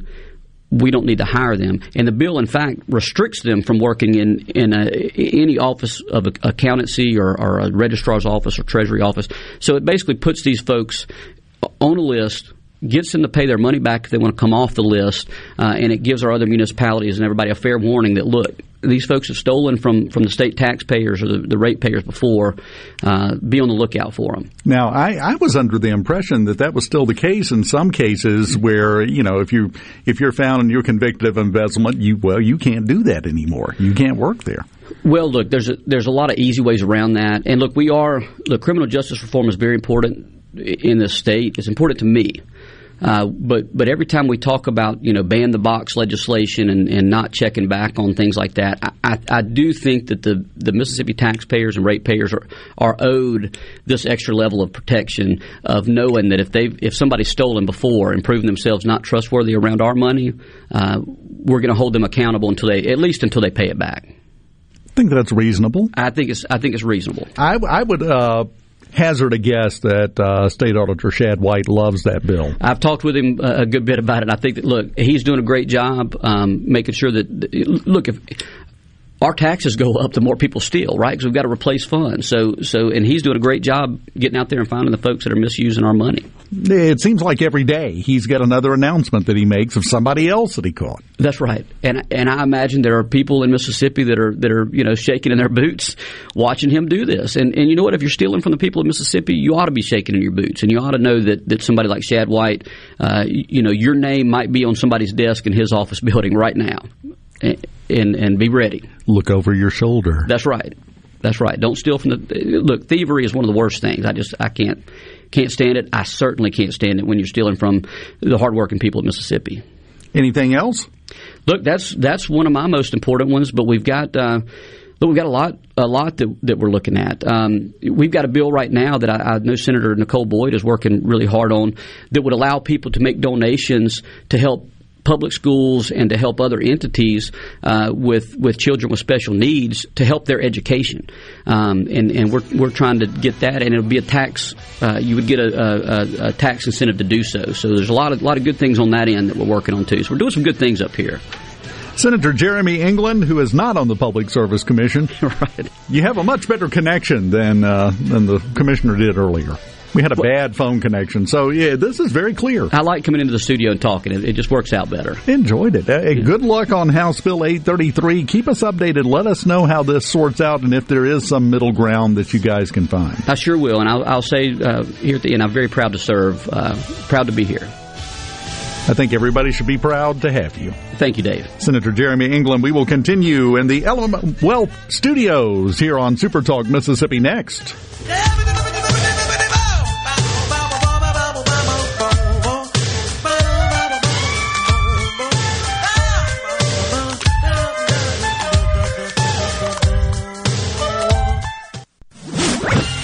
We don't need to hire them. And the bill, in fact, restricts them from working in in a, any office of accountancy or, or a registrar's office or treasury office. So it basically puts these folks on a list gets them to pay their money back if they want to come off the list, uh, and it gives our other municipalities and everybody a fair warning that look, these folks have stolen from, from the state taxpayers or the, the ratepayers before. Uh, be on the lookout for them. Now, I, I was under the impression that that was still the case in some cases where you know if you if you're found and you're convicted of embezzlement, you well you can't do that anymore. You can't work there. Well, look, there's a, there's a lot of easy ways around that, and look, we are the criminal justice reform is very important in this state. It's important to me. Uh, but but every time we talk about you know ban the box legislation and, and not checking back on things like that, I, I, I, do think that the, the Mississippi taxpayers and ratepayers are, are owed this extra level of protection of knowing that if they if somebody's stolen before and proven themselves not trustworthy around our money, uh, we're going to hold them accountable until they at least until they pay it back. I think that's reasonable. I think it's I think it's reasonable. I, I would uh, hazard a guess that uh, State Auditor Shad White loves that bill. I've talked with him a good bit about it. I think that look, he's doing a great job um, making sure that look if our taxes go up, the more people steal, right? Because we've got to replace funds. So, so, and he's doing a great job getting out there and finding the folks that are misusing our money. It seems like every day he's got another announcement that he makes of somebody else that he caught. That's right, and and I imagine there are people in Mississippi that are that are you know shaking in their boots watching him do this. And and you know what? If you're stealing from the people of Mississippi, you ought to be shaking in your boots, and you ought to know that that somebody like Shad White, uh, you know, your name might be on somebody's desk in his office building right now and and be ready. Look over your shoulder. That's right. That's right. Don't steal from the look. Thievery is one of the worst things. I just I can't can't stand it. I certainly can't stand it when you're stealing from the hardworking people of Mississippi. Anything else? Look, that's that's one of my most important ones. But we've got. Uh, Look, we've got a lot, a lot that, that we're looking at. Um, we've got a bill right now that I, I, know Senator Nicole Boyd is working really hard on that would allow people to make donations to help public schools and to help other entities uh, with with children with special needs to help their education. Um, and and we're we're trying to get that, and it'll be a tax. Uh, you would get a, a, a, tax incentive to do so. So there's a lot of a lot of good things on that end that we're working on too. So we're doing some good things up here. Senator Jeremy England, who is not on the Public Service Commission, right? You have a much better connection than uh, than the commissioner did earlier. We had a bad phone connection, so yeah, this is very clear. I like coming into the studio and talking. It, it just works out better. Enjoyed it. Hey, yeah. Good luck on House Bill 833. Keep us updated. Let us know how this sorts out and if there is some middle ground that you guys can find. I sure will, and I'll, I'll say uh, here at the end, I'm very proud to serve. Uh, proud to be here. I think everybody should be proud to have you. Thank you, Dave. Senator Jeremy England, we will continue in the Element Wealth Studios here on Super Talk Mississippi next.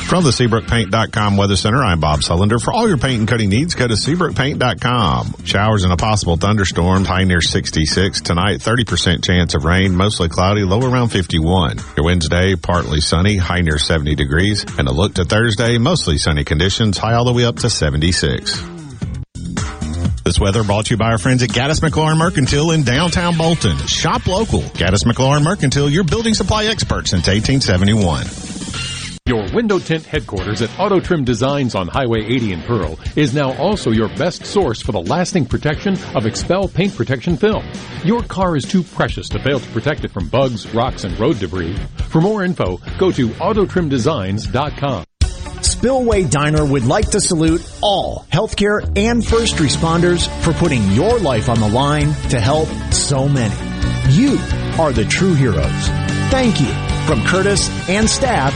From the SeabrookPaint.com Weather Center, I'm Bob Sullender. For all your paint and cutting needs, go to SeabrookPaint.com. Showers and a possible thunderstorm, high near 66. Tonight, 30% chance of rain, mostly cloudy, low around 51. Your Wednesday, partly sunny, high near 70 degrees. And a look to Thursday, mostly sunny conditions, high all the way up to 76. This weather brought to you by our friends at Gaddis McLaurin Mercantile in downtown Bolton. Shop local. Gaddis McLaurin Mercantile, your building supply expert since 1871. Your window tint headquarters at Auto Trim Designs on Highway 80 in Pearl is now also your best source for the lasting protection of XPEL paint protection film. Your car is too precious to fail to protect it from bugs, rocks, and road debris. For more info, go to autotrimdesigns.com. Spillway Diner would like to salute all healthcare and first responders for putting your life on the line to help so many. You are the true heroes. Thank you from Curtis and staff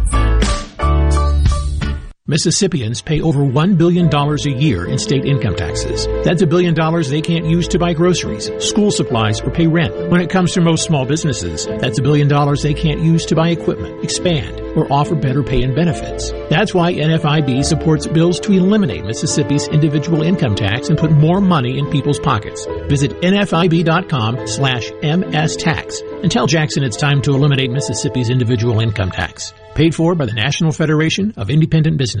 Mississippians pay over $1 billion a year in state income taxes. That's a billion dollars they can't use to buy groceries, school supplies, or pay rent. When it comes to most small businesses, that's a billion dollars they can't use to buy equipment, expand, or offer better pay and benefits. That's why NFIB supports bills to eliminate Mississippi's individual income tax and put more money in people's pockets. Visit nfib.com slash mstax and tell Jackson it's time to eliminate Mississippi's individual income tax. Paid for by the National Federation of Independent Business.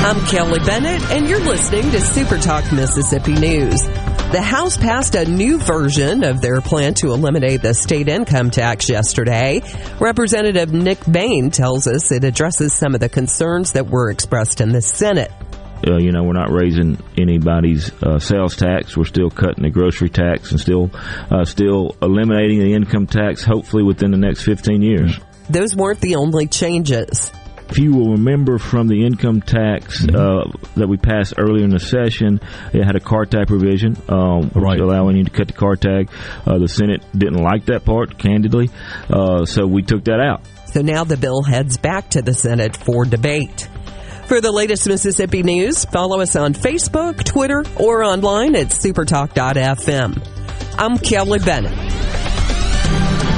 I'm Kelly Bennett, and you're listening to Super Talk Mississippi News. The House passed a new version of their plan to eliminate the state income tax yesterday. Representative Nick Bain tells us it addresses some of the concerns that were expressed in the Senate. Uh, you know, we're not raising anybody's uh, sales tax. We're still cutting the grocery tax and still, uh, still eliminating the income tax. Hopefully, within the next 15 years. Those weren't the only changes. If you will remember from the income tax uh, that we passed earlier in the session, it had a car tag provision, um, right. allowing you to cut the car tag. Uh, the Senate didn't like that part, candidly, uh, so we took that out. So now the bill heads back to the Senate for debate. For the latest Mississippi news, follow us on Facebook, Twitter, or online at supertalk.fm. I'm Kelly Bennett.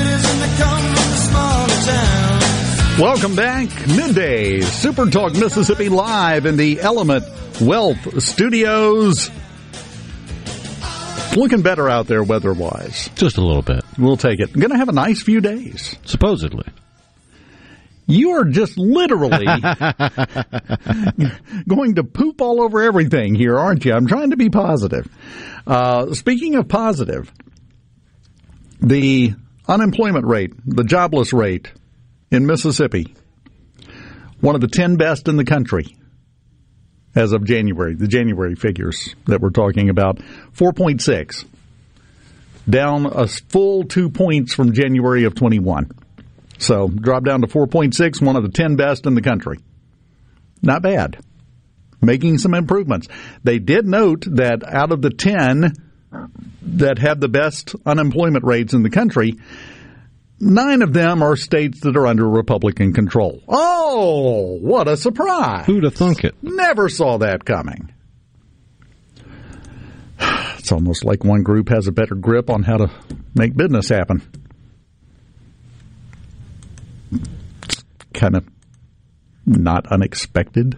Welcome back. Midday Super Talk Mississippi live in the Element Wealth Studios. Looking better out there weather wise. Just a little bit. We'll take it. Going to have a nice few days. Supposedly. You are just literally going to poop all over everything here, aren't you? I'm trying to be positive. Uh, speaking of positive, the unemployment rate, the jobless rate in Mississippi, one of the 10 best in the country as of January, the January figures that we're talking about, 4.6, down a full two points from January of 21. So drop down to 4.6, one of the 10 best in the country. Not bad. Making some improvements. They did note that out of the 10 that had the best unemployment rates in the country, nine of them are states that are under Republican control. Oh, what a surprise. Who'd have thunk it? Never saw that coming. It's almost like one group has a better grip on how to make business happen. kind of not unexpected,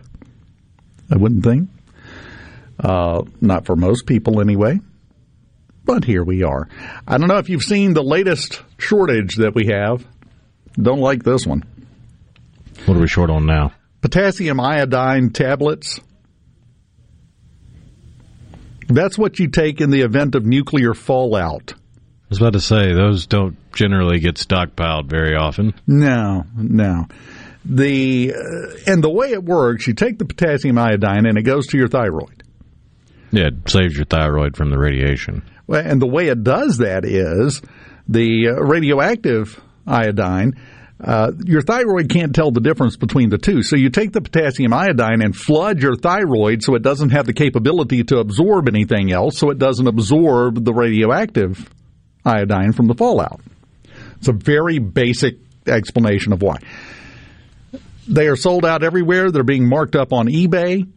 I wouldn't think. Uh, not for most people, anyway. But here we are. I don't know if you've seen the latest shortage that we have. Don't like this one. What are we short on now? Potassium iodine tablets. That's what you take in the event of nuclear fallout. I was about to say, those don't generally get stockpiled very often. No, no. The uh, and the way it works, you take the potassium iodine and it goes to your thyroid. Yeah, it saves your thyroid from the radiation. And the way it does that is the uh, radioactive iodine. Uh, your thyroid can't tell the difference between the two. So you take the potassium iodine and flood your thyroid so it doesn't have the capability to absorb anything else, so it doesn't absorb the radioactive iodine from the fallout. It's a very basic explanation of why. They are sold out everywhere. They're being marked up on eBay.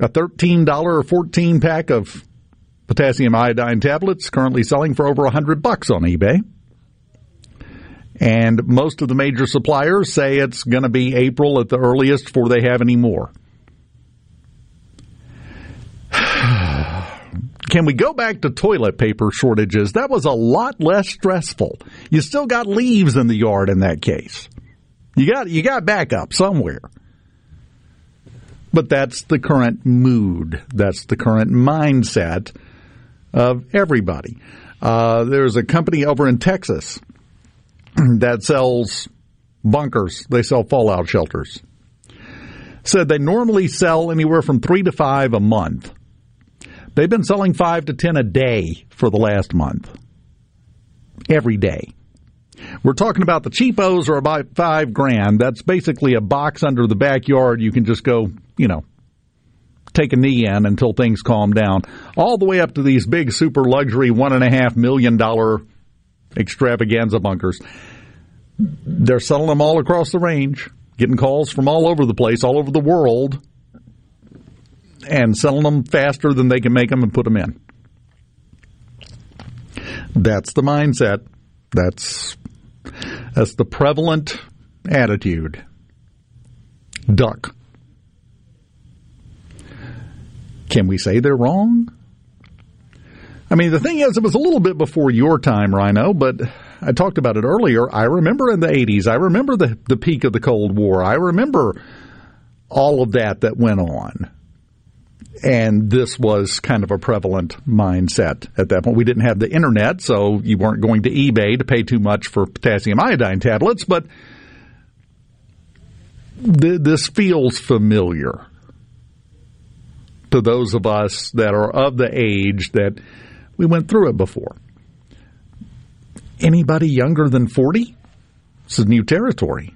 A $13 or 14 pack of potassium iodine tablets currently selling for over 100 bucks on eBay. And most of the major suppliers say it's going to be April at the earliest before they have any more. Can we go back to toilet paper shortages? That was a lot less stressful. You still got leaves in the yard in that case. You got you got backup somewhere. But that's the current mood. That's the current mindset of everybody. Uh, there's a company over in Texas that sells bunkers. They sell fallout shelters. Said they normally sell anywhere from three to five a month. They've been selling five to ten a day for the last month. Every day. We're talking about the cheapos are about five grand. That's basically a box under the backyard. You can just go, you know, take a knee in until things calm down. All the way up to these big super luxury one and a half million dollar extravaganza bunkers. They're selling them all across the range, getting calls from all over the place, all over the world, and selling them faster than they can make them and put them in. That's the mindset. That's that's the prevalent attitude. Duck. Can we say they're wrong? I mean, the thing is, it was a little bit before your time, Rhino, but I talked about it earlier. I remember in the 80s, I remember the, the peak of the Cold War. I remember all of that that went on. And this was kind of a prevalent mindset at that point. We didn't have the internet, so you weren't going to eBay to pay too much for potassium iodine tablets, but th- this feels familiar to those of us that are of the age that we went through it before. Anybody younger than 40? This is new territory.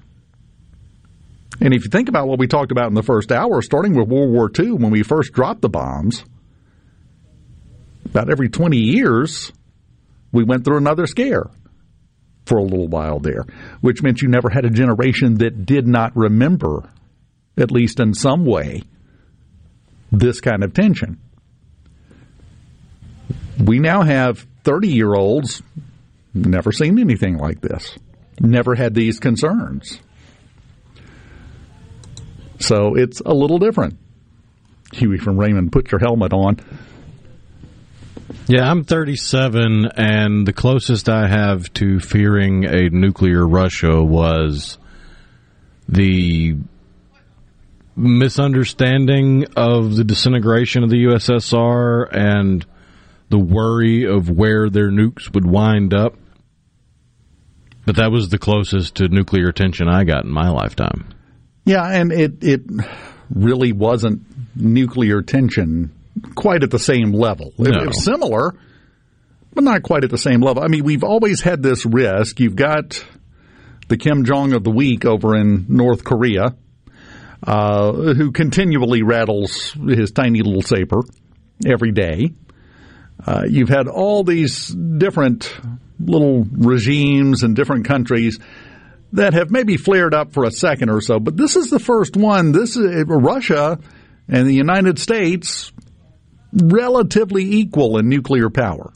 And if you think about what we talked about in the first hour, starting with World War II, when we first dropped the bombs, about every 20 years, we went through another scare for a little while there, which meant you never had a generation that did not remember, at least in some way, this kind of tension. We now have 30 year olds never seen anything like this, never had these concerns. So it's a little different. Huey from Raymond, put your helmet on. Yeah, I'm 37, and the closest I have to fearing a nuclear Russia was the misunderstanding of the disintegration of the USSR and the worry of where their nukes would wind up. But that was the closest to nuclear tension I got in my lifetime. Yeah, and it it really wasn't nuclear tension quite at the same level. It, No. it was similar, but not quite at the same level. I mean, we've always had this risk. You've got the Kim Jong of the week over in North Korea, uh, who continually rattles his tiny little saber every day. Uh, you've had all these different little regimes in different countries that have maybe flared up for a second or so, but this is the first one. This is Russia and the United States relatively equal in nuclear power.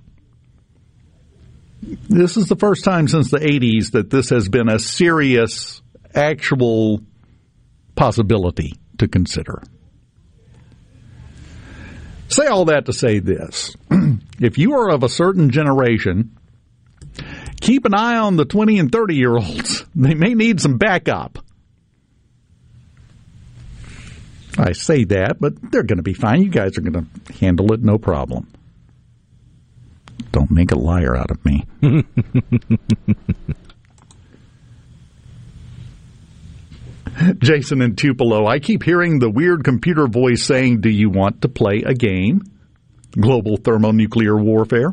This is the first time since the 80s that this has been a serious, actual possibility to consider. Say all that to say this. if you are of a certain generation, keep an eye on the 20 and 30 year olds. They may need some backup. I say that, but they're going to be fine. You guys are going to handle it no problem. Don't make a liar out of me. Jason in Tupelo, I keep hearing the weird computer voice saying, Do you want to play a game? Global thermonuclear warfare.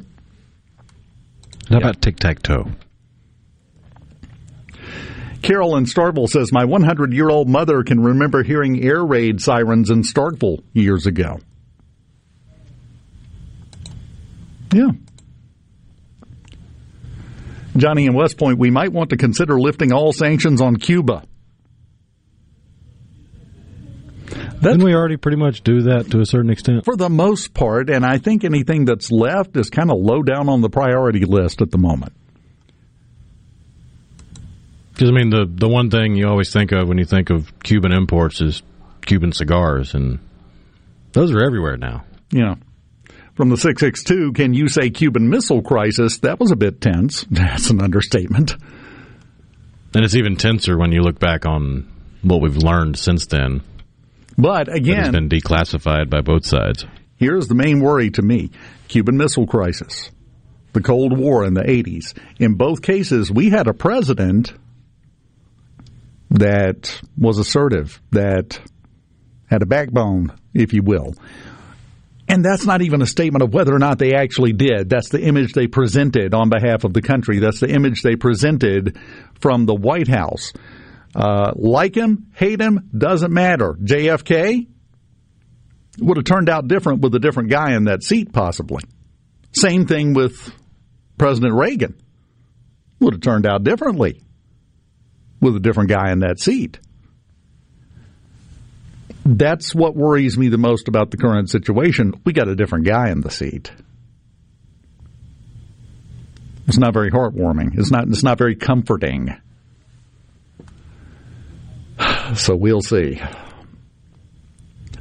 How about tic tac toe? Carol in Starkville says, My 100 year old mother can remember hearing air raid sirens in Starkville years ago. Yeah. Johnny in West Point, we might want to consider lifting all sanctions on Cuba. Didn't we already pretty much do that to a certain extent? For the most part, and I think anything that's left is kind of low down on the priority list at the moment. Because I mean, the the one thing you always think of when you think of Cuban imports is Cuban cigars, and those are everywhere now. Yeah. From the 662, can you say Cuban Missile Crisis? That was a bit tense. That's an understatement. And it's even tenser when you look back on what we've learned since then. But again, it's been declassified by both sides. here's the main worry to me Cuban Missile Crisis, the Cold War in the 80s. In both cases, we had a president that was assertive, that had a backbone, if you will. And that's not even a statement of whether or not they actually did. That's the image they presented on behalf of the country. That's the image they presented from the White House. Uh, like him, hate him, doesn't matter. JFK would have turned out different with a different guy in that seat, possibly. Same thing with President Reagan. Would have turned out differently with a different guy in that seat. That's what worries me the most about the current situation. We got a different guy in the seat. It's not very heartwarming. It's not. It's not very comforting. So we'll see.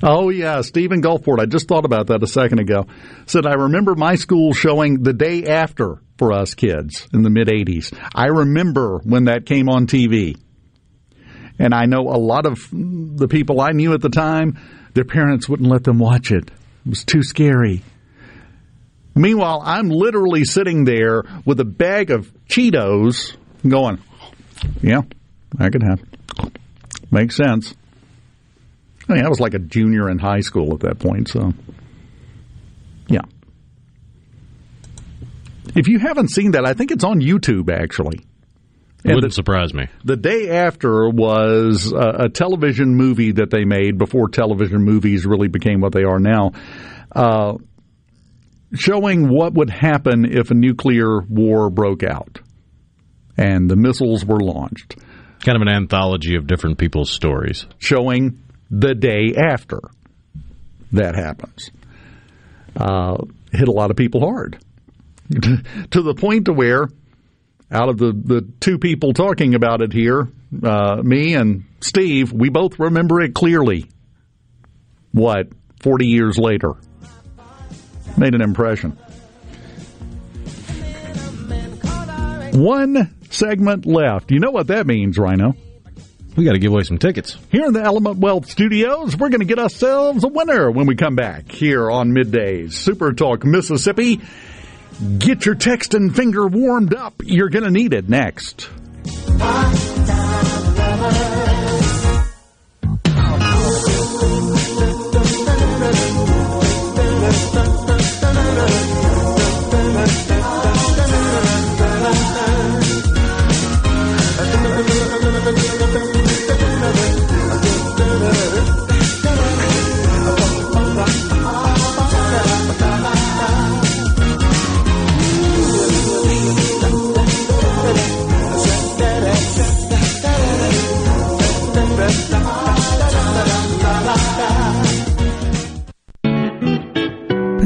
Oh yeah, Stephen Gulfport. I just thought about that a second ago. Said I remember my school showing the day after for us kids in the mid '80s. I remember when that came on TV, and I know a lot of the people I knew at the time, their parents wouldn't let them watch it. It was too scary. Meanwhile, I'm literally sitting there with a bag of Cheetos, going, "Yeah, that could happen. Makes sense." I mean, I was like a junior in high school at that point, so yeah. If you haven't seen that, I think it's on YouTube actually. It wouldn't surprise me. The day after was a, a television movie that they made before television movies really became what they are now, uh, showing what would happen if a nuclear war broke out and the missiles were launched. Kind of an anthology of different people's stories. Showing the day after that happens. Uh, hit a lot of people hard. to the point to where, out of the, the two people talking about it here, uh, me and Steve, we both remember it clearly. What, 40 years later? Made an impression. One segment left. You know what that means, Rhino? We got to give away some tickets. Here in the Element Wealth Studios, we're going to get ourselves a winner when we come back here on Middays. Super Talk Mississippi. Get your text and finger warmed up. You're going to need it next.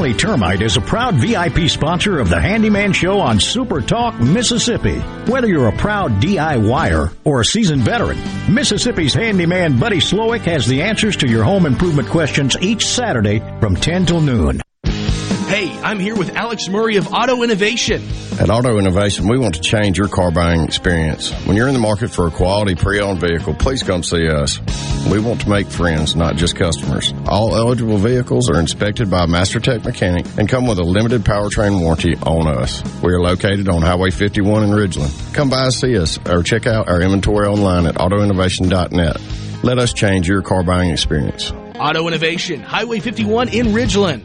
Family Termite is a proud VIP sponsor of the Handyman Show on Super Talk, Mississippi. Whether you're a proud DIYer or a seasoned veteran, Mississippi's handyman Buddy Slowick has the answers to your home improvement questions each Saturday from 10 till noon. Hey, I'm here with Alex Murray of Auto Innovation. At Auto Innovation, we want to change your car buying experience. When you're in the market for a quality pre-owned vehicle, please come see us. We want to make friends, not just customers. All eligible vehicles are inspected by a Master Tech mechanic and come with a limited powertrain warranty on us. We are located on Highway 51 in Ridgeland. Come by and see us or check out our inventory online at autoinnovation.net. Let us change your car buying experience. Auto Innovation, Highway 51 in Ridgeland.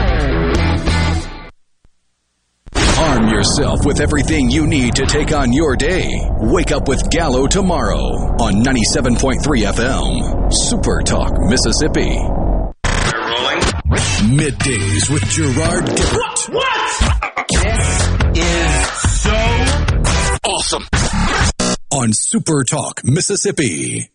Yourself with everything you need to take on your day. Wake up with Gallo tomorrow on 97.3 FM. Super Talk, Mississippi. Rolling Middays with Gerard Gibert. What? This is so awesome. On Super Talk, Mississippi.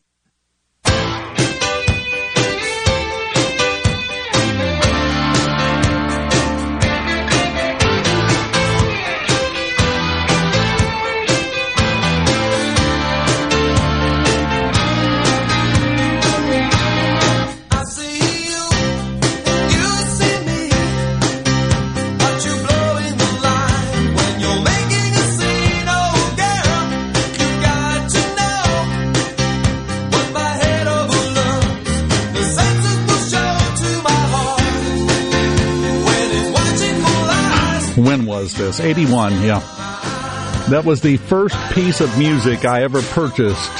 Was this? 81, yeah. That was the first piece of music I ever purchased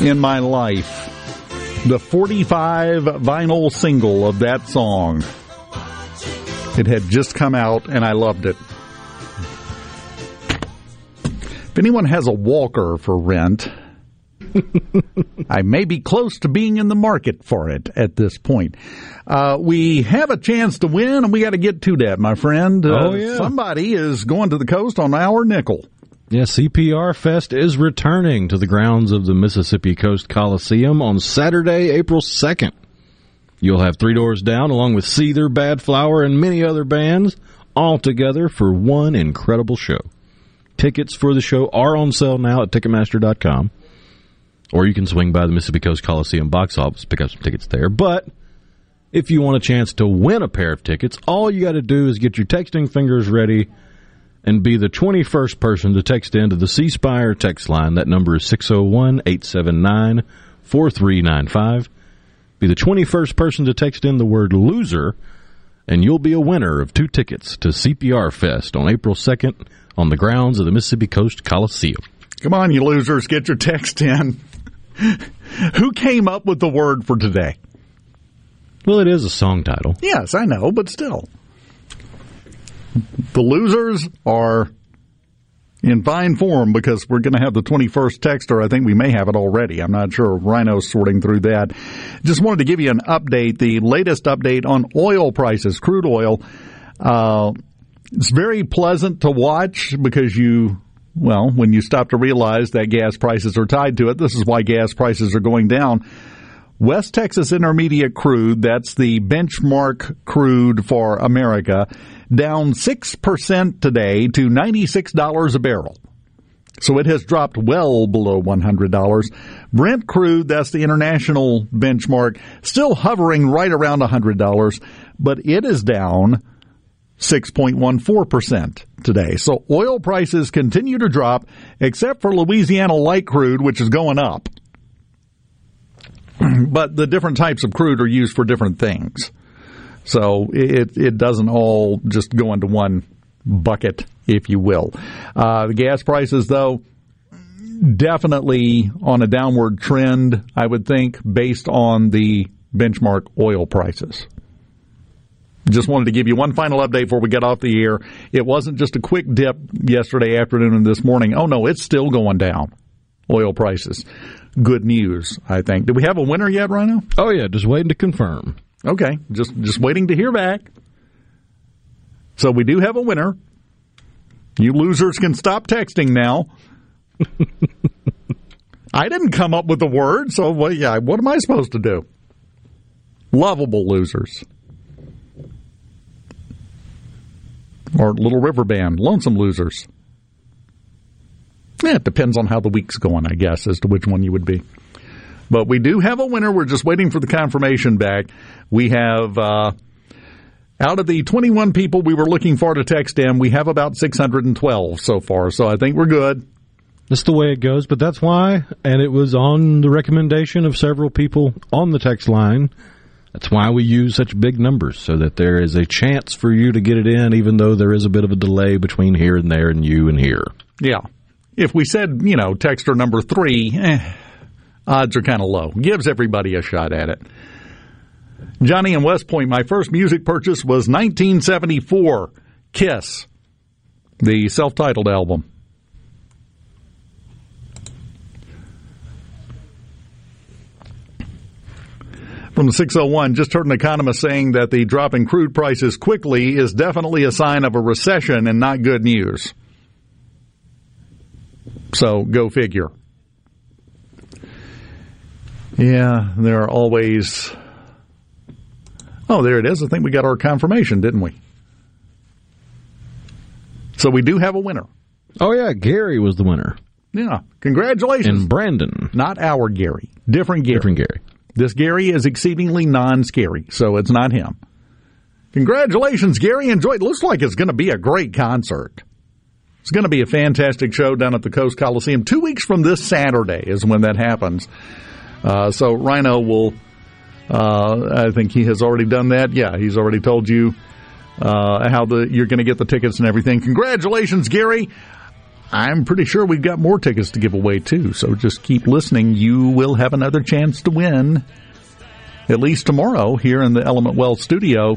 in my life. The 45 vinyl single of that song. It had just come out and I loved it. If anyone has a walker for rent, I may be close to being in the market for it at this point. Uh, we have a chance to win, and we got to get to that, my friend. Uh, Oh, yeah. Somebody is going to the coast on our nickel. Yeah, CPR Fest is returning to the grounds of the Mississippi Coast Coliseum on Saturday, April 2nd. You'll have Three Doors Down along with Seether, Badflower, and many other bands all together for one incredible show. Tickets for the show are on sale now at Ticketmaster.com. Or you can swing by the Mississippi Coast Coliseum box office, pick up some tickets there. But if you want a chance to win a pair of tickets, all you got to do is get your texting fingers ready and be the 21st person to text into the C Spire text line. That number is 601 879 4395. Be the 21st person to text in the word loser, and you'll be a winner of two tickets to CPR Fest on April 2nd on the grounds of the Mississippi Coast Coliseum. Come on, you losers, get your text in. Who came up with the word for today? Well, it is a song title. Yes, I know, but still. The losers are in fine form because we're going to have the 21st texter. I think we may have it already. I'm not sure. Rhino's sorting through that. Just wanted to give you an update, the latest update on oil prices, crude oil. Uh, it's very pleasant to watch because you, well, when you stop to realize that gas prices are tied to it, this is why gas prices are going down. West Texas Intermediate crude, that's the benchmark crude for America, down 6% today to $96 a barrel. So it has dropped well below $100. Brent crude, that's the international benchmark, still hovering right around $100, but it is down 6.14% today. So oil prices continue to drop, except for Louisiana light crude, which is going up. but the different types of crude are used for different things. So it it doesn't all just go into one bucket, if you will. Uh, the gas prices, though, definitely on a downward trend. I would think based on the benchmark oil prices. Just wanted to give you one final update before we get off the air. It wasn't just a quick dip yesterday afternoon and this morning. Oh no, it's still going down. Oil prices. Good news, I think. Do we have a winner yet, Rhino? Oh yeah, just waiting to confirm. Okay, just just waiting to hear back. So we do have a winner. You losers can stop texting now. I didn't come up with the word, so what, yeah, what am I supposed to do? Lovable losers. Or Little River Band, lonesome losers. Yeah, it depends on how the week's going, I guess, as to which one you would be. But we do have a winner. We're just waiting for the confirmation back. We have, uh, out of the 21 people we were looking for to text in, we have about 612 so far. So I think we're good. That's the way it goes, but that's why, and it was on the recommendation of several people on the text line. That's why we use such big numbers, so that there is a chance for you to get it in, even though there is a bit of a delay between here and there and you and here. Yeah. If we said, you know, texter number three, eh, odds are kind of low. Gives everybody a shot at it. Johnny in West Point, my first music purchase was 1974. Kiss. the self-titled album. From the 601, just heard an economist saying that the drop in crude prices quickly is definitely a sign of a recession and not good news. So go figure. Yeah, there are always. Oh, there it is. I think we got our confirmation, didn't we? So we do have a winner. Oh, yeah, Gary was the winner. Yeah, congratulations. And Brandon. Not our Gary. Different Gary. Different Gary. This Gary is exceedingly non scary, so it's not him. Congratulations, Gary. Enjoy it. Looks like it's going to be a great concert. It's going to be a fantastic show down at the Coast Coliseum. Two weeks from this Saturday is when that happens. Uh, so Rhino will, uh, I think he has already done that. Yeah, he's already told you uh, how the you're going to get the tickets and everything. Congratulations, Gary. I'm pretty sure we've got more tickets to give away too. So just keep listening. You will have another chance to win at least tomorrow here in the Element Wealth studio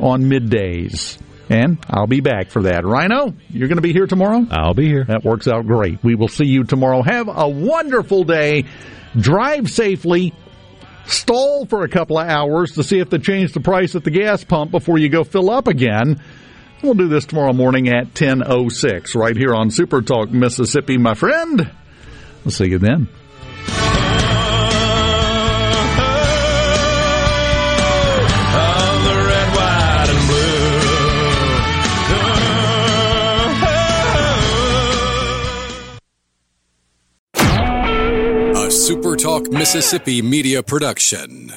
on middays. And I'll be back for that. Rhino, you're going to be here tomorrow? I'll be here. That works out great. We will see you tomorrow. Have a wonderful day. Drive safely. Stall for a couple of hours to see if they change the price at the gas pump before you go fill up again. We'll do this tomorrow morning at 10.06 right here on Super Talk Mississippi, my friend. We'll see you then. A Super Talk Mississippi media production.